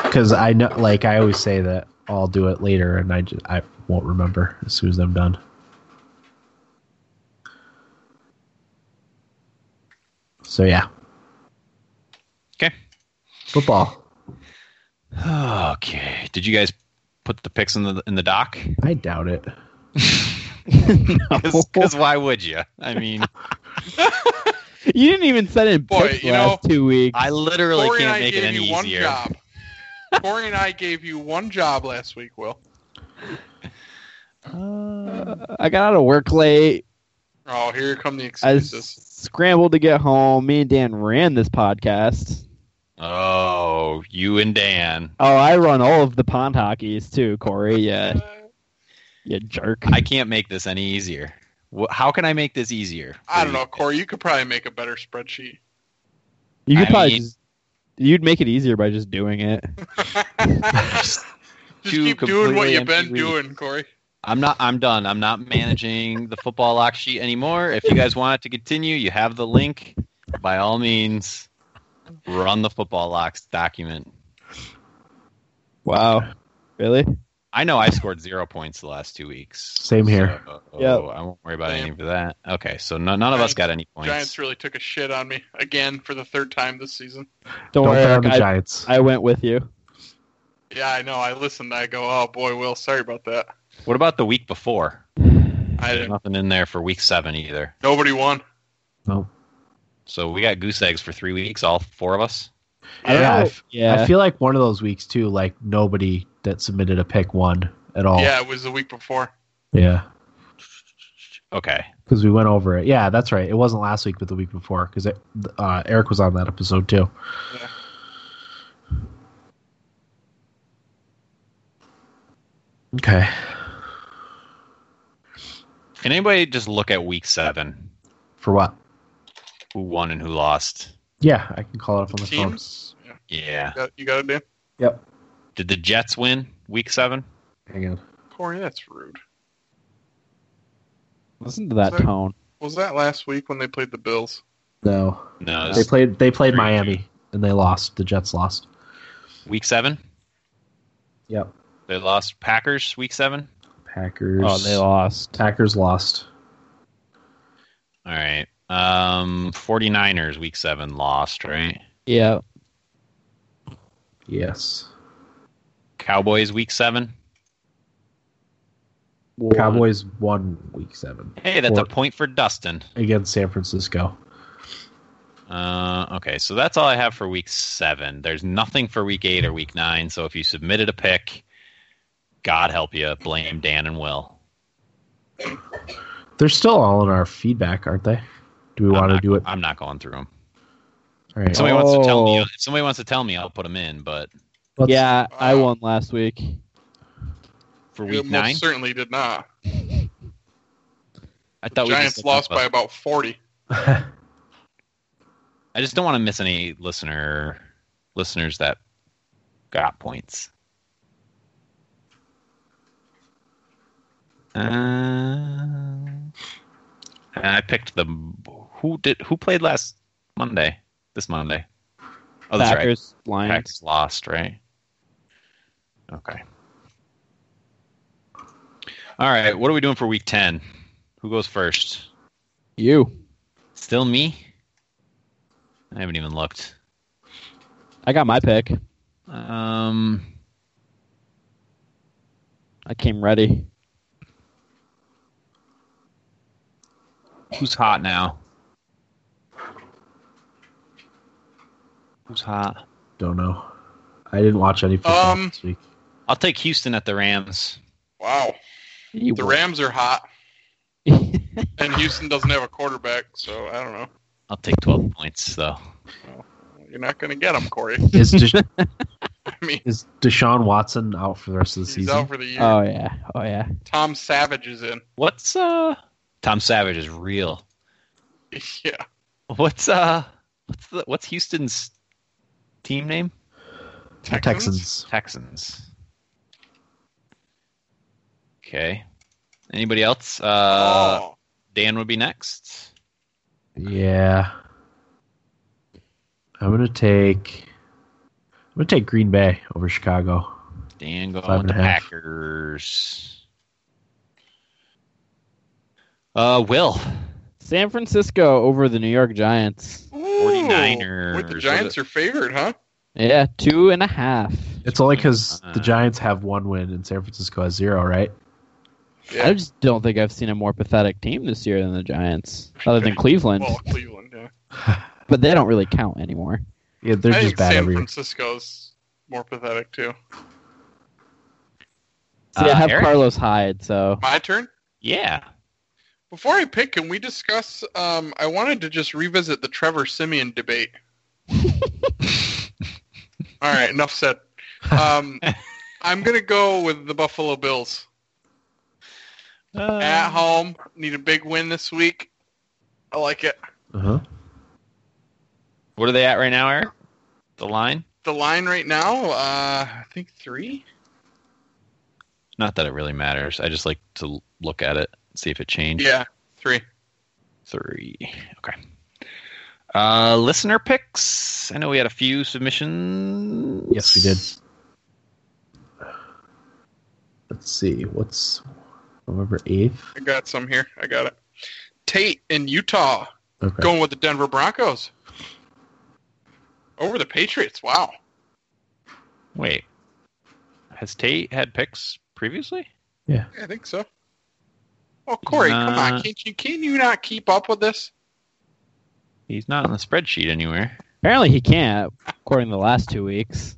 Because I know, like I always say that I'll do it later, and I just I won't remember as soon as I'm done. So yeah, Okay. football. Okay. Did you guys put the picks in the in the doc? I doubt it. Because why would you? I mean, You didn't even send in Boy, picks you last two weeks. I literally Corey can't I make it any you one easier. job. Corey and I gave you one job last week, Will. Uh, I got out of work late. Oh, here come the I s- excuses. scrambled to get home. Me and Dan ran this podcast. Oh, you and Dan. Oh, I run all of the pond hockeys too, Corey. Yeah, you jerk. I can't make this any easier. Wh- How can I make this easier? I don't know, Corey. You could probably make a better spreadsheet. You could I probably mean- just, you'd make it easier by just doing it. Just Two keep doing what you've been empty doing, Corey. I'm not. I'm done. I'm not managing the football lock sheet anymore. If you guys want it to continue, you have the link. By all means, run the football locks document. Wow, really? I know I scored zero points the last two weeks. Same here. So, Yep. I won't worry about Same. anything for that. Okay, so no, none of us got any points. Giants really took a shit on me again for the third time this season. Don't, Don't worry, bet on Eric, the I, Giants. I went with you. Yeah, I know. I listened. I go, oh boy, Will, sorry about that. What about the week before? I There's didn't. nothing in there for week seven either. Nobody won. No. So we got goose eggs for three weeks, all four of us. I don't Yeah, I know. f- yeah. I feel like one of those weeks too. Like nobody that submitted a pick one at all. Yeah, it was the week before. Yeah. Okay. Because we went over it. Yeah, that's right. It wasn't last week, but the week before. Because uh, Eric was on that episode too. Yeah. Okay. Can anybody just look at week seven? For what? Who won and who lost? Yeah, I can call it up on the phone. Yeah, Yeah. you got, you got it, Dan. Yep. Did the Jets win week seven? Hang on. Corey, that's rude. Listen to that Sorry. tone. Was that last week when they played the Bills? No, No. they played. They played Three. Miami and they lost. The Jets lost. week seven? Yep. They lost Packers week seven? Packers. Oh, they lost. Packers lost. All right. Um 49ers week seven lost, right? Yeah. Yes. Cowboys week seven. Cowboys won week seven Hey, that's a point for Dustin. against San Francisco. Uh, okay, so that's all I have for week seven. There's nothing for week eight or week nine. So if you submitted a pick, God help you, blame Dan and Will. They're still all in our feedback, aren't they? Do we I'm want to do it? I'm not going through them. All right. If somebody wants to tell me, Oh. if somebody wants to tell me, I'll put them in. But Let's- yeah, I won last week. for You week most nine, certainly did not. I thought we Giants just lost by about 40. I just don't want to miss any listener listeners that got points. Uh, and I picked the who did who played last Monday? This Monday. Oh, that's right. Packers, Lions. Packers lost, right? Okay. All right. What are we doing for week ten? Who goes first? You. Still me? I haven't even looked. I got my pick. Um, I came ready. who's hot now? Who's hot? Don't know. I didn't watch any football Um, this week. I'll take Houston at the Rams. Wow. You The won. Rams are hot, and Houston doesn't have a quarterback, so I don't know. I'll take 12 points, though. You're not going to get them, Corey. Is Desha- I mean, is Deshaun Watson out for the rest of the he's season? out for the year. oh yeah. Oh yeah. Tom Savage is in. What's, uh, Tom Savage is real. Yeah. What's, uh, what's the, what's Houston's team name? The Texans. Texans. Okay. Anybody else? Uh, oh, Dan would be next. Yeah. I'm gonna take. I'm gonna take Green Bay over Chicago. Dan going Five with the. Packers. Uh, Will. San Francisco over the New York Giants. Ooh. 49ers. Wait, the Giants are favored, huh? Yeah, two and a half. It's only because the Giants have one win and San Francisco has zero, right? Yeah. I just don't think I've seen a more pathetic team this year than the Giants, other than Cleveland. Well, Cleveland, yeah. But they don't really count anymore. Yeah, they're I just think bad San every. Francisco's more pathetic, too. See, I Uh, have Eric? Carlos Hyde, so My turn? Yeah. Before I pick, can we discuss? Um, I wanted to just revisit the Trevor Siemian debate. All right, enough said. Um, I'm gonna go with the Buffalo Bills at home. Need a big win this week. I like it. Uh-huh. What are they at right now, Eric? The line? The line right now, uh, I think three. Not that it really matters. I just like to look at it, see if it changed. Yeah, three. Three. Okay. Uh, listener picks. I know we had a few submissions. Yes, we did. Let's see. What's November eighth? I got some here. I got it. Tate in Utah Okay. going with the Denver Broncos over the Patriots. Wow. Wait. Has Tate had picks previously? Yeah, I think so. Oh, Corey, come Uh, on! Can't you can you not keep up with this? He's not on the spreadsheet anywhere. apparently he can't, according to the last two weeks.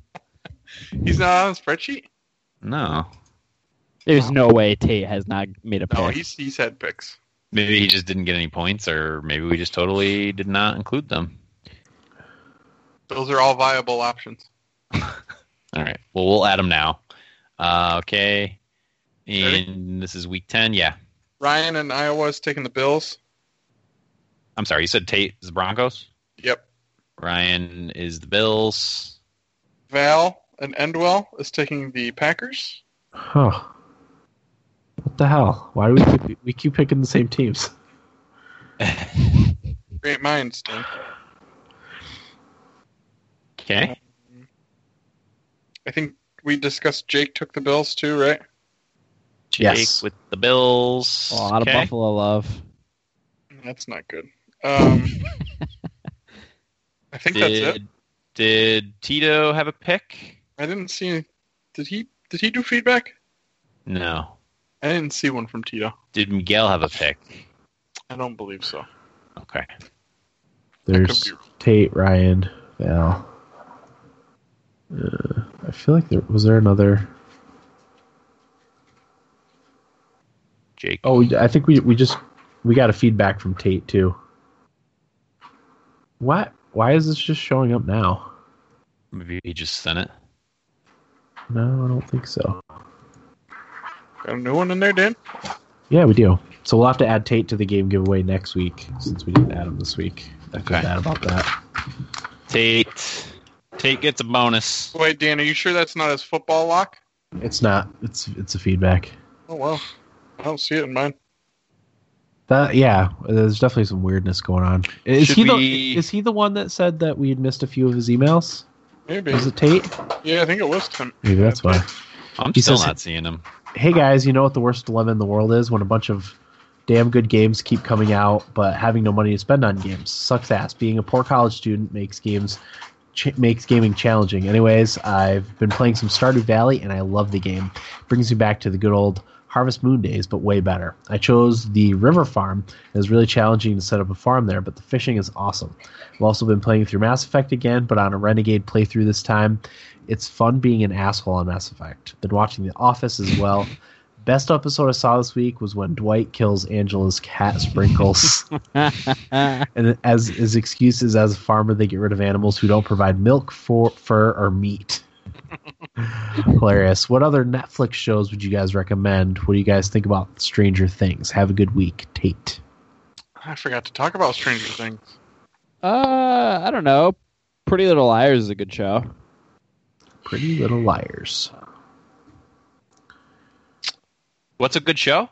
He's not on the spreadsheet. No. There's no way Tate has not made a pick. No, he's he's had picks. Maybe he just didn't get any points, or maybe we just totally did not include them. Those are all viable options. All right. Well, we'll add them now. Uh, okay. Ready? And this is week 10. Yeah. Ryan and Iowa is taking the Bills. I'm sorry. You said Tate is the Broncos? Yep. Ryan is the Bills. Val and Endwell is taking the Packers. Huh. What the hell? Why do we keep, we keep picking the same teams? Great minds, Dan. Okay. I think we discussed Jake took the Bills too, right? Jake Yes. with the Bills. a lot okay. of Buffalo love. That's not good. Um, I think that's it. Did, did Tito have a pick? I didn't see. Did he? Did he do feedback? No. I didn't see one from Tito. Did Miguel have a pick? I don't believe so. Okay. There's Tate, Ryan, Val. Uh, I feel like there was there another. Jake. Oh, I think we we just we got a feedback from Tate too. What? Why is this just showing up now? Maybe he just sent it. No, I don't think so. Got a new one in there, Dan? Yeah, we do. So we'll have to add Tate to the game giveaway next week since we didn't add him this week. I feel Okay. bad about that. Tate. Tate gets a bonus. Wait, Dan, are you sure that's not his football lock? It's not. It's it's a feedback. Oh well, I don't see it in mine. That yeah, there's definitely some weirdness going on. Is Should he we- the is he the one that said that we had missed a few of his emails? Maybe. Was it Tate? Yeah, I think it was Tim. Maybe that's why. I'm He still says- not seeing him. Hey guys, you know what the worst dilemma in the world is when a bunch of damn good games keep coming out, but having no money to spend on games sucks ass. Being a poor college student makes games ch- makes gaming challenging. Anyways, I've been playing some Stardew Valley and I love the game. brings me back to the good old Harvest Moon days, but way better. I chose the River Farm. It was really challenging to set up a farm there, but the fishing is awesome. I've also been playing through Mass Effect again, but on a Renegade playthrough this time. It's fun being an asshole on Mass Effect. Been watching The Office as well. Best episode I saw this week was when Dwight kills Angela's cat Sprinkles. and as his excuses as a farmer, they get rid of animals who don't provide milk, for, fur, or meat. Hilarious. What other Netflix shows would you guys recommend? What do you guys think about Stranger Things? Have a good week, Tate. I forgot to talk about Stranger Things. Uh, I don't know. Pretty Little Liars is a good show. Pretty Little Liars. What's a good show?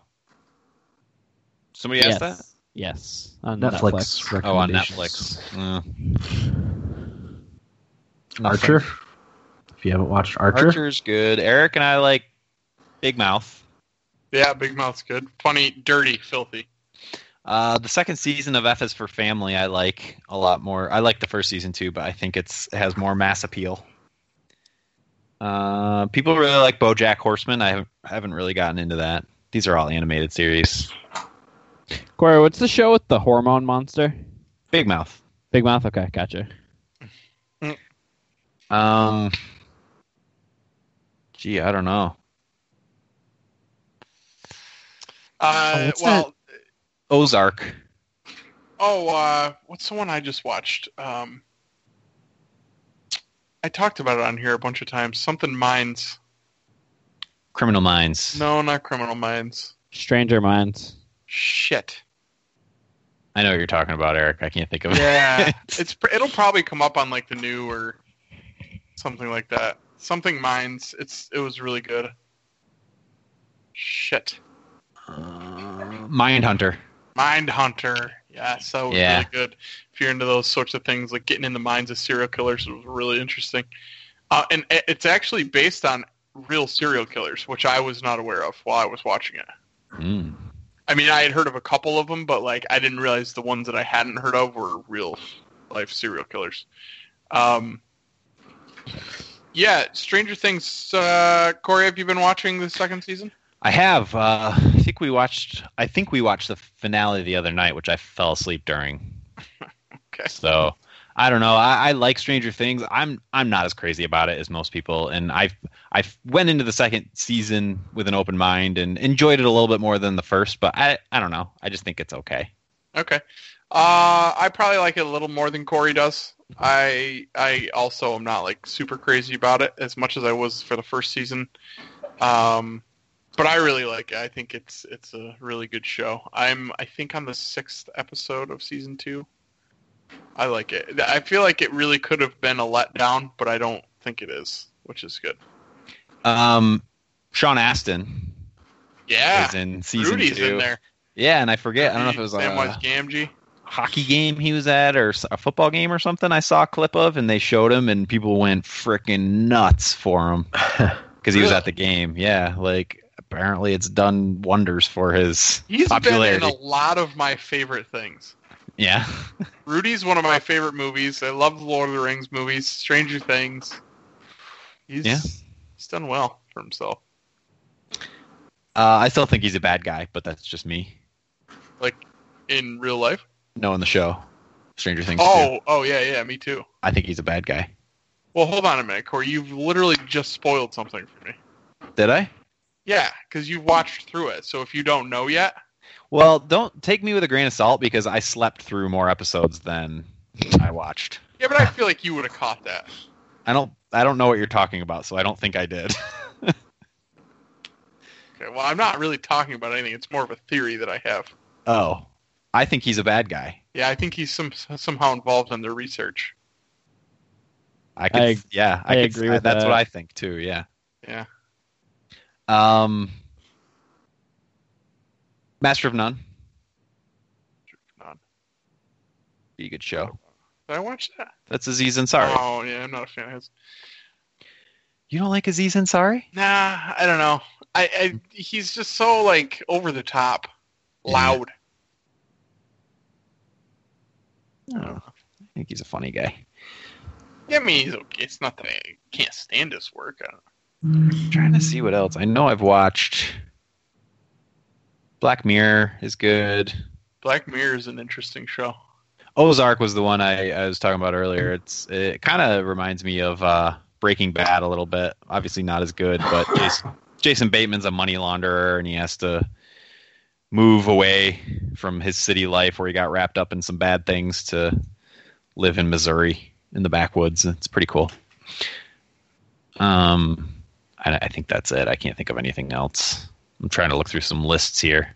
Somebody asked that? Yes. On Netflix. Netflix. Oh, on. Netflix. Uh, Archer. If you haven't watched Archer, Archer's good. Eric and I like Big Mouth. Yeah, Big Mouth's good. Funny, dirty, filthy. Uh, the second season of F is for Family I like a lot more. I like the first season too, but I think it's it has more mass appeal. Uh, people really like BoJack Horseman. I haven't, haven't really gotten into that. These are all animated series. Corey, what's the show with the hormone monster? Big Mouth. Big Mouth. Okay, gotcha. Um, gee, I don't know. Uh, what's well, Ozark. oh, uh, what's the one I just watched? Um, I talked about it on here a bunch of times. Something Minds. Criminal Minds. No, not Criminal Minds. Stranger Minds. Shit. I know what you're talking about, Eric. I can't think of it. Yeah, it's it'll probably come up on like the new or something like that. Something Minds. It's it was really good. Shit. Uh, Mindhunter. Mind Hunter. Yeah, so Yeah. really good. If you're into those sorts of things, like getting in the minds of serial killers, it was really interesting. Uh, and it's actually based on real serial killers, which I was not aware of while I was watching it. Mm. I mean, I had heard of a couple of them, but like I didn't realize the ones that I hadn't heard of were real life serial killers. Um, yeah, Stranger Things. Uh, Corey, have you been watching the second season? I have. Uh, I think we watched. I think we watched the finale the other night, which I fell asleep during. Okay. So I don't know. I, I like Stranger Things. I'm I'm not as crazy about it as most people, and I I went into the second season with an open mind and enjoyed it a little bit more than the first. But I I don't know. I just think it's okay. Okay. Uh, I probably like it a little more than Corey does. I I also am not like super crazy about it as much as I was for the first season. Um, but I really like it. I think it's it's a really good show. I'm I think on the sixth episode of season two. I like it. I feel like it really could have been a letdown, but I don't think it is, which is good. Um, Sean Astin Yeah, is in season Rudy's two. in there. Yeah, and I forget. I don't know if it was a Samwise Gamgee. Hockey game he was at or a football game or something. I saw a clip of, and they showed him, and people went freaking nuts for him because he was at the game. Yeah, like apparently it's done wonders for his He's popularity. been in a lot of my favorite things. Yeah, Rudy's one of my favorite movies. I love the Lord of the Rings movies, Stranger Things. He's Yeah. he's done well for himself. uh, I still think he's a bad guy, but that's just me Like in real life. Knowing the show. Stranger Things. 2. Oh, oh yeah, yeah, me too. I think he's a bad guy. Well, hold on a minute, Corey. You've literally just spoiled something for me. Did I? Yeah, because you've watched through it. So if you don't know yet, Well, don't take me with a grain of salt because I slept through more episodes than I watched. yeah, but I feel like you would have caught that. I don't. I don't know what you're talking about, so I don't think I did. Okay, well, I'm not really talking about anything. It's more of a theory that I have. oh, I think he's a bad guy. Yeah, I think he's some somehow involved in their research. I could. I- yeah, I, I could, agree with that. That's that. what I think too. Yeah. Yeah. Um. Master of None. None. Be a good show. Did I watch that? That's Aziz Ansari. Oh yeah, I'm not a fan of his. You don't like Aziz Ansari? Nah, I don't know. I, I he's just so like over the top, Yeah. loud. I don't know. I think he's a funny guy. Yeah, I mean he's okay. It's not that I can't stand his work. I'm trying to see what else. I know I've watched. Black Mirror is good. Black Mirror is an interesting show. Ozark was the one I, I was talking about earlier. It's it kind of reminds me of uh, Breaking Bad a little bit. Obviously not as good, but Jason, Jason Bateman's a money launderer and he has to move away from his city life where he got wrapped up in some bad things to live in Missouri in the backwoods. It's pretty cool. Um, I, I think that's it. I can't think of anything else. I'm trying to look through some lists here.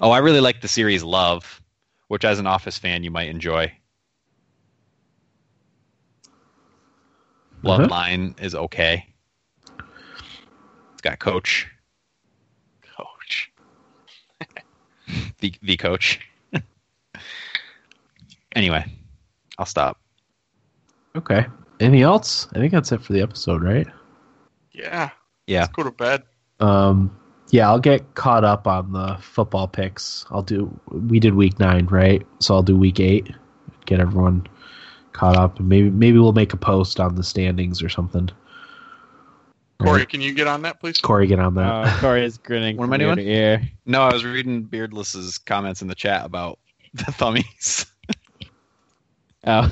Oh, I really like the series Love which as an Office fan you might enjoy. Love Uh-huh. Line is okay. It's got Coach, Coach. The the coach. anyway, I'll stop. Okay. Anything else? I think that's it for the episode, right? Yeah. Yeah. Let's go to bed. Um, yeah, I'll get caught up on the football picks. I'll do. We did week nine, right? So I'll do week eight. Get everyone caught up, and maybe maybe we'll make a post on the standings or something. Corey, Right. can you get on that, please? Corey, get on that. Uh, Corey is grinning. What am I doing? to ear. No, I was reading Beardless's comments in the chat about the thummies. Oh,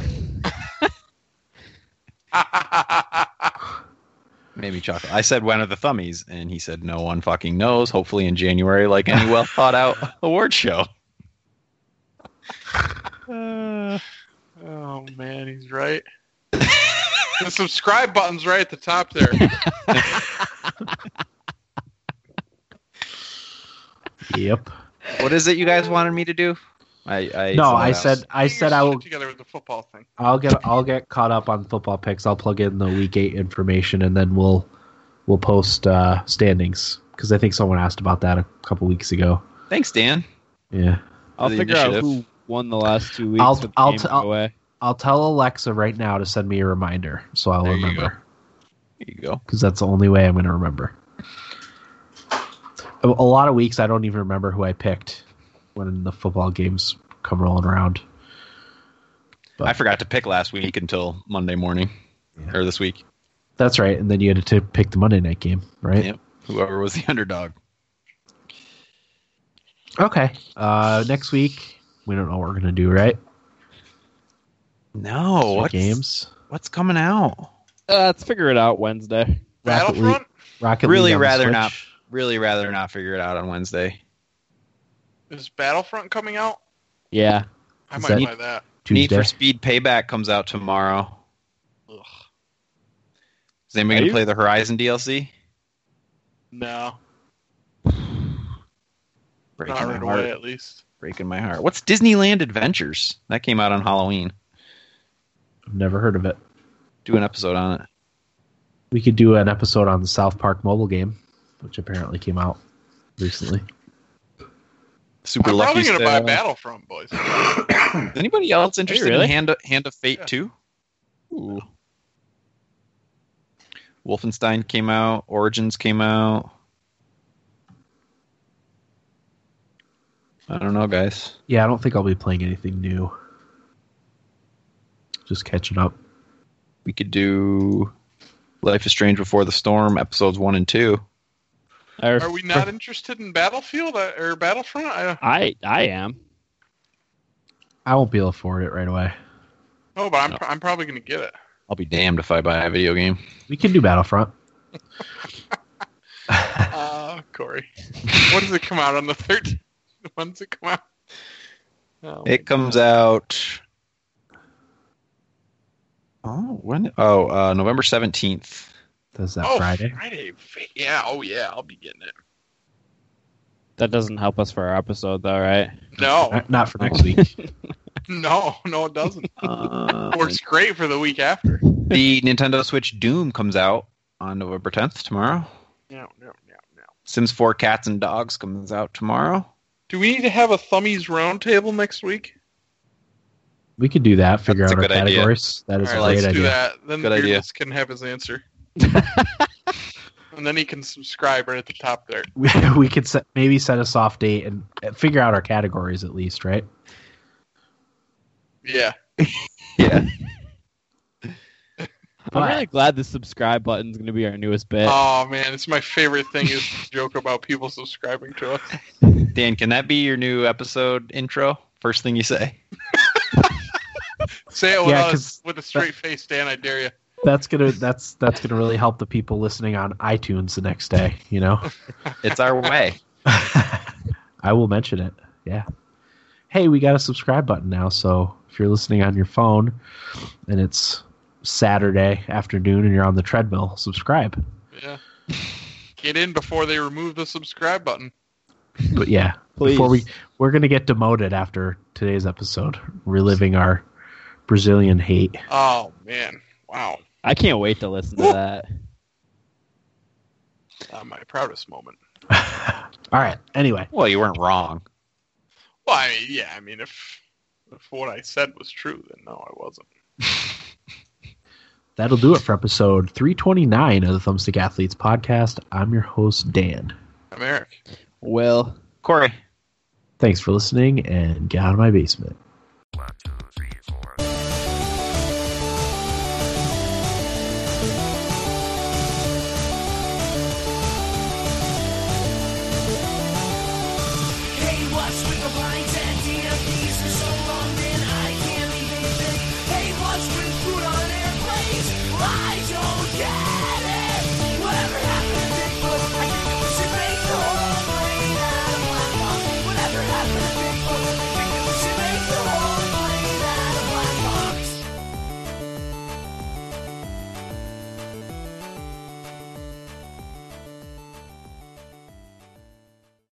Made me chuckle. I said, "When are the thummies?" And he said, "No one fucking knows. Hopefully in January, like any well thought out award show." Uh, oh man, he's right. The subscribe button's right at the top there. Yep. what is it you guys wanted me to do? I, I No, I else. said I said I will. together with the football thing. I'll get I'll get caught up on football picks. I'll plug in the week eight information, and then we'll we'll post uh, standings because I think someone asked about that a couple weeks ago. Thanks, Dan. Yeah. I'll the figure out who won the last two weeks. I'll- with the I'll game t- I'll- away. I'll tell Alexa right now to send me a reminder, so I'll There you remember. There you go. because that's the only way I'm going to remember. A, lot of weeks I don't even remember who I picked when the football games come rolling around. But- I forgot to pick last week until Monday morning, Yeah. or this week. That's right, and then you had to pick the Monday night game, right? Yep. Whoever was the underdog. Okay. Uh, next week we don't know what we're going to do, right? No, Three what's, games? what's coming out? Uh, let's figure it out Wednesday. Rocket Battlefront? League, Rocket Really League on rather Switch. not. Really rather not figure it out on Wednesday. Is Battlefront coming out? Yeah. I Is might that- buy that. Need for Speed Payback comes out tomorrow. Ugh. Is anybody gonna play the Horizon DLC? No, Breaking not my right heart. away at least. Breaking my heart. What's Disneyland Adventures? That came out on Halloween. I've never heard of it. Do an episode on it. We could do an episode on the South Park mobile game, which apparently came out recently. Super I'm lucky. probably gonna buy style. Battlefront, boys. Is anybody else interested really? in Hand of, Hand of Fate Yeah. 2? Ooh. Wolfenstein came out. Origins came out. I don't know, guys. Yeah, I don't think I'll be playing anything new. Just catching up. We could do Life is Strange Before the Storm, episodes one and two. Or- Are we not interested in Battlefield uh, or Battlefront? I, I I am. I won't be able to afford it right away. Oh, but I'm No. I'm probably gonna get it. I'll be damned if I buy a video game. We can do Battlefront. Uh, Corey. when does it come out on the 13th? When does it come out? Oh, It comes out. Oh, when? Oh, uh, November seventeenth. Does that oh, Friday? Friday. Yeah. Oh, yeah. I'll be getting it. That doesn't help us for our episode, though, right? No, Not, not for next week. no, no, it doesn't. Uh, Works great for the week after. the Nintendo Switch Doom comes out on November tenth tomorrow. No, no, no, no. Sims 4 Cats and Dogs comes out tomorrow. Do we need to have a Thummies roundtable next week? We could do that. Figure That's out our good idea. categories. That is All a right, great let's idea. do that. Then Good the idea. Beardless can have his answer. and then he can subscribe right at the top there. We, we could set, maybe set a soft date and uh, figure out our categories at least, right? Yeah. Yeah. I'm really glad the subscribe button is going to be our newest bit. Oh man, it's my favorite thing is to joke about people subscribing to us. Dan, can that be your new episode intro? First thing you say. Say it Yeah, without with a straight face, Dan. I dare you. That's gonna that's that's gonna really help the people listening on iTunes the next day. You know, It's our way. I will mention it. Yeah. Hey, we got a subscribe button now. So if you're listening on your phone and it's Saturday afternoon and you're on the treadmill, subscribe. Yeah. Get in before they remove the subscribe button. But yeah, Please. before we we're gonna get demoted after today's episode, reliving our Brazilian hate. Oh man, wow. I can't wait to listen to that. Uh, my proudest moment. All right. Anyway, Well, you weren't wrong. Well, I mean, yeah. I mean, if if what I said was true, then no, I wasn't. that'll do it for episode 329 of the Thumbstick Athletes podcast. I'm your host Dan. I'm Eric. Will. Corey. Thanks for listening and get out of my basement. One, two,